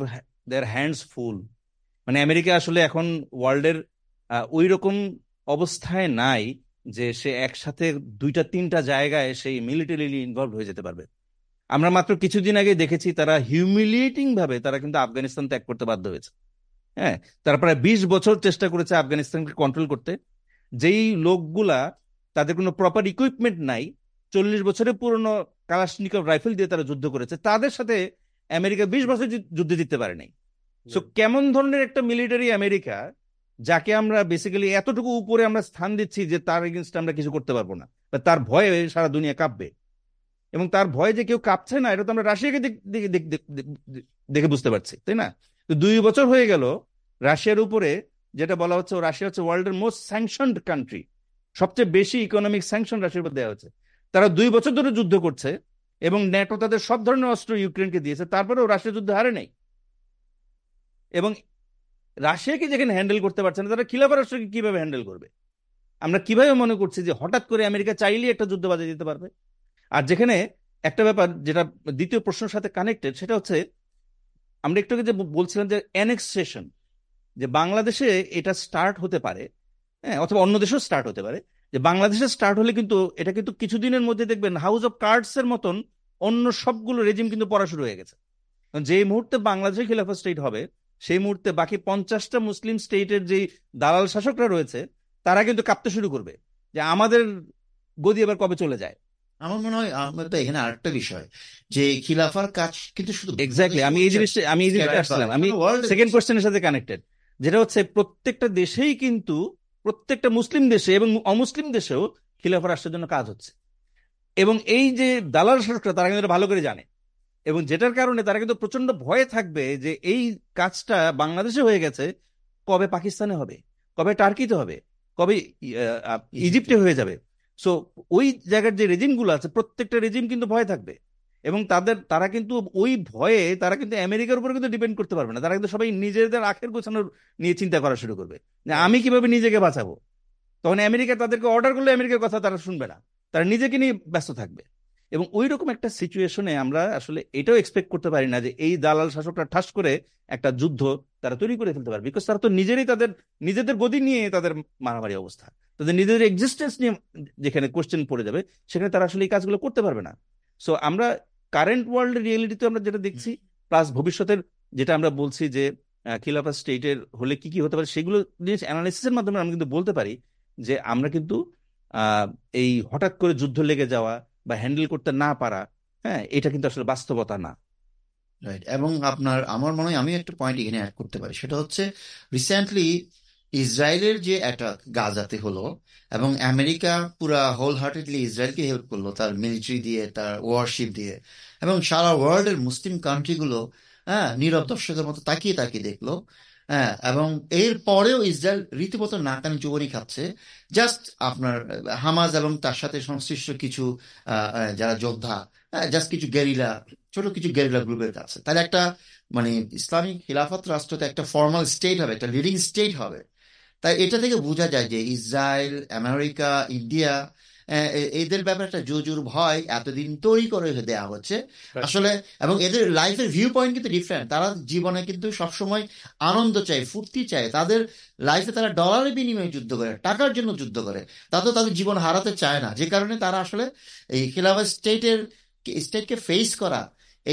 their hands full মানে আমেরিকা আসলে এখন ওয়ার্ল্ডের ওই রকম অবস্থায় নাই যে সে একসাথে দুইটা, তিনটা জায়গায় সেই মিলিটারিলি ইনভলভ হয়ে যেতে পারবে। আমরা মাত্র কিছুদিন আগে দেখেছি তারা হিউমিলিয়েটিং ভাবে তারা কিন্তু আফগানিস্তান ত্যাগ করতে বাধ্য হয়েছে। হ্যাঁ তারা প্রায় বিশ বছর চেষ্টা করেছে আফগানিস্তানকে কন্ট্রোল করতে। যেই লোকগুলা, তাদের কোনো প্রপার ইকুইপমেন্ট নাই, চল্লিশ বছরের পুরনো কালাশনিকভ রাইফেল দিয়ে তারা যুদ্ধ করেছে। তাদের সাথে আমেরিকা বিশ বছর যুদ্ধ দিতে পারে নাই। সো কেমন ধরনের একটা মিলিটারি আমেরিকা যাকে আমরা বেসিক্যালি এতটুকু উপরে আমরা স্থান দিচ্ছি যে তার এগেনস্ট আমরা কিছু করতে পারব না। বা তার ভয়ে সারা দুনিয়া কাঁপবে। এবং তার ভয়ে যে কেউ কাঁপছে না এটা তো আমরা রাশিয়াকে দেখে বুঝতে পারছি তাই না? তো দুই বছর হয়ে গেল রাশিয়ার উপরে যেটা বলা হচ্ছে রাশিয়া হচ্ছে ওয়ার্ল্ডের মোস্ট স্যাংশনড কান্ট্রি সবচেয়ে বেশি ইকোনমিক স্যাংশন রাশিয়ার উপর দেওয়া হচ্ছে তারা দুই বছর ধরে যুদ্ধ করছে এবং ন্যাটো তাদের সব ধরনের অস্ত্র ইউক্রেনকে দিয়েছে, তারপরেও রাশিয়া যুদ্ধ হারে নেই। এবং রাশিয়াকে যেখানে হ্যান্ডেল করতে পারছে না, তারা খিলাফা রাষ্ট্রকে কীভাবে হ্যান্ডেল করবে? আমরা কীভাবে মনে করছি যে হঠাৎ করে আমেরিকা চাইলেই একটা যুদ্ধ বাজিয়ে দিতে পারবে? আর যেখানে একটা ব্যাপার যেটা দ্বিতীয় প্রশ্নের সাথে কানেক্টেড সেটা হচ্ছে আমরা একটু যে বলছিলাম যে অ্যানেক্সেশন যে বাংলাদেশে এটা স্টার্ট হতে পারে হ্যাঁ অথবা অন্য দেশেও স্টার্ট হতে পারে যে বাংলাদেশে স্টার্ট হলে কিন্তু এটা কিন্তু কিছুদিনের মধ্যে দেখবেন হাউস অফ কার্ডস এর মতন অন্য সবগুলো রেজিম কিন্তু পড়া শুরু হয়ে গেছে। যেই মুহূর্তে বাংলাদেশে খিলাফা স্টেট হবে সেই মুহূর্তে বাকি পঞ্চাশটা মুসলিম স্টেটের যেই দালাল শাসকরা রয়েছে তারা কিন্তু কাঁপতে শুরু করবে যে আমাদের গদি এবার কবে চলে যায়। আমার মনে হয় আমার তো এখানে আরেকটা বিষয় যে খিলাফার কাজ কিন্তু শুধু এক্স্যাক্টলি আমি এই জিনিসটা আমি এই জিনিসটা আসছিলাম। আমি সেকেন্ড কোশ্চেনের সাথে কানেক্টেড যেটা হচ্ছে প্রত্যেকটা দেশেই কিন্তু প্রত্যেকটা মুসলিম দেশে এবং অমুসলিম দেশেও খিলাফা রাষ্ট্রের জন্য কাজ হচ্ছে। এবং এই যে দালাল শাসকরা তারা কিন্তু ভালো করে জানে। এবং যেটার কারণে তারা কিন্তু প্রচণ্ড ভয়ে থাকবে যে এই কাজটা বাংলাদেশে হয়ে গেছে কবে পাকিস্তানে হবে কবে টার্কিতে হবে কবে ইজিপ্টে। হয়ে যাবে। সো ওই জায়গার যে রেজিমগুলো আছে প্রত্যেকটা রেজিম কিন্তু ভয় থাকবে। এবং তাদের তারা কিন্তু ওই ভয়ে তারা কিন্তু আমেরিকার উপর কিন্তু ডিপেন্ড করতে পারবে না। তারা কিন্তু সবাই নিজেদের আখের গোছানোর নিয়ে চিন্তা করা শুরু করবে যে আমি কীভাবে নিজেকে বাঁচাবো? তখন আমেরিকা তাদেরকে অর্ডার করলে আমেরিকার কথা তারা শুনবে না। তারা নিজেকে নিয়ে ব্যস্ত থাকবে। এবং ওই রকম একটা সিচুয়েশনে আমরা আসলে এটাও এক্সপেক্ট করতে পারি না যে এই দালাল শাসকরা ঠাস করে একটা যুদ্ধ তারা তৈরি করে ফেলতে পারবে। বিকজ তারা তো নিজেরই তাদের নিজেদের গদি নিয়ে তাদের মারামারি অবস্থা। তাদের নিজেদের এক্সিস্টেন্স নিয়ে যেখানে কোশ্চেন পড়ে যাবে সেখানে তারা আসলে এই কাজগুলো করতে পারবে না। সো আমরা কারেন্ট ওয়ার্ল্ড রিয়েলিটিতে আমরা যেটা দেখছি প্লাস ভবিষ্যতের যেটা আমরা বলছি যে খিলাফা স্টেটের হলে কি কি হতে পারে সেগুলো জিনিস অ্যানালিসিসের মাধ্যমে আমরা কিন্তু বলতে পারি যে আমরা কিন্তু আহ, এই হঠাৎ করে যুদ্ধ লেগে যাওয়া বা হ্যান্ডেল করতে না পারা হ্যাঁ এটা কিন্তু আসলে বাস্তবতা না। রাইট এবং আপনার আমার মনে হয় আমি একটা পয়েন্ট এখানে অ্যাড করতে পারি। সেটা হচ্ছে রিসেন্টলি ইসরায়েলের যে অ্যাটাক গাজাতে হলো এবং আমেরিকা পুরা হোল হার্টেডলি ইসরায়েলকে হেল্প করল তার মিলিটারি দিয়ে, তার ওয়ারশিপ দিয়ে এবং সারা ওয়ার্ল্ডের মুসলিম কান্ট্রিগুলো হ্যাঁ নীরব দর্শকের মতো তাকিয়ে তাকিয়ে দেখল হ্যাঁ এবং এর পরেও ইসরায়েল রীতিমতো নাকানি চুবরি খাচ্ছে। জাস্ট আপনার হামাজ এবং তার সাথে সংশ্লিষ্ট কিছু যারা যোদ্ধা জাস্ট কিছু গেরিলা ছোট কিছু গেরিলা গ্রুপের কাছে। তাহলে একটা মানে ইসলামিক খিলাফত রাষ্ট্রতে একটা ফর্মাল স্টেট হবে, একটা লিডিং স্টেট হবে। তাই এটা থেকে বোঝা যায় যে ইসরায়েল আমেরিকা ইন্ডিয়া এদের ব্যাপারে একটা জোজুর ভয় এতদিন তৈরি করে দেওয়া হচ্ছে। আসলে এবং এদের লাইফের ভিউ পয়েন্ট কিন্তু ডিফারেন্ট তারা জীবনে কিন্তু সবসময় আনন্দ চায় ফুর্তি চায়। তাদের লাইফে তারা ডলারের বিনিময়ে যুদ্ধ করে টাকার জন্য যুদ্ধ করে। তাতে তাদের জীবন হারাতে চায় না। যে কারণে তারা আসলে এই খিলাফত স্টেটের স্টেটকে ফেস করা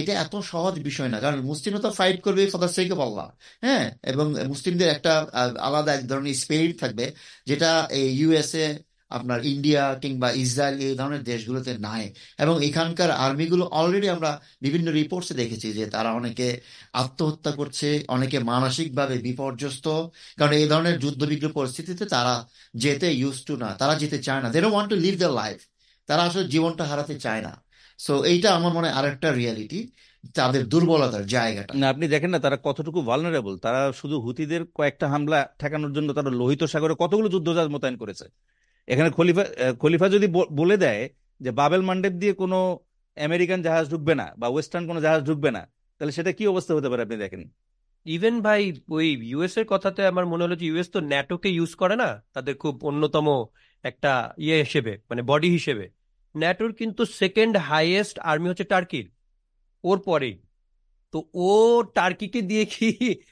এটা এত সহজ বিষয় না। কারণ মুসলিমরা তো ফাইট করবে অফ আল্লাহ। হ্যাঁ? এবং মুসলিমদের একটা আলাদা এক ধরনের স্পিরিট থাকবে, যেটা এই ইউএসএ আপনার ইন্ডিয়া কিংবা ইসরায়েল এই ধরনের দেশগুলোতে নাই। এবং এখানকার আর্মিগুলো অলরেডি আমরা বিভিন্ন রিপোর্টসে দেখেছি যে তারা অনেকে আত্মহত্যা করছে, অনেকে মানসিকভাবে বিপর্যস্ত। কারণ এই ধরনের যুদ্ধবিগ্ন পরিস্থিতিতে তারা যেতে ইউজ টু না। তারা যেতে চায় না। They want to live the life তারা আসলে জীবনটা হারাতে চায় না। সো এইটা আমার মনে হয় আরেকটা রিয়ালিটি তাদের দুর্বলতার জায়গাটা। না আপনি দেখেন না তারা কতটুকু ভালনারেবল তারা শুধু হুতিদের কয়েকটা হামলা ঠেকানোর জন্য তারা লোহিত সাগরে কতগুলো যুদ্ধজাহাজ মোতায়েন করেছে? এখানে খলিফা খলিফা যদি বলে দেয় যে বাবেল মান্ডেপ দিয়ে কোনো আমেরিকান জাহাজ ঢুকবে না বা ওয়েস্টার্ন কোনো জাহাজ ঢুকবে না তাহলে সেটা কি অবস্থা হতে পারে আপনি দেখেন? ইভেন ভাই ওই ইউএস এর কথাতে আমার মনে হলো যে ইউএস তো ন্যাটোকে ইউজ করে না তাদের খুব অন্যতম একটা ইয়ে হিসেবে মানে বডি হিসেবে। ন্যাটোর কিন্তু সেকেন্ড হাইয়েস্ট আর্মি হচ্ছে টার্কির ওর পরেই। তো ও টার্কিকে দিয়ে কি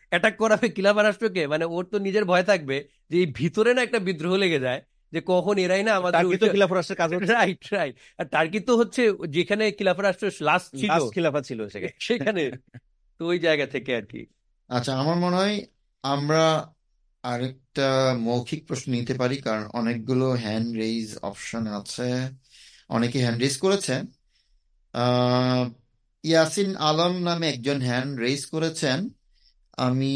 অ্যাটাক করাবে খিলাফা রাষ্ট্রকে মানে ওর তো নিজের ভয় থাকবে যে এই ভিতরে না একটা বিদ্রোহ লেগে যায় যে কখন এরাই না আমাদের টার্কি তো খিলাফা রাষ্ট্রের কাজ হচ্ছে। রাইট রাইট আর টার্কি তো হচ্ছে যেখানে খিলাফা রাষ্ট্র লাস্ট ছিল। খিলাফা ছিল সেখানে। সেখানে। তো ওই জায়গা থেকে আর কি। আচ্ছা আমার মনে হয় আমরা আরেকটা মৌখিক প্রশ্ন নিতে পারি কারণ অনেকগুলো হ্যান্ড রেইজ অপশন আছে। অনেকে হ্যান্ড রেইজ করেছেন। ইয়াসিন আলম নামে একজন হ্যান্ড রেইজ করেছেন। আমি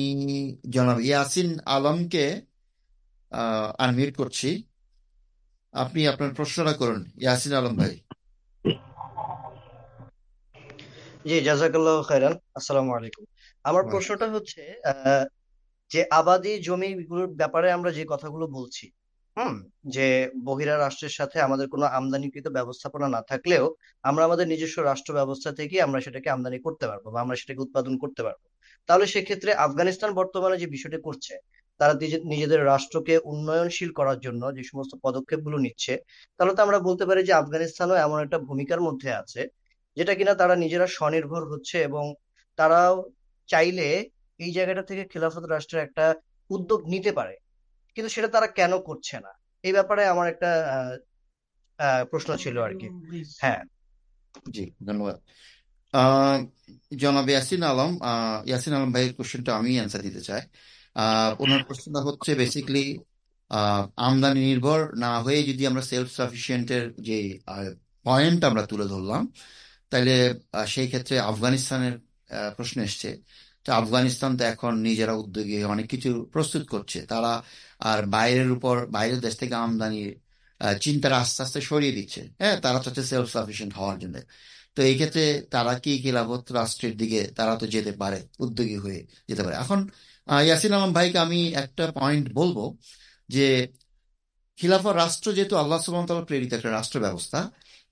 জনাব ইয়াসিন আলমকে আনমিউট করছি। আপনি আপনার প্রশ্নটা করুন ইয়াসিন আলম ভাই। জি জাজাকাল্লাহ খাইরান আসসালামু আলাইকুম। আমার প্রশ্নটা হচ্ছে আহ, যে আবাদি জমিগুলোর ব্যাপারে আমরা যে কথাগুলো বলছি হুম, যে বহিরা রাষ্ট্রের সাথে আমাদের কোনো আমদানিকৃত ব্যবস্থাপনা না থাকলেও আমরা আমাদের নিজস্ব রাষ্ট্র ব্যবস্থা থেকে আমরা সেটাকে আমদানি করতে পারব বা আমরা সেটাকে উৎপাদন করতে পারব। তাহলে সেক্ষেত্রে আফগানিস্তান বর্তমানে যে বিষয়টি করছে, তারা নিজে- নিজেদের রাষ্ট্রকে উন্নয়নশীল করার জন্য যে সমস্ত পদক্ষেপগুলো নিচ্ছে, তাহলে তো আমরা বলতে পারি যে আফগানিস্তানও এমন একটা ভূমিকার মধ্যে আছে, যেটা কিনা তারা নিজেরা স্বনির্ভর হচ্ছে এবং তারাও চাইলে এই জায়গাটা থেকে খেলাফত রাষ্ট্রের একটা উদ্যোগ নিতে পারে। কিন্তু সেটা তারা কেন করছে না? এই ব্যাপারে আমার একটা আহ, আহ, প্রশ্ন ছিল আর কি হ্যাঁ। জি ধন্যবাদ। আহ, জনাব ইয়াসিন আলম আহ, ইয়াসিন আলম ভাইয়ের কোশ্চেনটা আমি অ্যান্সার দিতে চাই। আহ, ওনার প্রশ্নটা হচ্ছে বেসিক্যালি আমদানি নির্ভর না হয়ে যদি আমরা সেলফ সাফিসিয়েন্টের যে পয়েন্ট আমরা তুলে ধরলাম তাহলে আহ, সেই ক্ষেত্রে আফগানিস্তানের আহ, প্রশ্ন এসছে। আফগানিস্তান তো এখন নিজেরা উদ্যোগে অনেক কিছু প্রস্তুত করছে। তারা আর বাইরের উপর বাইরের দেশ থেকে আমদানির আহ, চিন্তাটা আস্তে আস্তে সরিয়ে দিচ্ছে। হ্যাঁ তারা চাচ্ছে সেলফ সাফিসিয়েন্ট হওয়ার জন্য। তো এই ক্ষেত্রে তারা কি খিলাফত রাষ্ট্রের দিকে তারা তো যেতে পারে উদ্যোগী হয়ে যেতে পারে। এখন ইয়াসিন আলম ভাইকে আমি একটা পয়েন্ট বলব যে খিলাফত রাষ্ট্র যেহেতু আল্লাহ ওয়া প্রেরিত একটা রাষ্ট্র ব্যবস্থা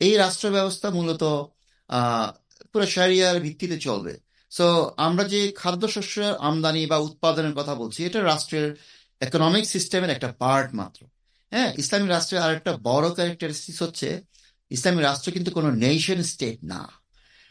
এই রাষ্ট্র ব্যবস্থা মূলত পুরো শরিয়ার ভিত্তিতে চলবে। সো আমরা যে খাদ্যশস্য আমদানি বা উৎপাদনের কথা বলছি, এটা রাষ্ট্রের ইকোনমিক সিস্টেমের একটা পার্ট মাত্র। হ্যাঁ ইসলামী রাষ্ট্রের আর একটা বড় ক্যারেক্টারিস্টিক্স হচ্ছে, ইসলামী রাষ্ট্র কিন্তু কোনো নেশন স্টেট না।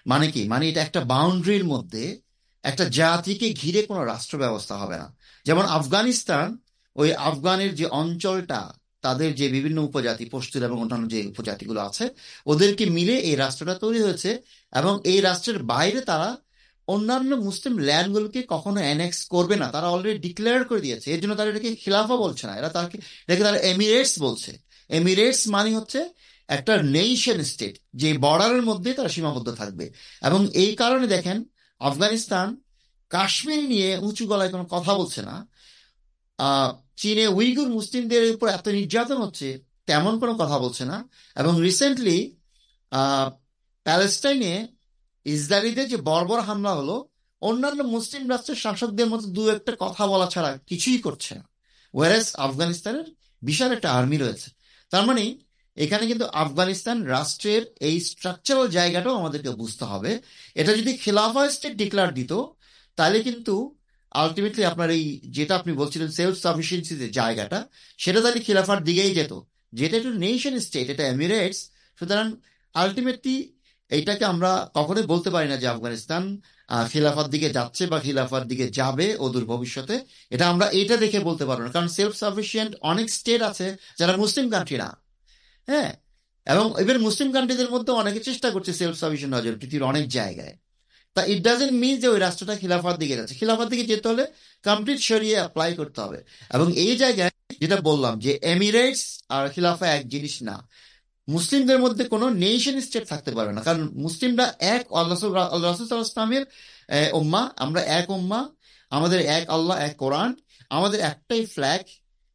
মানে কি? মানে এটা একটা বাউন্ডারির মধ্যে একটা জাতিকে ঘিরে কোনো রাষ্ট্র ব্যবস্থা হবে না। যেমন আফগানিস্তান, ওই আফগানের যে অঞ্চলটা, তাদের যে বিভিন্ন উপজাতি, পশ্চিম এবং অন্যান্য যে উপজাতিগুলো আছে, ওদেরকে মিলে এই রাষ্ট্রটা তৈরি হয়েছে এবং এই রাষ্ট্রের বাইরে তারা অন্যান্য মুসলিম ল্যান্ডগুলোকে কখনো অ্যানেক্স করবে না। তারা অলরেডি ডিক্লেয়ার করে দিয়েছে। এর জন্য তারা এটাকে খিলাফা বলছে না। এরা তাকে, এটাকে তারা এমিরেটস বলছে। এমিরেটস মানে হচ্ছে একটা নেশন স্টেট যে বর্ডারের মধ্যে তারা সীমাবদ্ধ থাকবে। এবং এই কারণে দেখেন, আফগানিস্তান কাশ্মীর নিয়ে উঁচু গলায় কোনো কথা বলছে না। চীনে উইগুর মুসলিমদের উপর এত নির্যাতন হচ্ছে, তেমন কোনো কথা বলছে না। এবং রিসেন্টলি প্যালেস্টাইনে ইসরায়েলিদের যে বর্বর হামলা হলো, অন্যান্য মুসলিম রাষ্ট্রের শাসকদের মতো দু একটা কথা বলা ছাড়া কিছুই করছে না। ওয়ারেস আফগানিস্তানের বিশাল একটা আর্মি রয়েছে। তার মানে এখানে কিন্তু আফগানিস্তান রাষ্ট্রের এই স্ট্রাকচারাল জায়গাটাও আমাদেরকে বুঝতে হবে। এটা যদি খেলাফা স্টেট ডিক্লার দিত, তাহলে কিন্তু আলটিমেটলি আপনার এই যেটা আপনি বলছিলেন সেলফ সাফিসিয়েন্সি যে জায়গাটা, সেটা তাহলে খিলাফার দিকেই যেত। যেটা একটু নেশন স্টেট এটা এমিরেটস সুতরাং আলটিমেটলি এইটাকে আমরা কখনোই বলতে পারি না যে আফগানিস্তান খিলাফার দিকে যাচ্ছে বা খিলাফার দিকে যাবে অদূর ভবিষ্যতে। এটা আমরা এইটা দেখে বলতে পারব না। কারণ সেলফ সাফিসিয়েন্ট অনেক স্টেট আছে যারা মুসলিম কান্ট্রি না। হ্যাঁ? এবং এবার মুসলিম কান্ট্রিদের মধ্যে অনেকে চেষ্টা করছে সেলফ সাফিসিয়েন্ট হওয়ার পৃথিবীর অনেক জায়গায়। তা ইট ডাজেন্ট মিন যে ওই রাষ্ট্রটা খিলাফার দিকে যাচ্ছে। খিলাফার দিকে যেতে হলে কমপ্লিট সরিয়ে অ্যাপ্লাই করতে হবে। এবং এই জায়গায় যেটা বললাম যে এমিরেটস আর খিলাফা এক জিনিস না। মুসলিমদের মধ্যে কোনো নেশন স্টেট থাকতে পারবে না। কারণ মুসলিমরা এক আল্লাহ আল্লাহ রাসূল ইসলামের উম্মা। আমরা এক উম্মা। আমাদের এক আল্লাহ, এক কোরআন। আমাদের একটাই ফ্ল্যাগ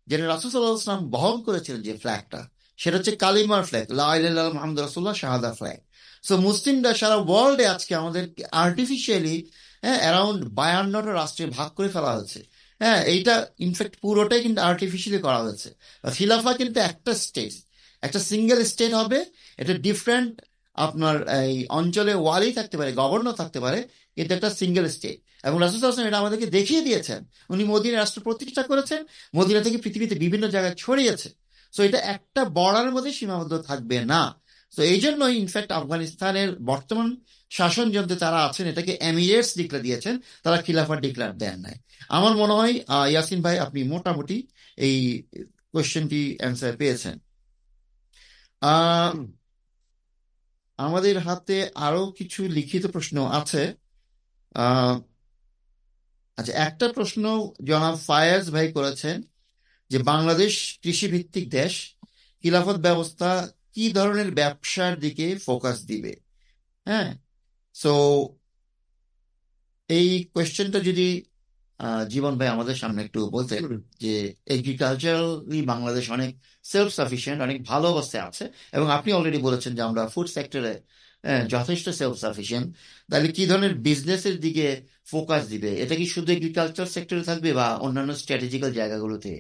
যেটা রাসূল বহন করেছিলেন যে ফ্ল্যাগটা সেটা হচ্ছে কালিমার ফ্ল্যাগ লা ইলাহা মোহাম্মদ রাসূলুল্লাহ শাহাদা ফ্ল্যাগ সো মুসলিমরা সারা ওয়ার্ল্ডে আজকে আমাদের আর্টিফিশিয়ালি হ্যাঁ অ্যারাউন্ড বায়ান্নটা রাষ্ট্রে ভাগ করে ফেলা হয়েছে। হ্যাঁ এইটা ইনফ্যাক্ট পুরোটাই কিন্তু আর্টিফিশিয়ালি করা হয়েছে। খিলাফা কিন্তু একটা স্টেট একটা সিঙ্গেল স্টেট হবে, এটা ডিফারেন্ট আপনার এই অঞ্চলে ওয়ালি থাকতে পারে গভর্নর থাকতে পারে, কিন্তু একটা সিঙ্গেল স্টেট এবং রাসুল এটা আমাদেরকে দেখিয়ে দিয়েছেন। উনি মদিনা রাষ্ট্র প্রতিষ্ঠা করেছেন, মদিনা থেকে পৃথিবীতে বিভিন্ন জায়গায় ছড়িয়েছে। সো এটা একটা বর্ডারের মধ্যে সীমাবদ্ধ থাকবে না। তো এই জন্যই ইনফ্যাক্ট আফগানিস্তানের বর্তমান শাসন যন্ত্রে তারা আছেন, এটাকে এমিরেটস ডিক্লেয়ার দিয়েছেন, তারা খিলাফার ডিক্লেয়ার দেন নাই। আমার মনে হয় ইয়াসিন ভাই, আপনি মোটামুটি এই কোয়েশ্চেনটি অ্যান্সার পেয়েছেন। আহ, আমাদের হাতে আরও কিছু লিখিত প্রশ্ন আছে। আহ, আচ্ছা একটা প্রশ্ন জনাব ফায়াজ ভাই করেছেন যে বাংলাদেশ কৃষি ভিত্তিক দেশ খিলাফত ব্যবস্থা কি ধরনের ব্যবসার দিকে ফোকাস দিবে? হ্যাঁ সো এই কোয়েশ্চেনটা যদি জীবন ভাই আমাদের সামনে একটু বলতেন যে এগ্রিকালচারালি বাংলাদেশ অনেক সেলফ সাফিসিয়েন্ট অনেক ভালো অবস্থায় আছে এবং আপনি অলরেডি বলেছেন যে আমরা ফুড সেক্টরে যথেষ্ট সেলফ সাফিসিয়েন্ট তাহলে কি ধরনের বিজনেসের দিকে ফোকাস দিবে? এটা কি শুধু এগ্রিকালচার সেক্টরে থাকবে বা অন্যান্য স্ট্র্যাটেজিক্যাল জায়গাগুলোতে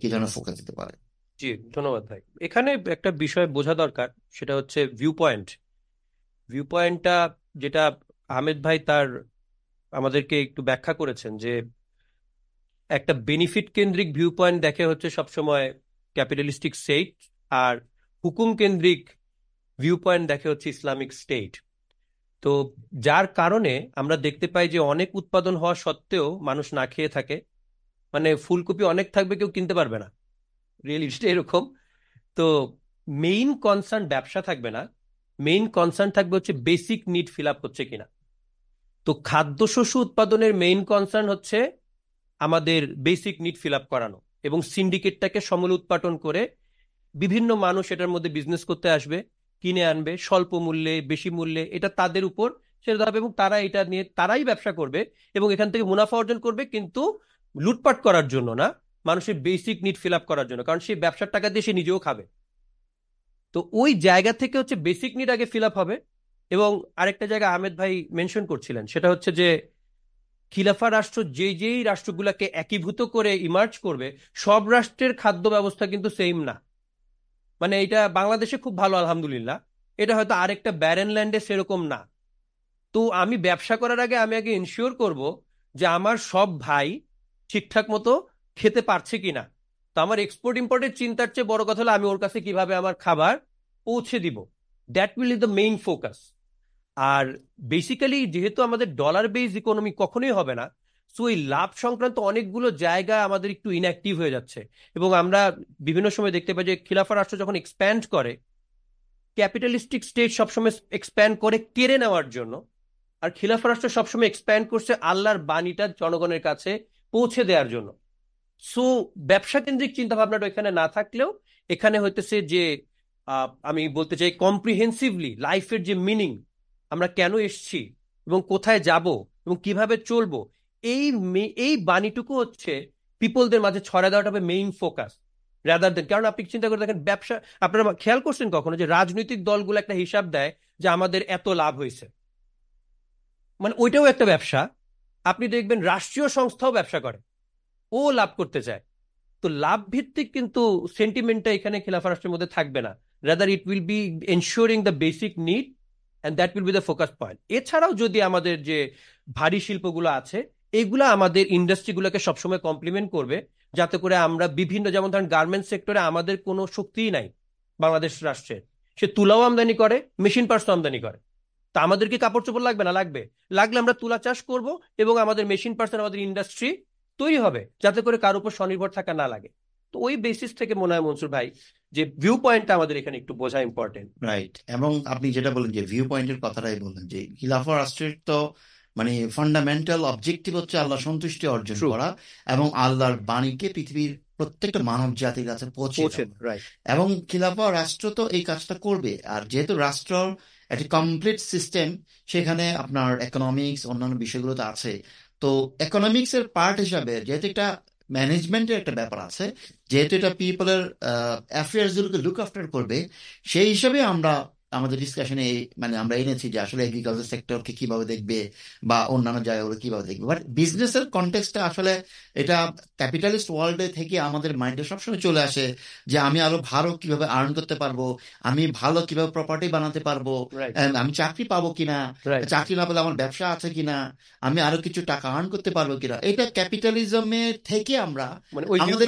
কি ধরনের ফোকাস দিতে পারে? জি ধন্যবাদ ভাই। এখানে একটা বিষয় বোঝা দরকার সেটা হচ্ছে ভিউ পয়েন্ট ভিউ পয়েন্টটা যেটা আহমেদ ভাই তার আমাদেরকে একটু ব্যাখ্যা করেছেন যে একটা বেনিফিট কেন্দ্রিক ভিউ পয়েন্ট দেখে হচ্ছে সবসময় ক্যাপিটালিস্টিক স্টেট আর হুকুম কেন্দ্রিক ভিউ পয়েন্ট দেখে হচ্ছে ইসলামিক স্টেট তো যার কারণে আমরা দেখতে পাই যে অনেক উৎপাদন হওয়া সত্ত্বেও মানুষ না খেয়ে থাকে। মানে ফুলকপি অনেক থাকবে, কেউ কিনতে পারবে না। রিয়েলিটিটা এরকম। তো মেইন কনসার্ন ব্যবসা থাকবে না। মেইন কনসার্ন থাকবে হচ্ছে বেসিক নিড ফিল আপ হচ্ছে কিনা। তো খাদ্যশস্য উৎপাদনের মেইন কনসার্ন হচ্ছে আমাদের বেসিক নিড ফিল আপ করানো এবং সিন্ডিকেটটাকে সমল উৎপাদন করে বিভিন্ন মানুষ এটার মধ্যে বিজনেস করতে আসবে, কিনে আনবে, স্বল্প মূল্যে, বেশি মূল্যে, এটা তাদের উপর ছেড়ে দেওয়া হবে এবং তারা এটা নিয়ে, তারাই ব্যবসা করবে এবং এখান থেকে মুনাফা অর্জন করবে কিন্তু লুটপাট করার জন্য না, মানুষের বেসিক নিড ফিল আপ করার জন্য, কারণ সেই ব্যবসার টাকা দিয়ে সে নিজেও খাবে। তো ওই জায়গা থেকে হচ্ছে বেসিক নিড আগে ফিল আপ হবে এবং আরেকটা জায়গা আহমেদ ভাই মেনশন করছিলেন, সেটা হচ্ছে যে খিলাফা রাষ্ট্র যে যেই রাষ্ট্রগুলোকে একীভূত করে ইমার্জ করবে, সব রাষ্ট্রের খাদ্য ব্যবস্থা কিন্তু সেম না। মানে এটা বাংলাদেশে খুব ভালো, আলহামদুলিল্লাহ। এটা হয়তো আরেকটা ব্যারেন ল্যান্ডে সেরকম না। তো আমি ব্যবসা করার আগে আমি আগে ইনশিওর করব যে আমার সব ভাই ঠিকঠাক মতো খেতে পারছে কিনা। তো আমার এক্সপোর্ট ইম্পোর্টের চিন্তার চেয়ে বড় কথা হলো আমি ওর কাছে কীভাবে আমার খাবার পৌঁছে দিব। That will is the main focus R basically যেহেতু আমাদের ডলার বেস ইকোনমি কখনোই হবে না সো এই লাভ সংক্রান্ত অনেকগুলো জায়গা আমাদের একটু ইনঅ্যাক্টিভ হয়ে যাচ্ছে। এবং আমরা বিভিন্ন সময় দেখতে পাই যে খিলাফা রাষ্ট্র যখন এক্সপ্যান্ড করে ক্যাপিটালিস্টিক স্টেট সবসময় এক্সপ্যান্ড করে কেড়ে নেওয়ার জন্য, আর খিলাফা রাষ্ট্র সবসময় এক্সপ্যান্ড করছে আল্লাহর বাণীটা জনগণের কাছে পৌঁছে দেওয়ার জন্য। সো ব্যবসা কেন্দ্রিক চিন্তা ভাবনাটা এখানে না থাকলেও, এখানে হইতেছে যে আমি বলতে চাই কম্প্রিহেন্সিভলি লাইফের যে মিনিং আমরা কেন এসছি এবং কোথায় যাব এবং কীভাবে চলবো, এই এই বাণীটুকু হচ্ছে পিপলদের মাঝে ছড়া দেওয়াটা হবে মেইন ফোকাস রাদার দেন কারণ আপনি চিন্তা করে দেখেন ব্যবসা, আপনারা খেয়াল করছেন কখনো যে রাজনৈতিক দলগুলো একটা হিসাব দেয় যে আমাদের এত লাভ হয়েছে? মানে ওইটাও একটা ব্যবসা। আপনি দেখবেন রাষ্ট্রীয় সংস্থাও ব্যবসা করে, ও লাভ করতে চায়। তো লাভ ভিত্তিক কিন্তু সেন্টিমেন্টটা এখানে খেলাফা রাষ্ট্রের মধ্যে থাকবে না। Rather it will be ensuring the basic need and that will be the focus point এছাড়াও যদি আমাদের যে ভারী শিল্পগুলো আছে, এগুলা আমাদের ইন্ডাস্ট্রিগুলোকে সবসময় কমপ্লিমেন্ট করবে, যাতে করে আমরা বিভিন্ন, যেমন ধরেন গার্মেন্টস সেক্টরে আমাদের কোনো শক্তিই নাই বাংলাদেশ রাষ্ট্রের। সে তুলাও আমদানি করে মেশিন পার্টসও আমদানি করে। তা আমাদের কি কাপড় চোপড় লাগবে না? লাগবে। লাগলে আমরা তুলা চাষ করব এবং আমাদের মেশিন পার্সন আমাদের ইন্ডাস্ট্রি তৈরি হবে, যাতে করে কার উপর স্বনির্ভর থাকা না লাগে। তো ওই বেসিস থেকে মনে হয় মনসুর ভাই যে ভিউ পয়েন্টটা আমাদের এখানে একটু বোঝা ইম্পর্টেন্ট রাইট এবং আপনি যেটা বলেন যে ভিউ পয়েন্টের কথাটাই বললেন যে খিলাফা রাষ্ট্রের তো মানে ফান্ডামেন্টাল অবজেক্টিভ হচ্ছে আল্লাহ সন্তুষ্টি অর্জন করা এবং আল্লাহর বাণীকে পৃথিবীর প্রত্যেকটা মানব জাতির কাছে পৌঁছে এবং খিলাফা রাষ্ট্র তো এই কাজটা করবে। আর যেহেতু রাষ্ট্র একটি কমপ্লিট সিস্টেম সেখানে আপনার ইকোনমিক্স অন্যান্য বিষয়গুলো তো আছে। তো ইকোনমিক্স এর পার্ট হিসাবে যেহেতু একটা ম্যানেজমেন্টের একটা ব্যাপার আছে। যেহেতু এটা পিপলের অ্যাফেয়ার্স গুলোকে লুক আফটার করবে, সেই হিসাবে আমরা আমাদের ডিসকাশনে মানে আমরা এনেছি যে আসলে এগ্রিকালচার সেক্টরকে কীভাবে দেখবে বা অন্যান্য জায়গাগুলো কীভাবে দেখবে। বাট বিজনেসের কনটেক্সটে আসলে এটা ক্যাপিটালিস্ট ওয়ার্ল্ডে থেকে আমাদের মাইন্ডে সবসময় চলে আসে যে আমি আরও ভালো কীভাবে আর্ন করতে পারব আমি ভালো কীভাবে প্রপার্টি বানাতে পারব আমি চাকরি পাবো কিনা চাকরি না পেলে আমার ব্যবসা আছে কিনা আমি আরও কিছু টাকা আর্ন করতে পারব কিনা। এটা ক্যাপিটালিজমের থেকে আমরা মানে আমাদের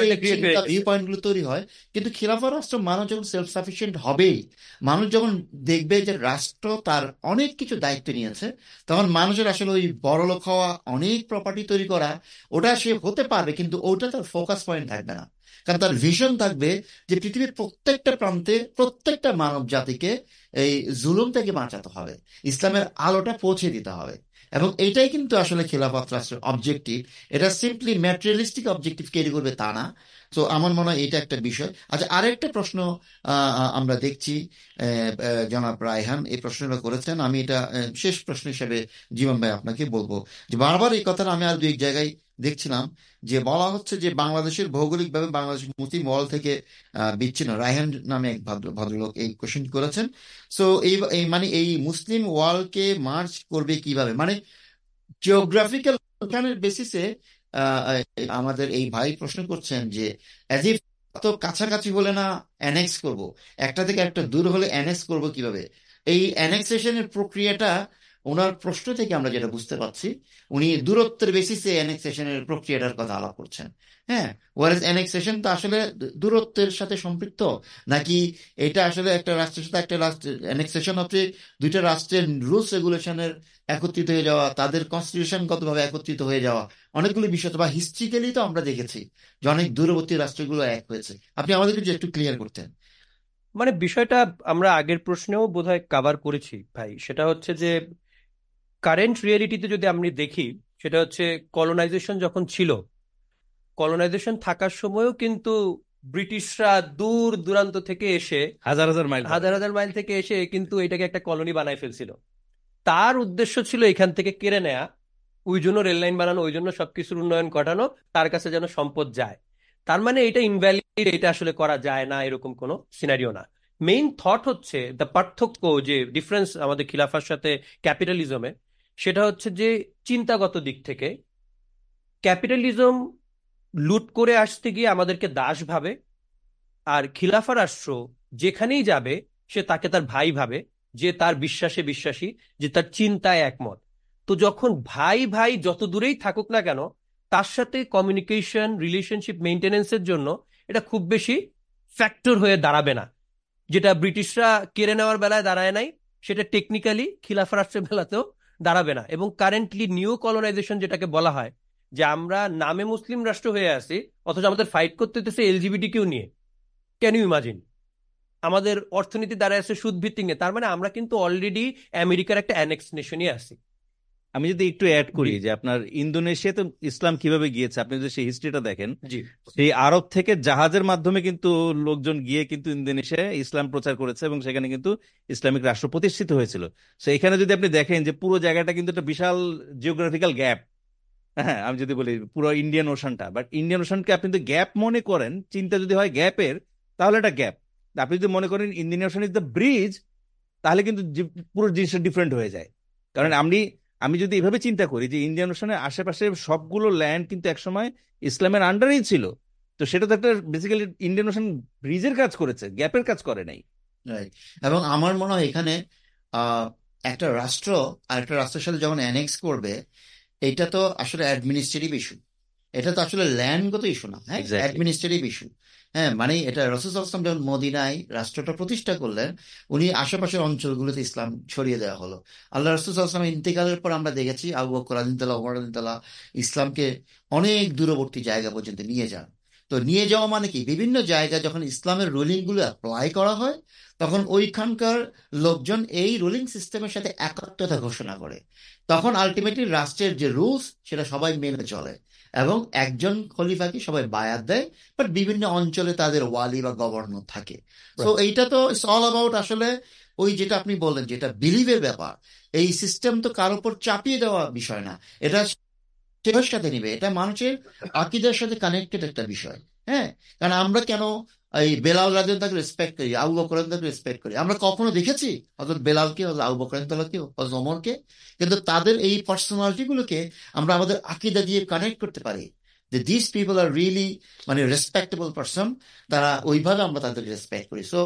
ভিউ পয়েন্টগুলো তৈরি হয় কিন্তু খিলাফা রাষ্ট্র মানুষ যখন সেলফ সাফিসিয়েন্ট হবেই মানুষ যখন দেখবে যে রাষ্ট্র তার অনেক কিছু দায়িত্ব নিয়েছে। তখন মানুষের আসলে ওই বড়লোক হওয়া, অনেক প্রপার্টি তৈরি করা, ওটা সে হতে পারবে, কিন্তু ওটা তার ফোকাস পয়েন্ট থাকবে না। কারণ তার ভিশন থাকবে যে পৃথিবীর প্রত্যেকটা প্রান্তে প্রত্যেকটা মানব জাতিকে এই জুলুম থেকে বাঁচাতে হবে। ইসলামের আলোটা পৌঁছে দিতে হবে। এবং এটাই কিন্তু আসলে খেলাফত রাষ্ট্রের অবজেক্টিভ এটা সিম্পলি ম্যাটেরিয়ালিস্টিক অবজেক্টিভ ক্যারি করবে তা না। তো আমার মনে হয় এটা একটা বিষয়। আচ্ছা আরেকটা প্রশ্ন আমরা দেখছি জনাব রায়হান এই প্রশ্নটা করেছেন। আমি এটা শেষ প্রশ্ন হিসেবে জীবন ভাই আপনাকে বলব যে বারবার এই কথাটা আমি আর দুই এক জায়গায় দেখছিলাম যে বলা হচ্ছে যে বাংলাদেশের ভৌগোলিকভাবে বাংলাদেশ মুসলিম ওয়ার্ল্ড থেকে বিচ্ছিন্ন। রায়হান নামে এক ভদ্র, ভদ্রলোক এই কোশ্চেন করেছেন। সো এই মানে এই মুসলিম ওয়ার্ল্ডকে মার্চ করবে কীভাবে? মানে জিওগ্রাফিক্যাল বেসিসে আমাদের এই ভাই প্রশ্ন করছেন যে অ্যাজ ইফ তো কাছাকাছি হলে না অ্যানেক্স করব? একটা থেকে একটা দূর হলে অ্যানেক্স করব কীভাবে? এই অ্যানেক্সেশনের প্রক্রিয়াটা ওনার প্রশ্ন থেকে আমরা যেটা বুঝতে পারছি, উনি দূরত্বের বেসিসে অ্যানেক্সেশনের প্রক্রিয়াটার কথা আলাপ করছেন। হ্যাঁ? ওয়ারেজ অ্যানেক্সেশন তো আসলে দূরত্বের সাথে সম্পৃক্ত, নাকি এটা আসলে একটা রাষ্ট্রের সাথে একটা রাষ্ট্রের অ্যানেক্সেশন হচ্ছে দুইটা রাষ্ট্রের রুলস রেগুলেশনের একত্রিত হয়ে যাওয়া, তাদের কনস্টিটিউশনগতভাবে একত্রিত হয়ে যাওয়া, অনেকগুলো বিষয় বা হিস্ট্রিক্যালি তো আমরা দেখেছি যে অনেক দূরবর্তী রাষ্ট্রগুলো এক হয়েছে। আপনি আমাদেরকে যদি একটু ক্লিয়ার করতেন। মানে বিষয়টা আমরা আগের প্রশ্নেও বোধহয় কাভার করেছি ভাই। সেটা হচ্ছে যে কারেন্ট রিয়েলিটিতে যদি আমরা দেখি সেটা হচ্ছে কলোনাইজেশন যখন ছিল কলোনাইজেশন থাকার সময়ও কিন্তু ব্রিটিশরা দূর দূরান্ত থেকে এসে হাজার হাজার মাইল হাজার হাজার মাইল থেকে এসে কিন্তু এটাকে একটা কলোনি বানায় ফেলছিল। তার উদ্দেশ্য ছিল এখান থেকে কেড়ে নেয়া ওই জন্য রেল লাইন বানানো ওই জন্য সবকিছুর উন্নয়ন ঘটানো তার কাছে যেন সম্পদ যায়। তার মানে এটা ইনভ্যালিড এটা আসলে করা যায় না এরকম কোনো সিনারিও না। মেইন থট হচ্ছে দ্য পার্থক্য যে ডিফারেন্স আমাদের খিলাফার সাথে ক্যাপিটালিজমে সেটা হচ্ছে যে চিন্তাগত দিক থেকে ক্যাপিটালিজম লুট করে আসতে গিয়ে আমাদেরকে দাস ভাবে আর খিলাফা রাষ্ট্র যেখানেই যাবে সে তাকে তার ভাই ভাবে, যে তার বিশ্বাসে বিশ্বাসী, যে তার চিন্তায় একমত। তো যখন ভাই ভাই যত দূরেই থাকুক না কেন, তার সাথে কমিউনিকেশন রিলেশনশিপ মেনটেনেন্সের জন্য এটা খুব বেশি ফ্যাক্টর হয়ে দাঁড়াবে না। যেটা ব্রিটিশরা কেড়ে নেওয়ার বেলায় দাঁড়ায় নাই, সেটা টেকনিক্যালি খিলাফা রাষ্ট্রের বেলাতেও দাঁড়াবে না। এবং কারেন্টলি নিউ কলোনাইজেশন যেটাকে বলা হয়, যে আমরা নামে মুসলিম রাষ্ট্র হয়ে আছি, অথচ আমাদের ফাইট করতে হতেছে এলজিবিটি কেউ নিয়ে। ক্যান ইউ ইমাজিন আমাদের অর্থনীতি দাঁড়ায় আছে সুদ ভিত্তিক নিয়ে। তার মানে আমরা কিন্তু অলরেডি আমেরিকার একটা অ্যানেক্স নেশনই আছি। আমি যদি একটু অ্যাড করি যে আপনার ইন্দোনেশিয়াতে ইসলাম কীভাবে গিয়েছে আপনি যদি সেই হিস্ট্রিটা দেখেন সেই আরব থেকে জাহাজের মাধ্যমে কিন্তু লোকজন গিয়ে কিন্তু ইন্দোনেশিয়ায় ইসলাম প্রচার করেছে এবং সেখানে কিন্তু ইসলামিক রাষ্ট্র প্রতিষ্ঠিত হয়েছিল। তো এখানে যদি আপনি দেখেন যে পুরো জায়গাটা কিন্তু একটা বিশাল জিওগ্রাফিক্যাল গ্যাপ হ্যাঁ আমি যদি বলি পুরো ইন্ডিয়ান ওশানটা বাট ইন্ডিয়ান ওশানকে আপনি যদি গ্যাপ মনে করেন চিন্তা যদি হয় গ্যাপের তাহলে এটা গ্যাপ আপনি যদি মনে করেন Indian ocean is the bridge তাহলে কিন্তু পুরো জিনিসটা ডিফারেন্ট হয়ে যায়। কারণ আমি আমি যদি এভাবে চিন্তা করি যে ইন্ডিয়ান ওশানের আশেপাশে সবগুলো ল্যান্ড কিন্তু একসময় ইসলামের আন্ডারেই ছিল, তো সেটা তো একটা বেসিক্যালি ইন্ডিয়ান ওশান ব্রিজের কাজ করেছে গ্যাপের কাজ করে নাই। এবং আমার মনে হয় এখানে একটা রাষ্ট্র আর একটা রাষ্ট্রের সাথে যখন অ্যানেক্স করবে, এটা তো আসলে অ্যাডমিনিস্ট্রেটিভ ইস্যু এটা তো আসলে ল্যান্ডগত ইস্যু না হ্যাঁ? অ্যাডমিনিস্ট্রেটিভ ইস্যু হ্যাঁ মানে এটা রসুল আসলাম যখন মদিনায় রাষ্ট্রটা প্রতিষ্ঠা করলেন উনি আশেপাশের অঞ্চলগুলোতে ইসলাম ছড়িয়ে দেওয়া হলো। আল্লাহ রসুল আসলাম ইন্তেকালের পর আমরা দেখেছি আবু বকর আদিনতাল্লাহ ওমর আদিনতাল্লাহ ইসলামকে অনেক দূরবর্তী জায়গা পর্যন্ত নিয়ে যান। তো নিয়ে যাওয়া মানে কি? বিভিন্ন জায়গায় যখন ইসলামের রুলিংগুলো অ্যাপ্লাই করা হয় তখন ওইখানকার লোকজন এই রুলিং সিস্টেমের সাথে একাত্মতা ঘোষণা করে। তখন আলটিমেটলি রাষ্ট্রের যে রুলস সেটা সবাই মেনে চলে। এবং একজন খলিফাকে সবাই বায়াত দেয় বাট বিভিন্ন অঞ্চলে তাদের ওয়ালি বা গভর্নর থাকে। তো এইটা তো ইটস অল অ্যাবাউট আসলে ওই যেটা আপনি বললেন যেটা বিলিভের ব্যাপার। এই সিস্টেম তো কার উপর চাপিয়ে দেওয়া বিষয় না। এটা সেটার সাথে নিবে এটা মানুষের আকিদের সাথে কানেক্টেড একটা বিষয়। হ্যাঁ? কারণ আমরা কেন এই বেলাল রাজন তাকে রেসপেক্ট করি, আবু বকর তাকে রেসপেক্ট করি। আমরা কখনো দেখেছি হজরত বেলালকে হজরত আবু বকর তালাকে হজরত ওমরকে? কিন্তু তাদের এই পার্সোনালিটি গুলোকে আমরা আমাদের আকিদা দিয়ে কানেক্ট করতে পারি যে দিস পিপল আর রিয়েলি মানে রেসপেক্টেবল পার্সন তারা ওইভাবে আমরা তাদেরকে রেসপেক্ট করি। সো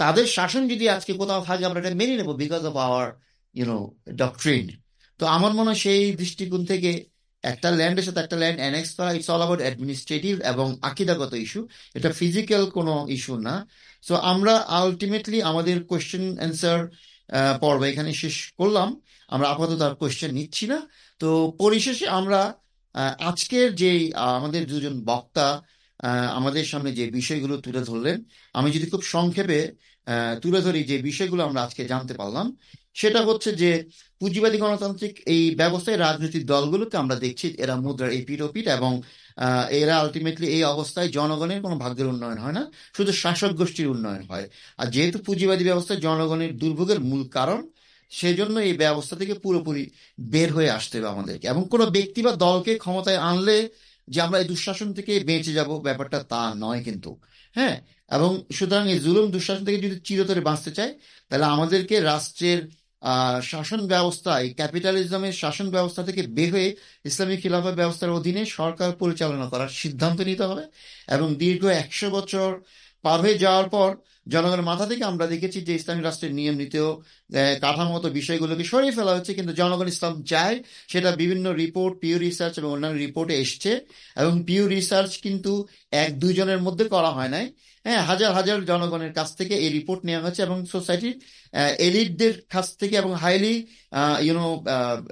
তাদের শাসন যদি আজকে কোথাও থাকে, আমরা এটা মেনে নেব because of our you know doctrine তো আমার মনে হয় সেই দৃষ্টিকোণ থেকে একটা ল্যান্ডের সাথে একটা ল্যান্ড অ্যানেক্স করা ইটস অল অ্যাবাউট অ্যাডমিনিস্ট্রেটিভ এবং আকিদাগত ইস্যু এটা ফিজিক্যাল কোনো ইস্যু না। সো আমরা আলটিমেটলি আমাদের কোয়েশ্চেন অ্যান্সার পর্ব এখানে শেষ করলাম। আমরা আপাতত আর কোয়েশ্চেন নিচ্ছি না। তো, পরিশেষে আমরা আজকের যে আমাদের দুজন বক্তা আমাদের সামনে যে বিষয়গুলো তুলে ধরলেন, আমি যদি খুব সংক্ষেপে তুলে ধরি যে বিষয়গুলো আমরা আজকে জানতে পারলাম, সেটা হচ্ছে যে পুঁজিবাদী গণতান্ত্রিক এই ব্যবস্থায় রাজনৈতিক দলগুলোকে আমরা দেখছি, এরা মুদ্রার এই পিঠ এবং এরা আলটিমেটলি এই অবস্থায় জনগণের কোনো ভাগ্যের উন্নয়ন হয় না, শুধু শাসক গোষ্ঠীর উন্নয়ন হয়। আর যেহেতু পুঁজিবাদী ব্যবস্থায় জনগণের দুর্ভোগের মূল কারণ, সেজন্য এই ব্যবস্থা থেকে পুরোপুরি বের হয়ে আসতে হবে আমাদেরকে। এবং কোনো ব্যক্তি বা দলকে ক্ষমতায় আনলে যে আমরা এই দুঃশাসন থেকে বেঁচে যাব, ব্যাপারটা তা নয় কিন্তু। হ্যাঁ? এবং সুতরাং এই জুলুম দুঃশাসন থেকে যদি চিরতরে বাঁচতে চাই তাহলে আমাদেরকে রাষ্ট্রের শাসন ব্যবস্থায়, ক্যাপিটালিজমের শাসন ব্যবস্থা থেকে বের হয়ে ইসলামী খিলাফত ব্যবস্থার অধীনে সরকার পরিচালনা করার সিদ্ধান্ত নিতে হবে এবং দীর্ঘ একশো বছর পার হয়ে যাওয়ার পর জনগণের মাথা থেকে আমরা দেখেছি যে ইসলামী রাষ্ট্রের নিয়ম নীতিও কাঠামোগত বিষয়গুলোকে সরিয়ে ফেলা হচ্ছে, কিন্তু জনগণ ইসলাম চায় সেটা বিভিন্ন রিপোর্ট পিউ রিসার্চ এবং অন্যান্য রিপোর্টে এসছে এবং পিউ রিসার্চ কিন্তু এক দুইজনের মধ্যে করা হয় নাই। হ্যাঁ হাজার হাজার জনগণের কাছ থেকে এই রিপোর্ট নেওয়া হয়েছে এবং সোসাইটির এলিটদের কাছ থেকে এবং হাইলি ইউনো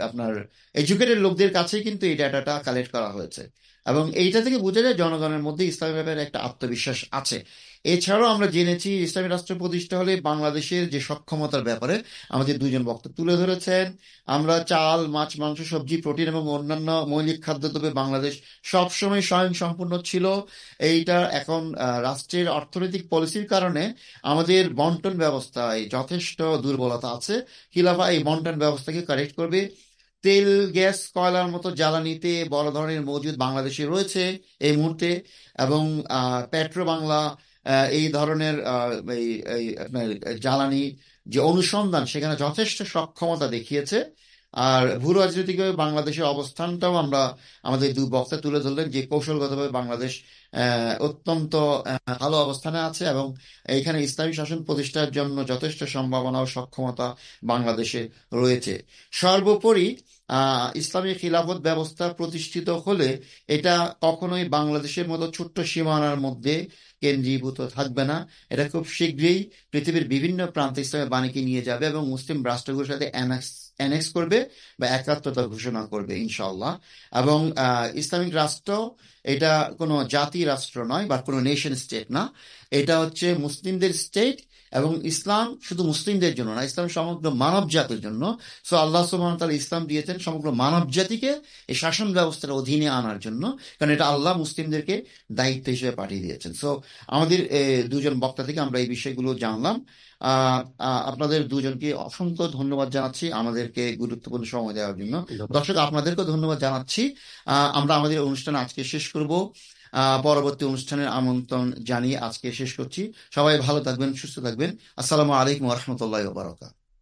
আপনার এডুকেটেড লোকদের কাছে কিন্তু এই ডাটাটা কালেক্ট করা হয়েছে। এবং এইটা থেকে বোঝা যায় জনগণের মধ্যে ইসলামের ব্যাপারে একটা আত্মবিশ্বাস আছে। এছাড়াও আমরা জেনেছি ইসলামী রাষ্ট্র প্রতিষ্ঠা হলে বাংলাদেশের যে সক্ষমতার ব্যাপারে আমাদের দুজন বক্তা তুলে ধরেছেন। আমরা চাল, মাছ, মাংস, সবজি, প্রোটিন এবং অন্যান্য মৌলিক খাদ্য খাদ্যদ্রব্যে বাংলাদেশ সবসময় স্বয়ং সম্পূর্ণ ছিল। এইটা এখন রাষ্ট্রের অর্থনৈতিক পলিসির কারণে আমাদের বন্টন ব্যবস্থায় যথেষ্ট দুর্বলতা আছে। খিলাফা এই বন্টন ব্যবস্থাকে কারেক্ট করবে। তেল, গ্যাস, কয়লার মতো জ্বালানিতে বড় ধরনের মজুদ বাংলাদেশে রয়েছে এই মুহূর্তে এবং পেট্রো বাংলা এই ধরনের এই আপনার জ্বালানি যে অনুসন্ধান, সেখানে যথেষ্ট সক্ষমতা দেখিয়েছে। আর ভূ রাজনৈতিকভাবে বাংলাদেশের অবস্থানটাও আমরা, আমাদের দুই বক্তা তুলে ধরলেন যে কৌশলগতভাবে বাংলাদেশ অত্যন্ত ভালো অবস্থানে আছে এবং এখানে ইসলামী শাসন প্রতিষ্ঠার জন্য যথেষ্ট সম্ভাবনা ও সক্ষমতা বাংলাদেশে রয়েছে। সর্বোপরি ইসলামী খিলাফত ব্যবস্থা প্রতিষ্ঠিত হলে এটা কখনোই বাংলাদেশের মতো ছোট্ট সীমানার মধ্যে কেন্দ্রীভূত থাকবে না। এটা খুব শীঘ্রই পৃথিবীর বিভিন্ন প্রান্ত ইসলামের বাণীকে নিয়ে যাবে এবং মুসলিম রাষ্ট্রগুলোর সাথে অ্যানেক্স করবে বা একাত্মতা ঘোষণা করবে ইনশাল্লাহ এবং ইসলামিক রাষ্ট্র এটা কোনো জাতি রাষ্ট্র নয় বা কোনো নেশন স্টেট না। এটা হচ্ছে মুসলিমদের স্টেট এবং ইসলাম শুধু মুসলিমদের জন্য না ইসলাম সমগ্র মানব জাতির জন্য। সো আল্লাহ ওয়া ইসলাম দিয়েছেন সমগ্র মানব জাতিকে এই শাসন ব্যবস্থার অধীনে আনার জন্য কারণ এটা আল্লাহ মুসলিমদেরকে দায়িত্ব হিসেবে পাঠিয়ে দিয়েছেন। সো আমাদের দুজন বক্তা থেকে আমরা এই বিষয়গুলো জানলাম। আপনাদের দুজনকে অসংখ্য ধন্যবাদ জানাচ্ছি আমাদেরকে গুরুত্বপূর্ণ সময় দেওয়ার জন্য। দর্শক আপনাদেরকেও ধন্যবাদ জানাচ্ছি। আহ, আমরা আমাদের অনুষ্ঠান আজকে শেষ করব। পরবর্তী অনুষ্ঠানের আমন্ত্রণ জানিয়ে আজকে শেষ করছি। সবাই ভালো থাকবেন, সুস্থ থাকবেন। আসসালামু আলাইকুম রহমতুল্লাহ বারকাত